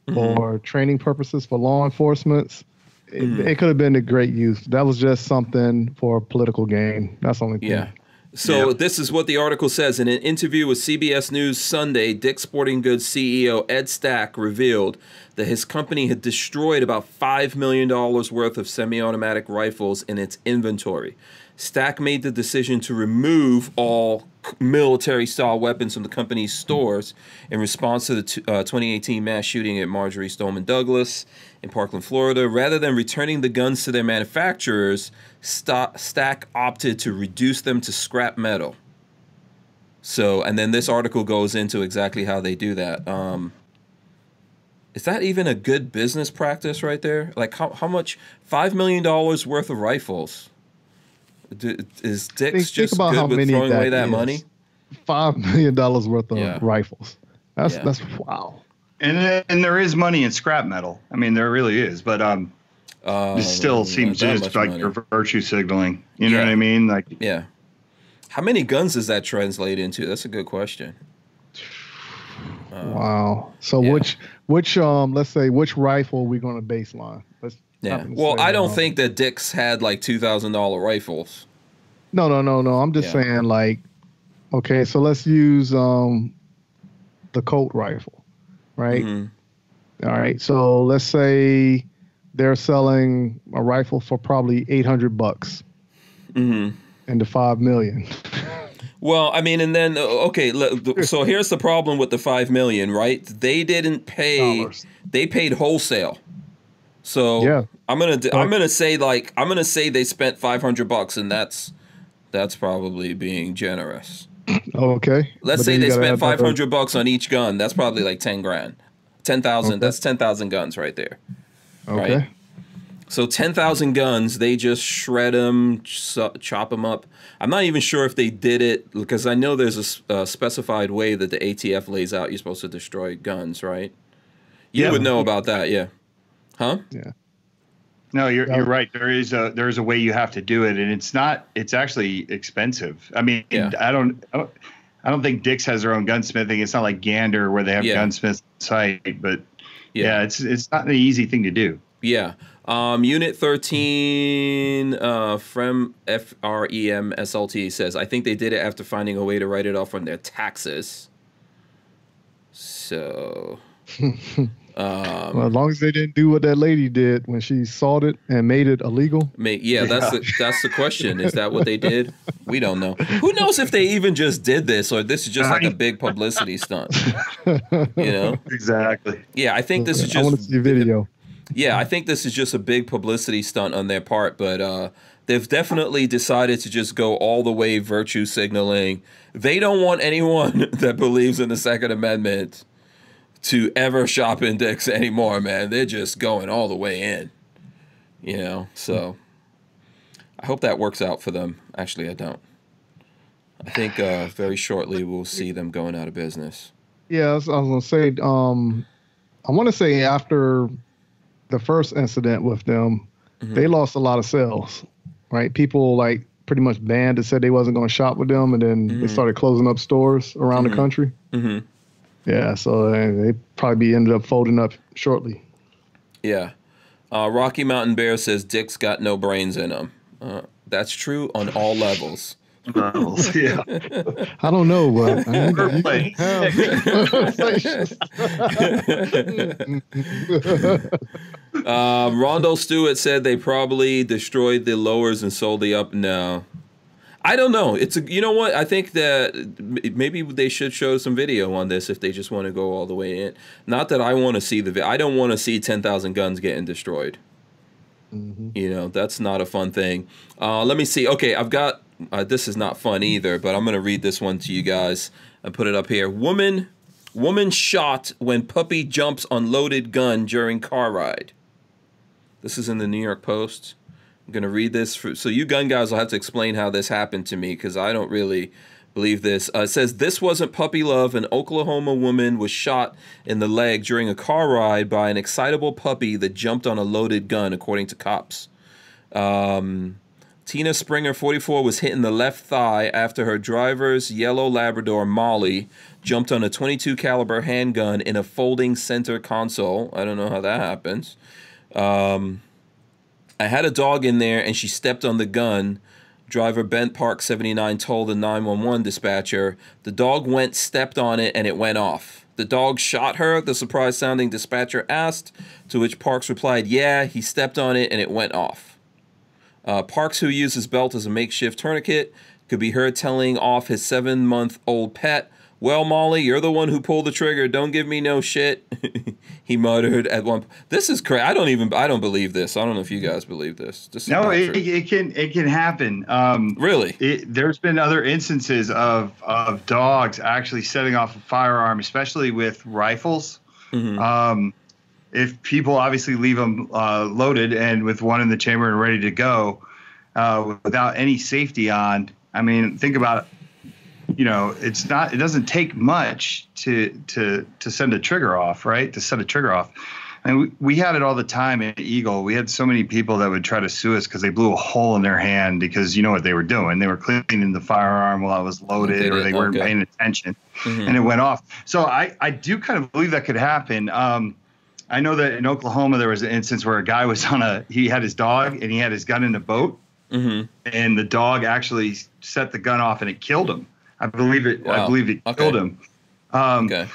Mm-hmm. or training purposes for law enforcement. It, Mm-hmm. it could have been a great use. That was just something for political gain. That's the only thing. Yeah. So Yep. this is what the article says. In an interview with CBS News Sunday, Dick Sporting Goods CEO Ed Stack revealed that his company had destroyed about $5 million worth of semi automatic rifles in its inventory. Stack made the decision to remove all military style weapons from the company's stores in response to the t- uh, 2018 mass shooting at Marjory Stoneman Douglas in Parkland, Florida. Rather than returning the guns to their manufacturers, Sta- Stack opted to reduce them to scrap metal. So, and then this article goes into exactly how they do that. Um, is that even a good business practice right there? Like, how, how much? $5 million worth of rifles. D- is Dick's Think- think just about good how with many throwing away that that is. money? Five million dollars worth of Yeah. rifles. That's Yeah. that's wow. And and there is money in scrap metal. I mean, there really is, but um, Uh, it still not seems that just like money. you're virtue signaling. You know Yeah. what I mean? Like, Yeah. How many guns does that translate into? That's a good question. wow. So Uh, yeah. which which um let's say which rifle are we going to baseline? Let's Yeah. Well, I don't think that Dick's had like two thousand dollar rifles. No, no, no, no. I'm just Yeah. saying like okay, so let's use um the Colt rifle, right? Mhm. All right. So let's say they're selling a rifle for probably 800 bucks Mhm. the 5 million. Well, I mean, and then uh, okay, so here's the problem with the five million, right? They didn't pay. Dollars. They paid wholesale. So Yeah. I'm gonna d- I'm gonna say like I'm gonna say they spent five hundred bucks, and that's that's probably being generous. Okay. Let's But say they spent add five the- hundred bucks on each gun. That's probably like ten grand, ten thousand. Okay. That's ten thousand guns right there. Okay. right? So ten thousand guns, they just shred them, ch- chop them up. I'm not even sure if they did it because I know there's a specified way that the ATF lays out. You're supposed to destroy guns, right? You Yeah. would know about that, yeah? Huh? Yeah. No, you're you're right. There is a there's a way you have to do it, and it's not. It's actually expensive. I mean, Yeah. I don't. I don't I don't think Dick's has their own gunsmithing. It's not like Gander where they have Yeah. gunsmiths site, but Yeah. yeah. it's it's not an easy thing to do. Yeah. Um, Unit 13 uh, from FREM SLT says, I think they did it after finding a way to write it off on their taxes. So, um, Well, as long as they didn't do what that lady did when she sawed it and made it illegal. May, yeah, that's the that's the question. Is that what they did? We don't know. Who knows if they even just did this or this is just like a big publicity stunt? You know? Exactly. Yeah, I think this is just. I want to just see a video. yeah, I think this is just a big publicity stunt on their part, but uh, they've definitely decided to just go all the way virtue signaling. They don't want anyone that believes in the Second Amendment to ever shop index anymore, man. They're just going all the way in. You know, so I hope that works out for them. Actually, I don't. I think uh, very shortly we'll see them going out of business. Yeah, I was, I was gonna say. Um, I want to say after the first incident with them, Mm-hmm. they lost a lot of sales. Right, people like pretty much banned and said they wasn't going to shop with them, and then Mm-hmm. they started closing up stores around the country. Yeah, so they, they probably ended up folding up shortly. Yeah. Uh, Rocky Mountain Bear says Dick's got no brains in him. Uh, that's true on all levels. yeah. I don't know, but I mean, you Play. can Um, Rondo Stewart said they probably destroyed the lowers and sold the up. No, I don't know. It's a, you know what? I think that maybe they should show some video on this if they just want to go all the way in. Not that I want to see the. Vi- I don't want to see ten thousand guns getting destroyed. You know that's not a fun thing. Uh, let me see. Okay, I've got. Uh, this is not fun either, but I'm gonna read this one to you guys and put it up here. Woman, woman shot when puppy jumps on loaded gun during car ride. This is in the New York Post. I'm going to read this. For, so, you gun guys will have to explain how this happened to me because I don't really believe this. Uh, says this wasn't puppy love. An Oklahoma woman was shot in the leg during a car ride by an excitable puppy that jumped on a loaded gun, according to cops. Um, Tina Springer, 44, was hit in the left thigh after her driver's yellow Labrador Molly jumped on a 22 caliber handgun in a folding center console. I don't know how that happens. Um, I had a dog in there and she stepped on the gun. Driver Bert Parks 79 told the 911 dispatcher the dog went, stepped on it, and it went off. The dog shot her, the surprise sounding dispatcher asked, to which Parks replied, Yeah, he stepped on it and it went off. Uh, Parks, who used his belt as a makeshift tourniquet, could be heard telling off his seven month old pet, Well, Molly, you're the one who pulled the trigger. Don't give me no shit. he muttered at one point. This is crazy. I don't even, I don't believe this. I don't know if you guys believe this. this No, it, it can it can happen. Um, really? it, there's been other instances of of dogs actually setting off a firearm, especially with rifles. Mhm. Um, if people obviously leave them uh, loaded and with one in the chamber and ready to go, uh, without any safety on, I mean, think about, you know, it's not. It doesn't take much to to to send a trigger off, right? To set a trigger off. And we, we had it all the time at Eagle. We had so many people that would try to sue us because they blew a hole in their hand because you know what they were doing. They were cleaning the firearm while it was loaded, or they weren't Okay. paying attention, Mhm. and it went off. So I, I do kind of believe that could happen. Um, I know that in Oklahoma there was an instance where a guy was on a he had his dog and he had his gun in a boat, Mhm. and the dog actually set the gun off and it killed him. I believe it. I believe it Okay. killed him. Um, Okay.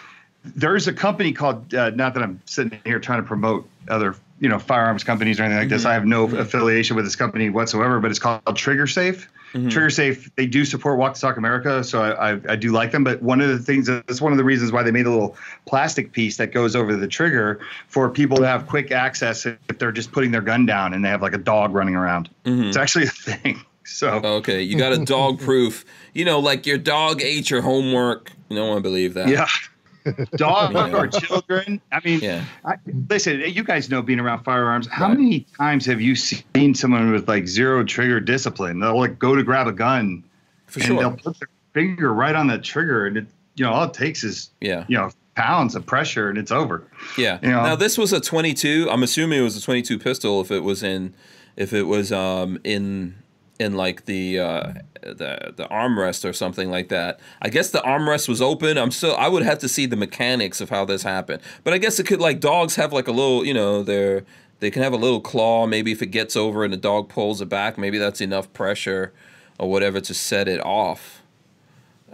there's a company called uh, not that I'm sitting here trying to promote other you know firearms companies or anything like this. I have no affiliation with this company whatsoever, but it's called Trigger Safe, Mm-hmm. Trigger Safe, they do support Walk the Talk America, so I, I, I, do like them. But one of the things that's one of the reasons why they made a little plastic piece that goes over the trigger for people to have quick access if they're just putting their gun down and they have like a dog running around. Mm-hmm. It's actually a thing. So okay, you got a dog proof. You know, like your dog ate your homework. No one believe that. Yeah. dog yeah. or children. I mean, yeah. I, listen, you guys know being around firearms. How right. many times have you seen someone with like zero trigger discipline? They'll like go to grab a gun, For and sure. they'll put their finger right on the trigger, and it, you know, all it takes is yeah, you know, pounds of pressure, and it's over. Yeah. You know? Now this was a 22. I'm assuming it was a 22 pistol. If it was in, if it was um in in like the uh, the the armrest or something like that. I guess the armrest was open. I'm still I would have to see the mechanics of how this happened. But I guess it could like dogs have like a little you know they're they can have a little claw. Maybe if it gets over and the dog pulls it back, maybe that's enough pressure or whatever to set it off.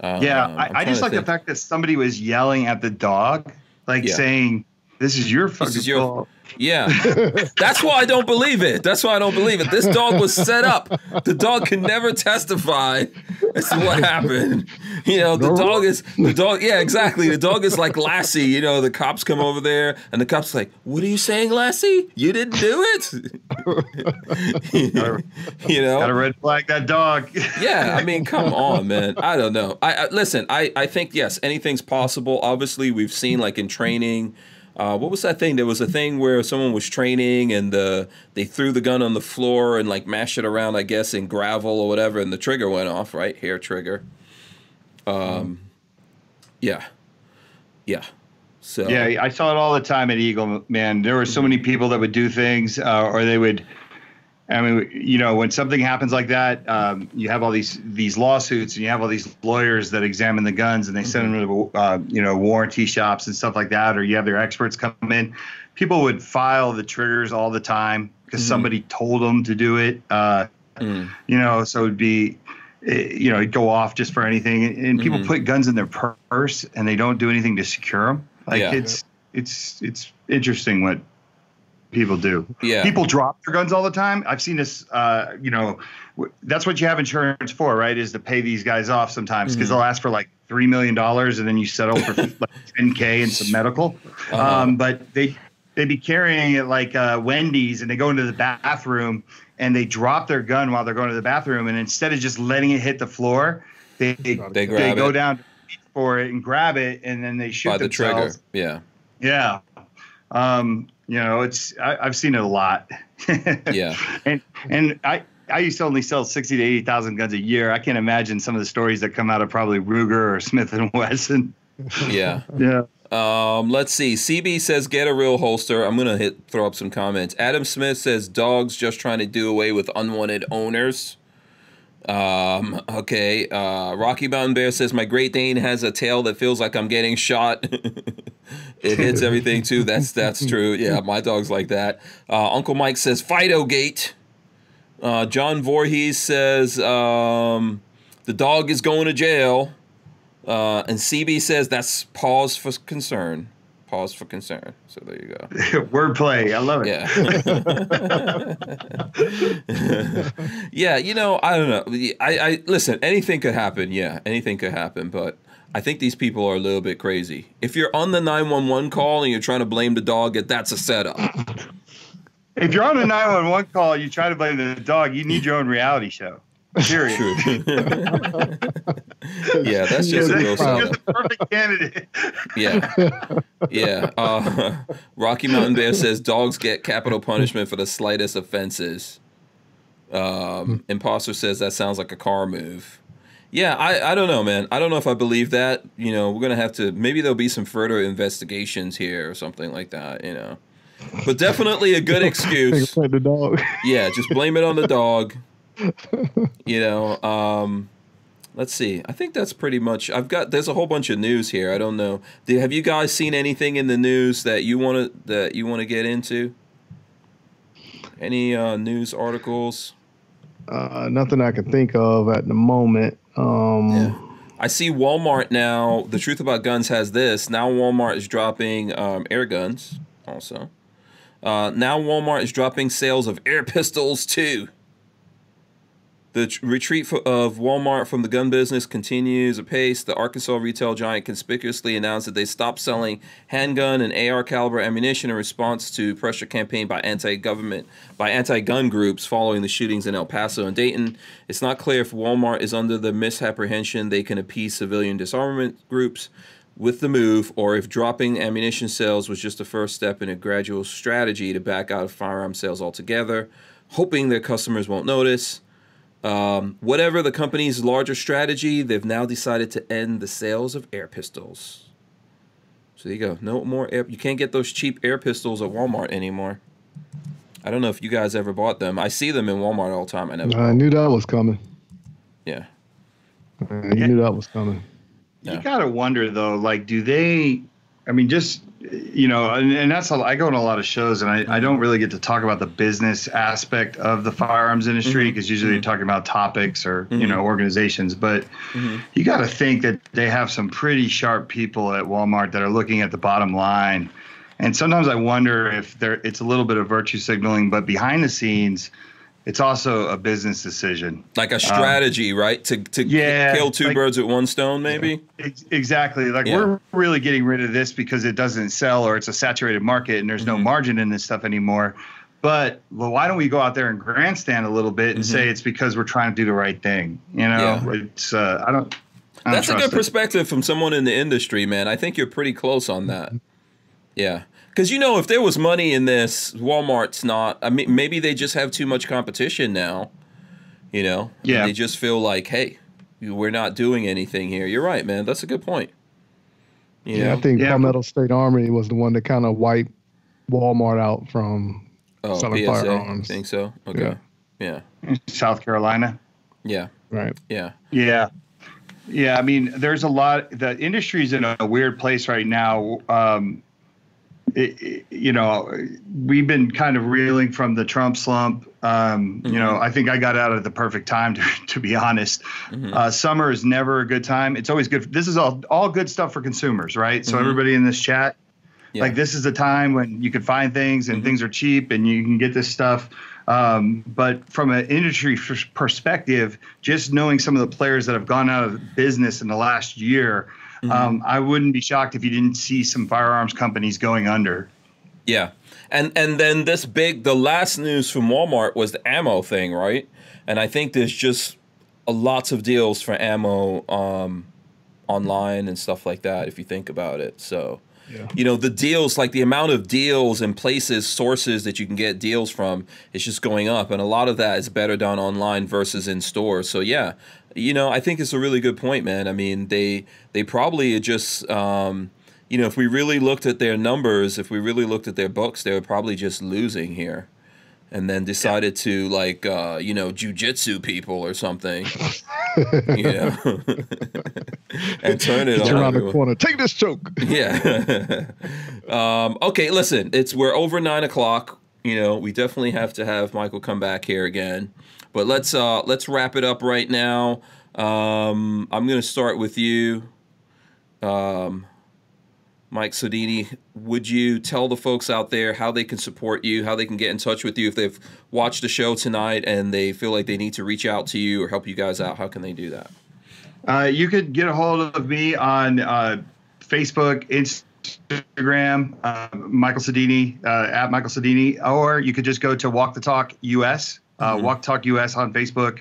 Um, yeah, I, I just like think. the fact that somebody was yelling at the dog, like yeah. saying, "This is your fucking this is your, fault." Yeah. That's why I don't believe it. That's why I don't believe it. This dog was set up. The dog can never testify as to what happened. You know, the dog is the dog, yeah, exactly. The dog is like Lassie. You know, the cops come over there and the cops like, What are you saying, Lassie? You didn't do it? you know. Gotta red flag that dog. yeah, I mean, come on, man. I don't know. I, I listen, I, I think yes, anything's possible. Obviously, we've seen like in training uh, what was that thing? There was a thing where someone was training and the they threw the gun on the floor and like mashed it around, I guess, in gravel or whatever, and the trigger went off. Right, hair trigger. Um, yeah, yeah. So yeah, I saw it all the time at Eagle. Man, there were so many people that would do things, uh, or they would I mean, you know, when something happens like that, um, you have all these these lawsuits, and you have all these lawyers that examine the guns, and they send them to uh, you know warranty shops and stuff like that, or you have their experts come in. People would file the triggers all the time because mm-hmm. somebody told them to do it. Uh, mm. You know, so it'd be eh, you know it'd go off just for anything, and people mm-hmm. put guns in their purse and they don't do anything to secure them. Like yeah. it's it's it's interesting what people do. Yeah. People drop their guns all the time. I've seen this, uh, you know, w- that's what you have insurance for, right? Is to pay these guys off sometimes because mm-hmm. they'll ask for like $3 million and then you settle for like 10K and some medical. Uh-huh. Um, but they, they'd be carrying it like uh, Wendy's and they go into the bathroom and they drop their gun while they're going to the bathroom. And instead of just letting it hit the floor, they, they, they, they go down for it and grab it and then they shoot By the themselves. trigger. Yeah. Yeah. Um, you know, it's I, have seen it a lot. yeah. And and I I used to only sell sixty to eighty thousand guns a year. I can't imagine some of the stories that come out of probably Ruger or Smith and Wesson. Yeah. yeah. Um, let's see. CB says get a real holster. I'm gonna hit throw up some comments. Adam Smith says dogs just trying to do away with unwanted owners. Um, okay. Uh, Rocky Mountain Bear says my Great Dane has a tail that feels like I'm getting shot. it hits everything too. That's that's true. Yeah, my dog's like that. Uh, Uncle Mike says Fido Gate. Uh, John Voorhees says um, the dog is going to jail. Uh, and CB says that's pause for concern. Pause for concern. So there you go. Wordplay. I love it. Yeah. yeah. You know, I don't know. I, I listen. Anything could happen. Yeah, anything could happen. But I think these people are a little bit crazy. If you're on the 911 call and you're trying to blame the dog, that's a setup. If you're on a 911 call, you try to blame the dog. You need your own reality show. Period. yeah, that's just yeah, a real setup. perfect candidate. yeah, yeah. Uh, Rocky Mountain Bear says dogs get capital punishment for the slightest offenses. Um, Imposter says that sounds like a car move. Yeah, I, I don't know, man. I don't know if I believe that. You know, we're gonna have to. Maybe there'll be some further investigations here or something like that. You know, but definitely a good excuse. the dog. Yeah, just blame it on the dog you know, um, let's see. I think that's pretty much. I've got. There's a whole bunch of news here. I don't know. have you guys seen anything in the news that you want to that you want to get into? Any uh, news articles? Uh, nothing I can think of at the moment. Um, yeah. I see Walmart now. The truth about guns has this. Now Walmart is dropping um, air guns also. Uh, now Walmart is dropping sales of air pistols too. The retreat of Walmart from the gun business continues apace. The Arkansas retail giant conspicuously announced that they stopped selling handgun and AR caliber ammunition in response to pressure campaign by anti-government by anti-gun groups following the shootings in El Paso and Dayton. It's not clear if Walmart is under the misapprehension they can appease civilian disarmament groups with the move or if dropping ammunition sales was just the first step in a gradual strategy to back out of firearm sales altogether, hoping their customers won't notice. Um, whatever the company's larger strategy, they've now decided to end the sales of air pistols. So there you go. No more air. You can't get those cheap air pistols at Walmart anymore. I don't know if you guys ever bought them. I see them in Walmart all the time. I never. I knew that was coming. Yeah. You knew that was coming. Yeah. You gotta wonder though, like, do they? I mean, just you know, and, and that's a, I go on a lot of shows, and I, I don't really get to talk about the business aspect of the firearms industry because usually you're talking about topics or you Mhm. know organizations. But Mhm. you got to think that they have some pretty sharp people at Walmart that are looking at the bottom line. And sometimes I wonder if there it's a little bit of virtue signaling, but behind the scenes, it's also a business decision. Like a strategy, right? To to yeah, kill two like- birds with one stone, maybe. Ex- Exactly. Like Yeah. we're really getting rid of this because it doesn't sell or it's a saturated market and there's no Mhm. margin in this stuff anymore. But well, why don't we go out there and grandstand a little bit and Mhm. say it's because we're trying to do the right thing? You know, Yeah. it's uh, I don't. I don't That's a good it. perspective from someone in the industry, man. I think you're pretty close on that. Yeah. Because, you know, if there was money in this, Walmart's not. I mean, maybe they just have too much competition now, you know? Yeah. They just feel like, hey, we're not doing anything here. You're right, man. That's a good point. You Yeah, know? I think Yeah. Palmetto State Army was the one that kind of wiped Walmart out from. oh, selling PSA. firearms. Think so? Okay. Yeah. South Carolina. Yeah. Right. Yeah. Yeah. Yeah, I mean, there's a lot. The industry's in a weird place right now. Um, it, you know, we've been kind of reeling from the Trump slump. Um, You know, I think I got out at the perfect time, to, to be honest. Mhm. Uh, summer is never a good time. It's always good. This is all all good stuff for consumers, right? So Mhm. everybody in this chat, Yeah. like this is the time when you can find things and Mhm. things are cheap and you can get this stuff. Um, but from an industry f- perspective, just knowing some of the players that have gone out of business in the last year, Mhm. um, I wouldn't be shocked if you didn't see some firearms companies going under. Yeah. And and then this big the last news from Walmart was the ammo thing, right? And I think there's just a lots of deals for ammo um online and stuff like that if you think about it. So You know the deals like the amount of deals and places sources that you can get deals from is just going up and a lot of that is better done online versus in store. so yeah you know i think it's a really good point man. I mean they they probably just um you know if we really looked at their numbers if we really looked at their books they were probably just losing here and then decided to like uh you know jujitsu people or something you know and turn it on around the corner. Take this choke. Yeah. um, okay, listen, it's we're over nine o'clock. You know, we definitely have to have Michael come back here again. But let's uh let's wrap it up right now. Um, I'm gonna start with you. Um Mike Sodini, would you tell the folks out there how they can support you, how they can get in touch with you if they've watched the show tonight and they feel like they need to reach out to you or help you guys out? How can they do that? Uh, you could get a hold of me on uh, Facebook, Instagram, uh, Michael Sodini uh, at Michael Sodini, or you could just go to Walk the Talk US, uh, Mhm. Walk Talk US on Facebook,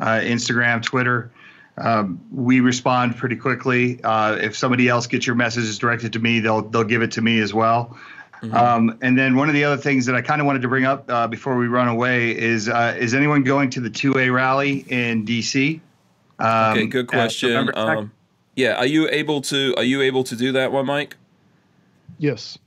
uh, Instagram, Twitter. Um, we respond pretty quickly. Uh, if somebody else gets your messages directed to me, they'll they'll give it to me as well. Mhm. Um, and then one of the other things that I kind of wanted to bring up uh, before we run away is uh, is anyone going to the 2A rally in DC? Um, Okay, good question. Um, yeah, are you able to are you able to do that one, Mike? Yes.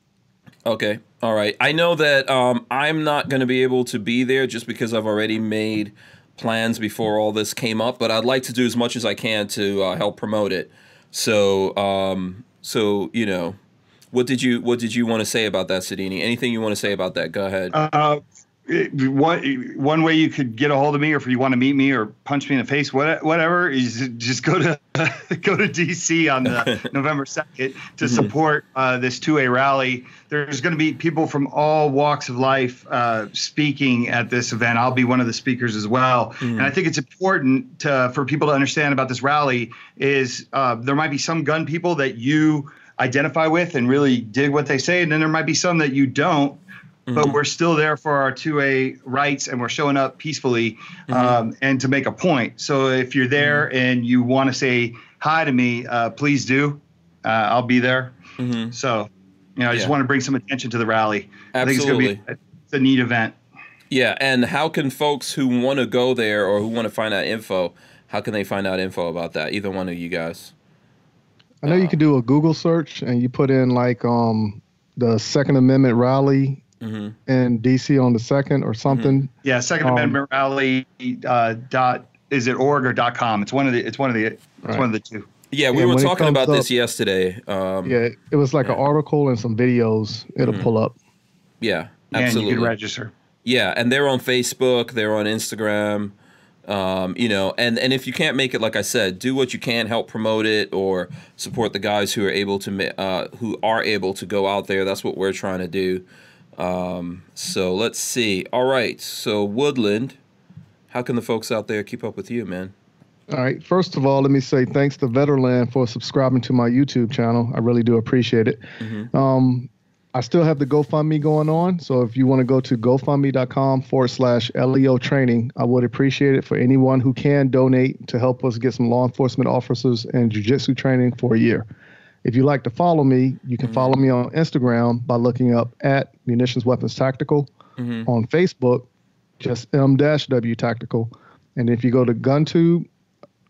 Okay, all right. I know that um, I'm not going to be able to be there just because I've already made plans before all this came up, but I'd like to do as much as I can to uh, help promote it. So, um, so you know, what did you what did you want to say about that, Sodini? Anything you want to say about that? Go ahead. Uh, one one way you could get a hold of me, or if you want to meet me or punch me in the face, what, whatever, is just go to go to DC on the November second to mm-hmm. support uh, this two A rally. There's going to be people from all walks of life uh, speaking at this event. I'll be one of the speakers as well, mm-hmm. and I think it's important to, for people to understand about this rally is uh, there might be some gun people that you identify with and really dig what they say, and then there might be some that you don't mm-hmm. but we're still there for our 2A rights and we're showing up peacefully mm-hmm. um, and to make a point. So if you're there mm-hmm. and you want to say hi to me, uh, please do. Uh, I'll be there. Mm-hmm. So, you know, I just yeah. want to bring some attention to the rally. Absolutely. I think it's going to be a, it's a neat event. Yeah, and how can folks who want to go there or who want to find out info, how can they find out info about that? Either one of you guys. I know uh, you can do a Google search and you put in like um, the Second Amendment rally mm-hmm. in DC on the second or something. Mm-hmm. Yeah, Second um, Amendment Rally uh, dot is it org or dot com? It's one of the it's one of the it's right. one of the two. Yeah, we were talking about up, this yesterday. Um, yeah, it was like yeah. an article and some videos. It'll mm-hmm. pull up. Yeah, absolutely. And you can register. Yeah, and they're on Facebook. They're on Instagram. Um, you know, and and if you can't make it, like I said, do what you can, help promote it, or support the guys who are able to uh, who are able to go out there. That's what we're trying to do. Um, so let's see. All right. So Woodland, how can the folks out there keep up with you, man? All right. First of all, let me say thanks to Veterland for subscribing to my YouTube channel. I really do appreciate it. Mm-hmm. Um, I still have the GoFundMe going on. So if you want to go to gofundme.com forward slash LEO training, I would appreciate it for anyone who can donate to help us get some law enforcement officers and jujitsu training for a year. If you like to follow me, you can mm-hmm. follow me on Instagram by looking up at Munitions Weapons Tactical. Mm-hmm. On Facebook, just M-W Tactical. And if you go to GunTube,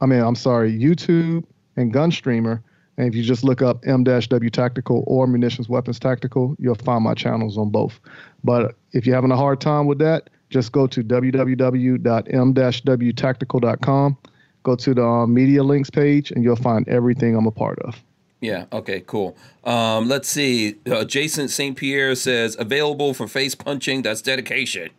I mean, I'm sorry, YouTube and Gunstreamer, and if you just look up M-W Tactical or Munitions Weapons Tactical, you'll find my channels on both. But if you're having a hard time with that, just go to www.m-wtactical.com, go to the uh, media links page, and you'll find everything I'm a part of. Yeah. Okay. Cool. Um, let's see. Uh, Jason St. Pierre says available for face punching. That's dedication.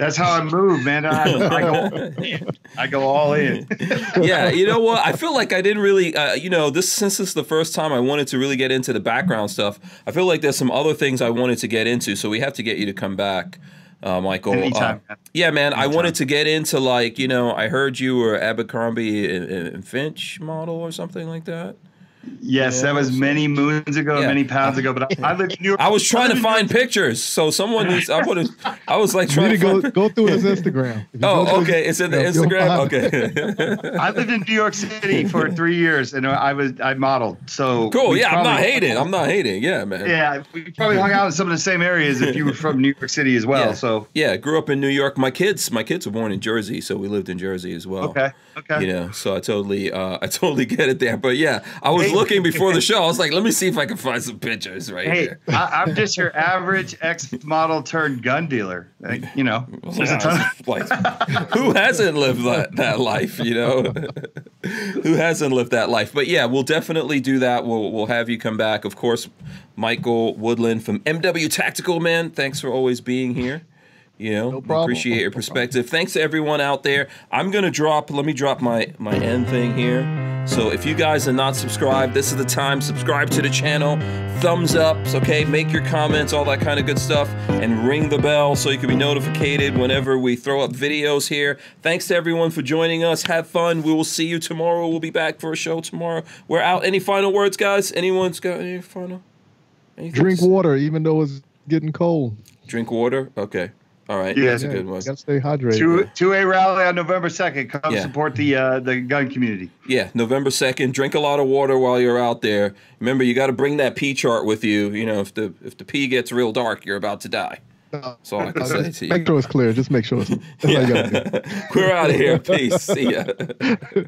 That's how I move, man. I, I go, I go all in. yeah, you know what? I feel like I didn't really, uh, you know, this since this is the first time I wanted to really get into the background stuff. I feel like there's some other things I wanted to get into, so we have to get you to come back, uh, Michael. Anytime. Uh, yeah, man. Anytime. I wanted to get into like, you know, I heard you were Abercrombie and, and Finch model or something like that. Yes, yeah, that was many moons ago, yeah. many pounds ago. But I, I lived in New York. I was trying to find pictures, so someone needs. I would I was like trying to go go through his Instagram. Oh, okay, it's in the Instagram. Okay. I lived in New York City for three years, and I was I modeled. So cool. Yeah, I'm not hating. I'm not hating. Yeah, man. Yeah, we probably hung out in some of the same areas if you were from New York City as well. Yeah. So yeah, grew up in New York. My kids, my kids were born in Jersey, so we lived in Jersey as well. Okay. Okay. You know, so I totally, uh, I totally get it there. But yeah, I was hey. Looking before the show. I was like, let me see if I can find some pictures right hey, here. I, am just your average ex model turned gun dealer. Like, you know, yeah, like, who hasn't lived that, that life? You know, who hasn't lived that life? But yeah, we'll definitely do that. We'll we'll have you come back, of course. Michael Woodland from MW Tactical, man. Thanks for always being here. You know, no problem. appreciate your perspective. Thanks to everyone out there. I'm gonna drop. Let me drop my my end thing here. So if you guys are not subscribed, this is the time. Subscribe to the channel. Thumbs up. Okay, make your comments, all that kind of good stuff, and ring the bell so you can be notified whenever we throw up videos here. Thanks to everyone for joining us. Have fun. We will see you tomorrow. We'll be back for a show tomorrow. We're out. Any final words, guys? Anyone's got any final? Anything? Drink water, even though it's getting cold. Drink water. Okay. All right, yeah, that's a good one. Gotta stay hydrated. Two two A rally on November second. Come yeah. support the uh, the gun community. Yeah, November second. Drink a lot of water while you're out there. Remember, you got to bring that P chart with you. You know, if the if the P gets real dark, you're about to die. That's all I can say to you. Make sure it's clear. Just make sure it's. yeah. We're out of here. Peace. See ya.